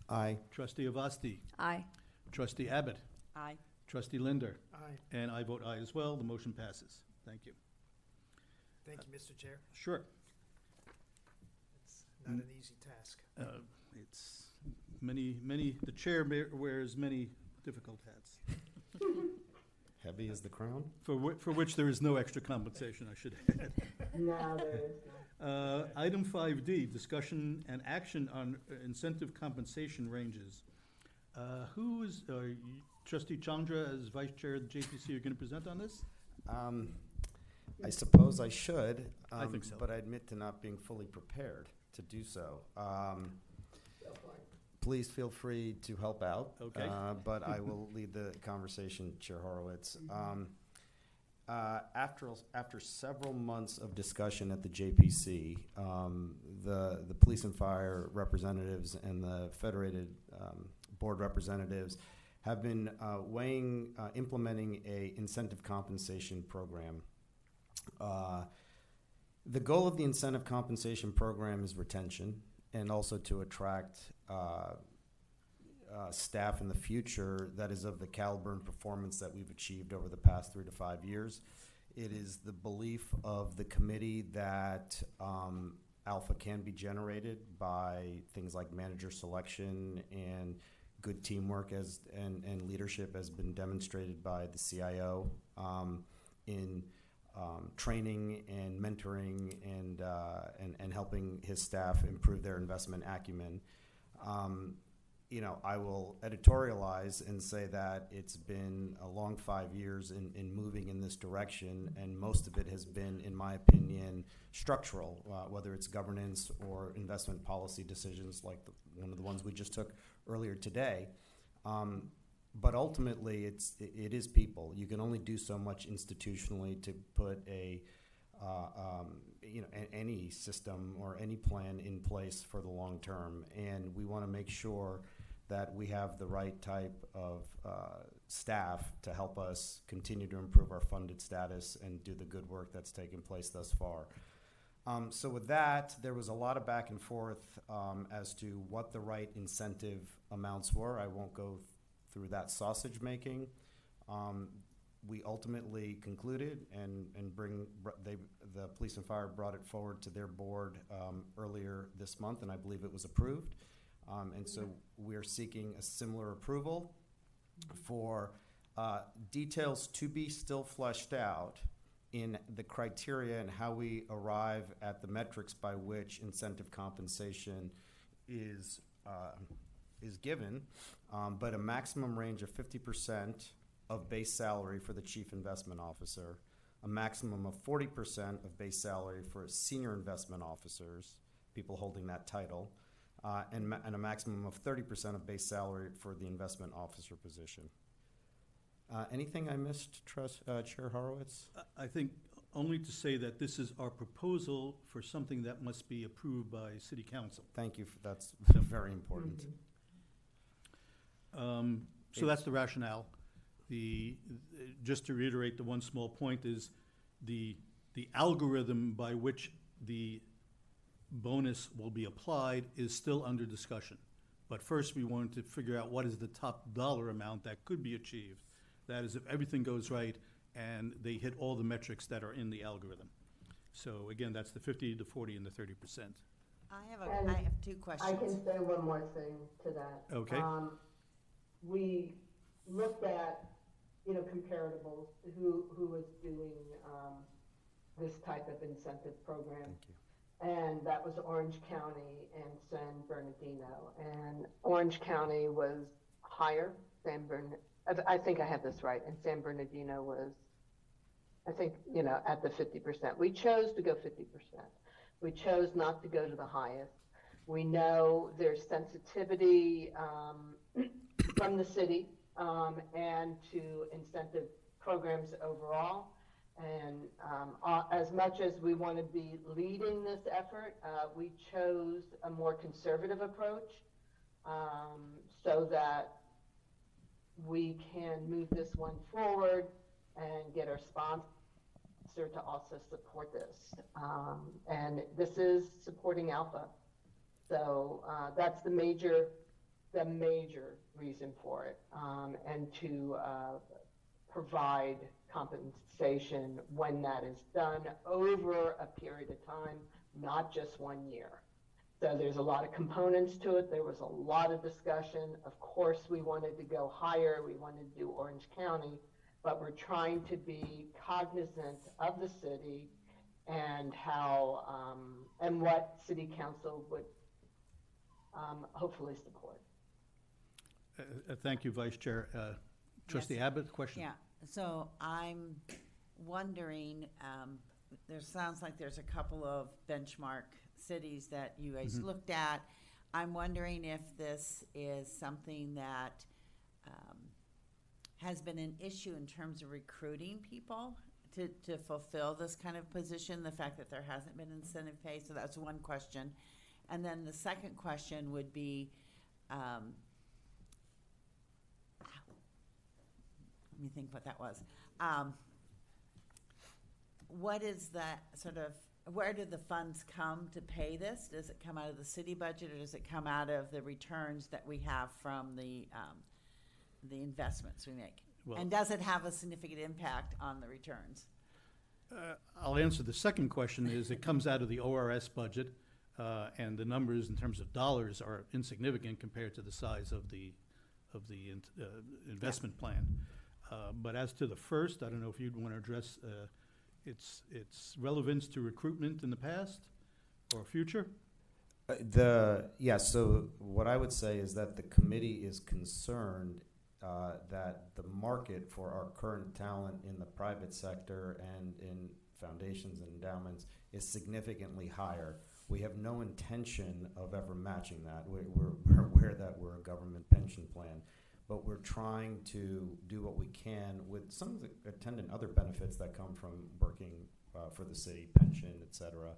Aye. Trustee Avasti, Aye. Trustee Abbott, Aye. Trustee Linder, Aye. and I vote aye as well. The motion passes. Thank you. Thank you, Mr. Chair. Sure. It's not an easy task. Uh, It's many, many, the chair ma- wears many difficult hats, Heavy is the crown? for whi- for which there is no extra compensation, I should add. No, there is none. Uh, Item five D, discussion and action on uh, incentive compensation ranges. Uh, Who is, uh, y- trustee Chandra as vice chair of the JPC, are going to present on this? Um, I suppose I should. I um, think so. But I admit to not being fully prepared to do so. Um, Go for it. Please feel free to help out. Okay. Uh, but I will lead the conversation, Chair Horowitz. Um, uh, after, after several months of discussion at the JPC, um, the, the police and fire representatives and the federated um, board representatives have been uh, weighing uh, implementing a incentive compensation program. Uh, the goal of the incentive compensation program is retention and also to attract uh, uh, staff in the future that is of the caliber and performance that we've achieved over the past three to five years. It is the belief of the committee that um, alpha can be generated by things like manager selection and good teamwork as and, and leadership has been demonstrated by the CIO um, in um, training and mentoring and, uh, and and helping his staff improve their investment acumen. Um, you know, I will editorialize and say that it's been a long five years in, in moving in this direction, and most of it has been, in my opinion, structural, uh, whether it's governance or investment policy decisions like the, one of the ones we just took earlier today. Um, but ultimately, it's it, it is people. You can only do so much institutionally to put a uh, um, you know a, any system or any plan in place for the long term, and we want to make sure that we have the right type of uh, staff to help us continue to improve our funded status and do the good work that's taken place thus far. Um, so with that, there was a lot of back and forth um, as to what the right incentive amounts were. I won't go through that sausage making. Um, we ultimately concluded and, and bring they the police and fire brought it forward to their board um, earlier this month, and I believe it was approved. Um, and so we're seeking a similar approval for uh, details to be still fleshed out in the criteria and how we arrive at the metrics by which incentive compensation is uh, is given, um, but a maximum range of fifty percent of base salary for the chief investment officer, a maximum of forty percent of base salary for senior investment officers, people holding that title, uh, and, ma- and a maximum of thirty percent of base salary for the investment officer position. Uh, anything I missed, Trust, uh, Chair Horowitz? I- I think only to say that this is our proposal for something that must be approved by city council. Thank you, for, that's very important. Um, So that's the rationale. The, just to reiterate, the one small point is the, the algorithm by which the bonus will be applied is still under discussion. But first, we wanted to figure out what is the top dollar amount that could be achieved. That is, if everything goes right and they hit all the metrics that are in the algorithm. So again, that's the fifty, the forty, and the thirty percent. I have a, And I have two I questions. can say one more thing to that. Okay. Um, we looked at, you know, comparables, who, who was doing, um, this type of incentive program. Thank you. And that was Orange County and San Bernardino. And Orange County was higher, San Bern, I, I think I have this right, and San Bernardino was, I think, you know, at the fifty percent. We chose to go fifty percent. We chose not to go to the highest. We know there's sensitivity, um, from the city, um, and to incentive programs overall. And, um, uh, as much as we want to be leading this effort, uh, we chose a more conservative approach, um, so that we can move this one forward and get our sponsor to also support this. Um, and this is supporting Alpha. So, uh, that's the major, the major reason for it. Um, and to, uh, provide compensation when that is done over a period of time, not just one year. So there's a lot of components to it. There was a lot of discussion. Of course, we wanted to go higher. We wanted to do Orange County, but we're trying to be cognizant of the city and how, um, and what city council would, um, hopefully support. Uh, uh, Thank you, Vice Chair. Uh, Trustee Yes. Abbott, question? Yeah, so I'm wondering, um, there sounds like there's a couple of benchmark cities that you guys Mhm. looked at. I'm wondering if this is something that, um, has been an issue in terms of recruiting people to, to fulfill this kind of position, the fact that there hasn't been incentive pay, so that's one question. And then the second question would be, um, let me think what that was. Um, what is that sort of, where do the funds come to pay this? Does it come out of the city budget or does it come out of the returns that we have from the, um, the investments we make? Well- And does it have a significant impact on the returns? Uh, I'll answer the second question is it comes out of the ORS budget, uh, and the numbers in terms of dollars are insignificant compared to the size of the, of the in- uh, investment plan. Uh, But as to the first, I don't know if you'd want to address uh, its, its relevance to recruitment in the past or future? Uh, The, yeah, so what I would say is that the committee is concerned uh, that the market for our current talent in the private sector and in foundations and endowments is significantly higher. We have no intention of ever matching that. We- We're, we're aware that we're a government pension plan, but we're trying to do what we can with some of the attendant other benefits that come from working uh, for the city, pension, et cetera.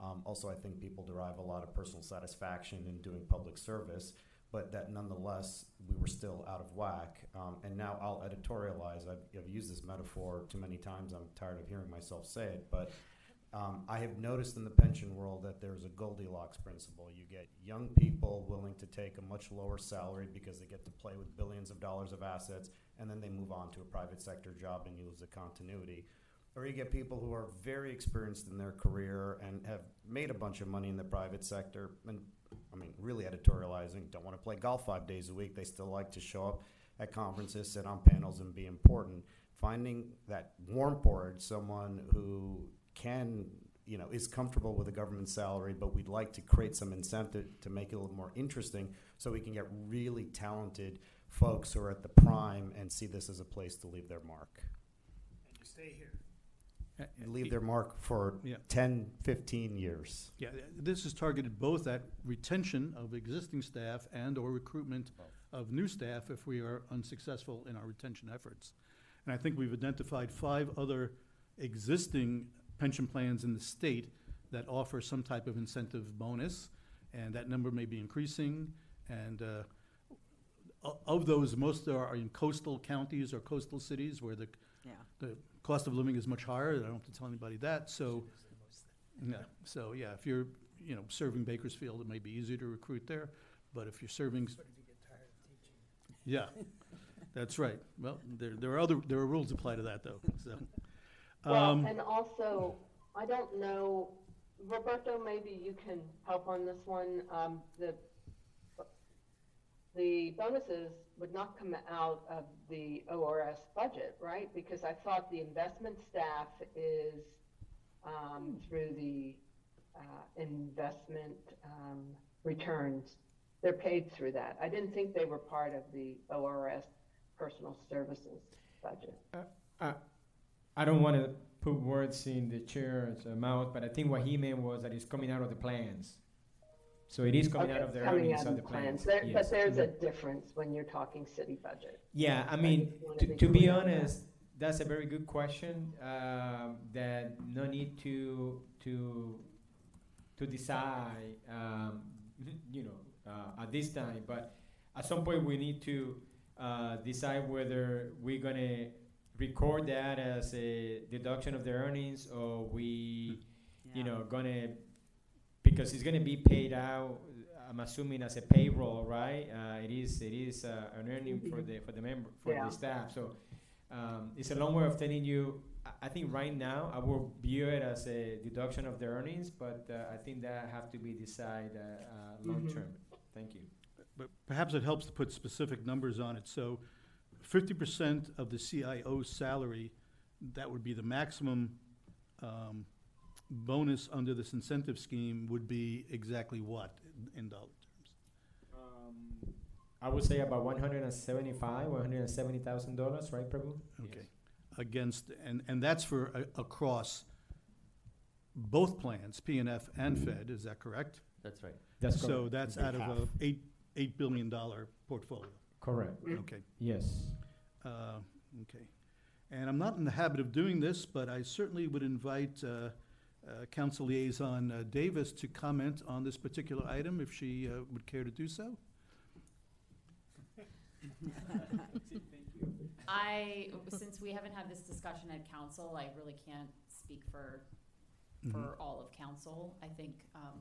Um, also, I think people derive a lot of personal satisfaction in doing public service, but that nonetheless, we were still out of whack. Um, and now I'll editorialize. I've, I've used this metaphor too many times. I'm tired of hearing myself say it, but um, I have noticed in the pension world that there's a Goldilocks principle. You get young people willing to take a much lower salary because they get to play with billions of dollars of assets, and then they move on to a private sector job and you lose the continuity. Or you get people who are very experienced in their career and have made a bunch of money in the private sector, and I mean, really editorializing, don't want to play golf five days a week. They still like to show up at conferences, sit on panels, and be important. finding that warm board, someone who can, you know, is comfortable with a government salary, but we'd like to create some incentive to make it a little more interesting so we can get really talented folks who are at the prime and see this as a place to leave their mark. And you stay here. And leave their mark for Yeah. 10, 15 years. Yeah, th- this is targeted both at retention of existing staff and/or recruitment of new staff if we are unsuccessful in our retention efforts. And I think we've identified five other existing pension plans in the state that offer some type of incentive bonus, and that number may be increasing. And uh, o- of those, most are in coastal counties or coastal cities where the Yeah. the cost of living is much higher. I don't have to tell anybody that. So, yeah. So yeah, if you're you know serving Bakersfield, it may be easier to recruit there. But if you're serving, But if you get tired of teaching. yeah, that's right. Well, there there are other there are rules apply to that though. So, Well, um, and also, I don't know, Roberto, maybe you can help on this one. Um, the, the bonuses would not come out of the ORS budget, right? Because I thought the investment staff is, um, through the, uh, investment, um, returns. They're paid through that. I didn't think they were part of the ORS personal services budget. Uh, I don't want to put words in the chair's uh, mouth, but I think what he meant was that it's coming out of the plans. So it is coming Okay, out of the coming earnings out of the the plans. There, yes. but there's a difference when you're talking city budget. Yeah, I mean, to, be to be on that. honest, that's a very good question. Um, that no need to to to decide, um, you know, uh, at this time. But at some point, we need to uh, decide whether we're gonna record that as a deduction of the earnings, or we, you know, gonna because it's gonna be paid out. I'm assuming as a payroll, right? Uh, it is. It is uh, an earning for the for the member for Yeah. the staff. So um, it's a long way of telling you. I- I think right now I will view it as a deduction of the earnings, but uh, I think that have to be decided uh, uh, long Mhm. term. Thank you. but perhaps it helps to put specific numbers on it. So, fifty percent of the CIO's salary, that would be the maximum um, bonus under this incentive scheme would be exactly what in, in dollar terms? Um, I would say about one hundred and seventy-five, one hundred and seventy thousand dollars, right, Prabhu? Okay. Against, and, and that's for, a- across both plans, PNF and Fed, is that correct? That's right. That's So that's out be of a half. eight, eight billion dollar portfolio. Correct. Okay. Yes. Uh, Okay. And I'm not in the habit of doing this, but I certainly would invite uh, uh, Council Liaison uh, Davis to comment on this particular item, if she uh, would care to do so. I, since we haven't had this discussion at council, I really can't speak for, for Mhm. all of council. I think, um,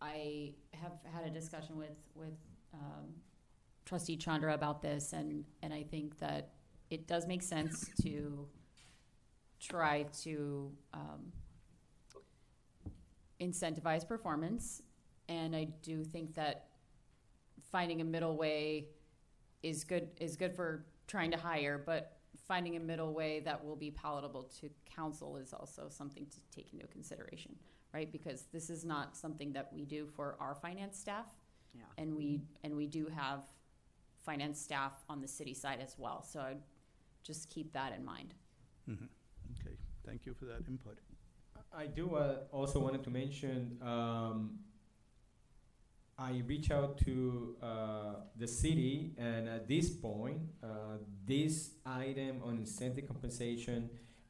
I have had a discussion with, with, um, trustee Chandra about this, and, and I think that it does make sense to try to, um, incentivize performance, and I do think that finding a middle way is good is good for trying to hire, but finding a middle way that will be palatable to council is also something to take into consideration, right? Because this is not something that we do for our finance staff, Yeah. and we and we do have finance staff on the city side as well. So I'd just keep that in mind. Mhm. Okay, thank you for that input. I do uh, also wanted to mention um, I reach out to uh, the city, and at this point, uh, this item on incentive compensation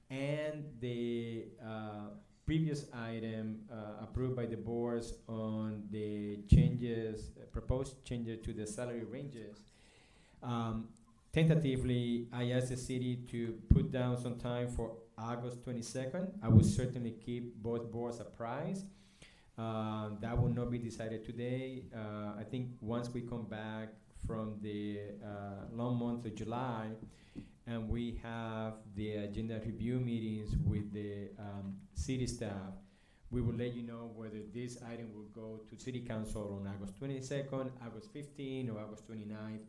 and the uh, previous item uh, approved by the boards on the changes, uh, proposed changes to the salary ranges. Um, tentatively, I asked the city to put down some time for August 22nd. I will certainly keep both boards apprised. Uh, that will not be decided today. Uh, I think once we come back from the uh, long month of July and we have the agenda review meetings with the um, city staff, we will let you know whether this item will go to city council on August 22nd, August 15th, or August 29th.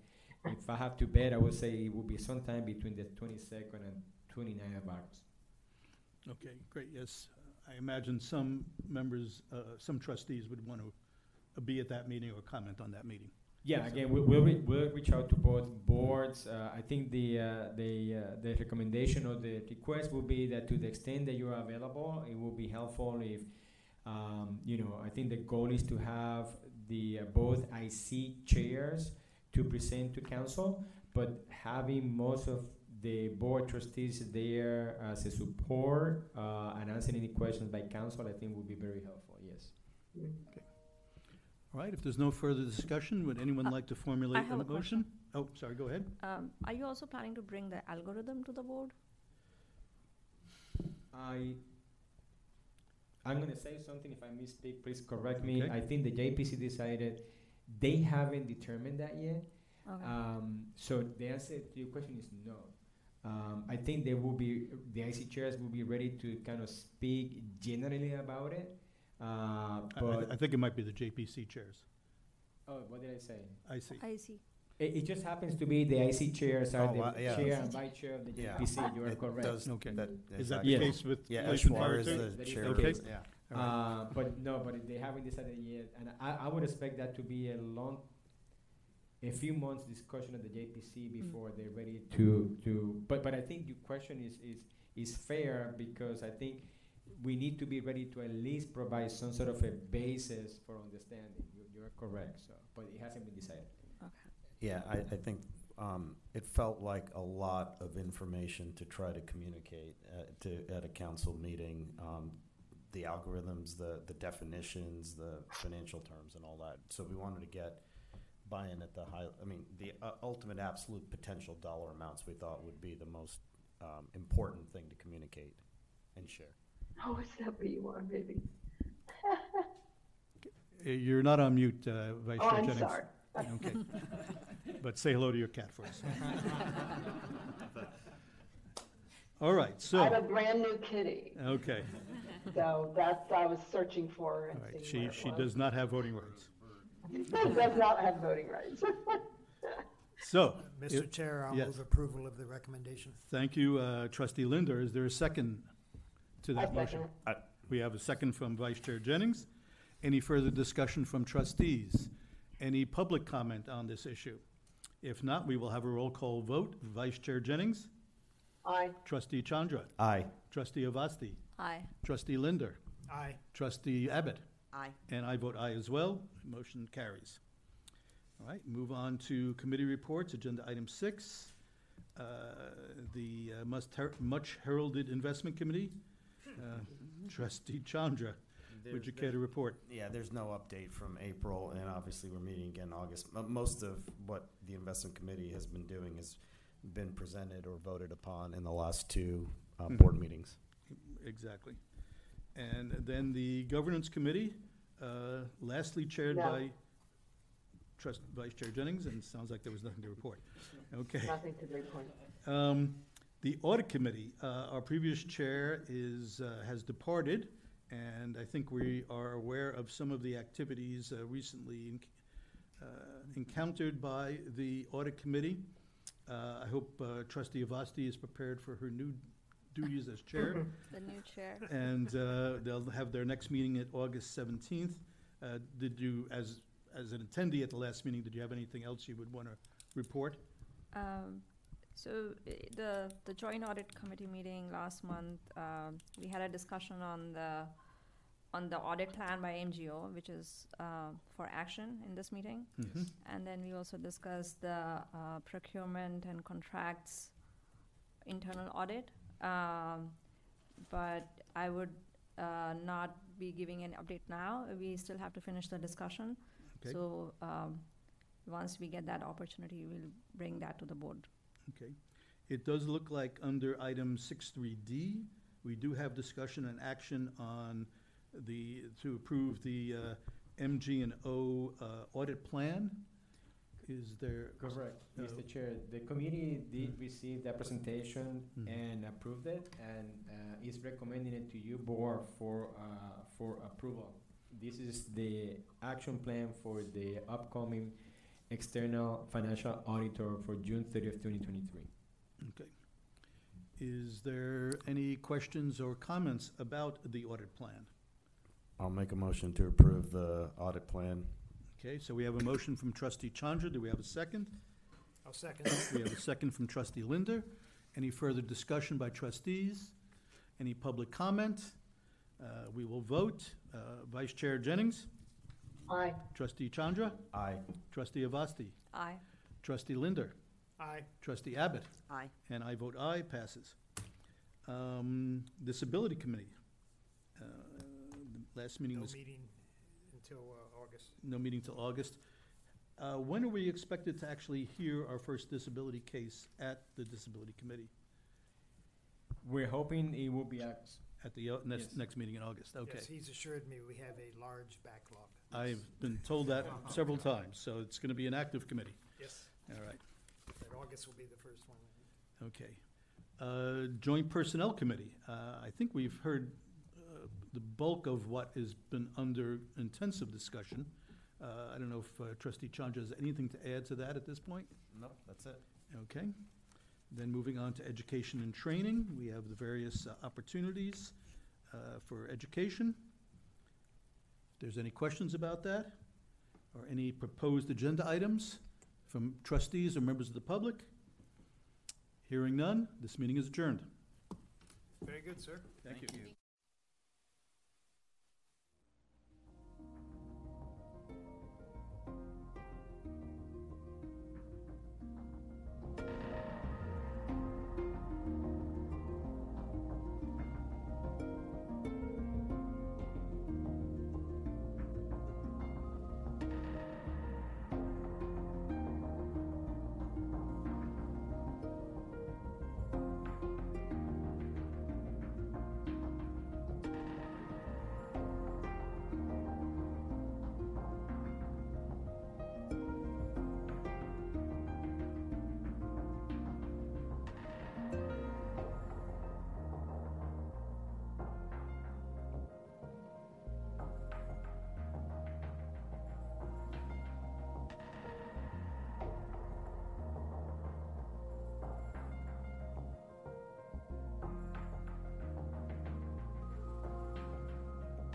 If I have to bet, I would say it will be sometime between the 22nd and 29th of August. Okay, great, yes. I imagine some members, uh, some trustees would want to be at that meeting or comment on that meeting. Yeah, again, we, we'll, re- we'll reach out to both boards. Uh, I think the, uh, the, uh, the recommendation or the request will be that to the extent that you are available, it will be helpful if, um, you know, I think the goal is to have the, uh, both IC chairs to present to council, but having most of the board trustees there as a support, uh, and answering any questions by council, I think would be very helpful, yes. Okay. All right, if there's no further discussion, would anyone Uh, like to formulate have a a motion? Oh, sorry, go ahead. Um, are you also planning to bring the algorithm to the board? I, I'm gonna say something, if I misspeak, please correct me. Okay. I think the JPC decided, they haven't determined that yet. Okay. Um, so the answer to your question is no. Um, I think they will be, the IC chairs will be ready to kind of speak generally about it. Uh, I- I, but, I think it might be the JPC chairs. oh, what did I say? I see. I see. It, it just happens to be the IC chairs are Oh, uh, the yeah. chair and vice chair of the Yeah. JPC, you are It correct. does- Okay. that- Is that the Yes. case with Yeah, police and Eshwar fire is too? the chair. the Okay. the- Yeah. Uh, but no, but they haven't decided yet, and I, I would expect that to be a long, a few months discussion at the JPC before they're ready to, to, but, but I think your question is, is, is fair, because I think we need to be ready to at least provide some sort of a basis for understanding, you, you're correct, so, but it hasn't been decided. Yeah, I, I think um, it felt like a lot of information to try to communicate at, to, at a council meeting. Um, the algorithms, the, the definitions, the financial terms, and all that. So we wanted to get buy-in at the high. I mean, the uh, ultimate absolute potential dollar amounts we thought would be the most um, important thing to communicate and share. Oh, is that what you want, baby? You're not on mute, uh, Vice Oh, Chair I'm Jennings. sorry. Okay. But say hello to your cat for us. All right, so, I have a brand new kitty, okay. So that's, I was searching for and All right, seeing she, where it she was. does not have voting rights. Does not have voting rights. So, Mr. if- Chair, I'll yes. move approval of the recommendation. Thank you, uh, trustee Linder. Is there a second to that I motion? second We have a second from Vice Chair Jennings. Any further discussion from trustees? Any public comment on this issue? If not, we will have a roll call vote. Vice Chair Jennings, Aye. trustee Chandra, Aye. trustee Avasti, Aye. trustee Linder, Aye. trustee Abbott, Aye. and I vote aye as well. Motion carries. All right, move on to committee reports, agenda item six. Uh, The uh, must her- much heralded investment committee. Uh, Trustee Chandra, would There's- you care to report? Yeah, there's no update from April, and obviously we're meeting again in August. M- Most of what the investment committee has been doing has been presented or voted upon in the last two uh, board meetings. Exactly. And then the governance committee, uh, lastly chaired No. by Trust, Vice Chair Jennings, and it sounds like there was nothing to report. Okay. Nothing to report. Um, The audit committee, uh, our previous chair is, uh, has departed, and I think we are aware of some of the activities uh, recently uh, encountered by the audit committee. Uh, I hope uh, trustee Avasti is prepared for her new duties as chair. The new chair. And uh, they'll have their next meeting at August 17th. Uh, Did you, as, as an attendee at the last meeting, did you have anything else you would want to report? Um, so i- the the joint audit committee meeting last month, um, we had a discussion on the on the audit plan by MGO, which is uh, for action in this meeting. Mhm. And then we also discussed the uh, procurement and contracts internal audit. Um, but I would uh, not be giving an update now. We still have to finish the discussion. Okay. So um, once we get that opportunity, we'll bring that to the board. Okay. It does look like under item six three D, we do have discussion and action on the, to approve the uh, MG and O uh, audit plan. Is there? Correct, uh, Mr. Chair. The committee did receive that presentation Mhm. and approved it, and uh, is recommending it to you, board, for, uh, for approval. This is the action plan for the upcoming external financial auditor for June thirtieth, twenty twenty-three. Okay. Is there any questions or comments about the audit plan? I'll make a motion to approve the audit plan. Okay, so we have a motion from trustee Chandra. Do we have a second? I'll second. We have a second from trustee Linder. Any further discussion by trustees? Any public comment? Uh, We will vote. Uh, Vice Chair Jennings? Aye. Trustee Chandra? Aye. Trustee Avasti? Aye. Trustee Linder? Aye. Trustee Abbott? Aye. And I vote aye, passes. Um, Disability Committee. Uh, the Last meeting No was, meeting until uh, August. no meeting till August. Uh, When are we expected to actually hear our first disability case at the Disability Committee? We're hoping it will be at At the uh, next, Yes. next meeting in August, okay. Yes, he's assured me we have a large backlog. I've been told that several times, so it's going to be an active committee. Yes, All right, that August will be the first one. okay. Uh, Joint Personnel Committee, uh, I think we've heard the bulk of what has been under intensive discussion. Uh, I don't know if uh, trustee Chandra has anything to add to that at this point? No, that's it. Okay. Then moving on to education and training, we have the various uh, opportunities uh, for education. If there's any questions about that, or any proposed agenda items from trustees or members of the public? Hearing none, this meeting is adjourned. Very good, sir. Thank you.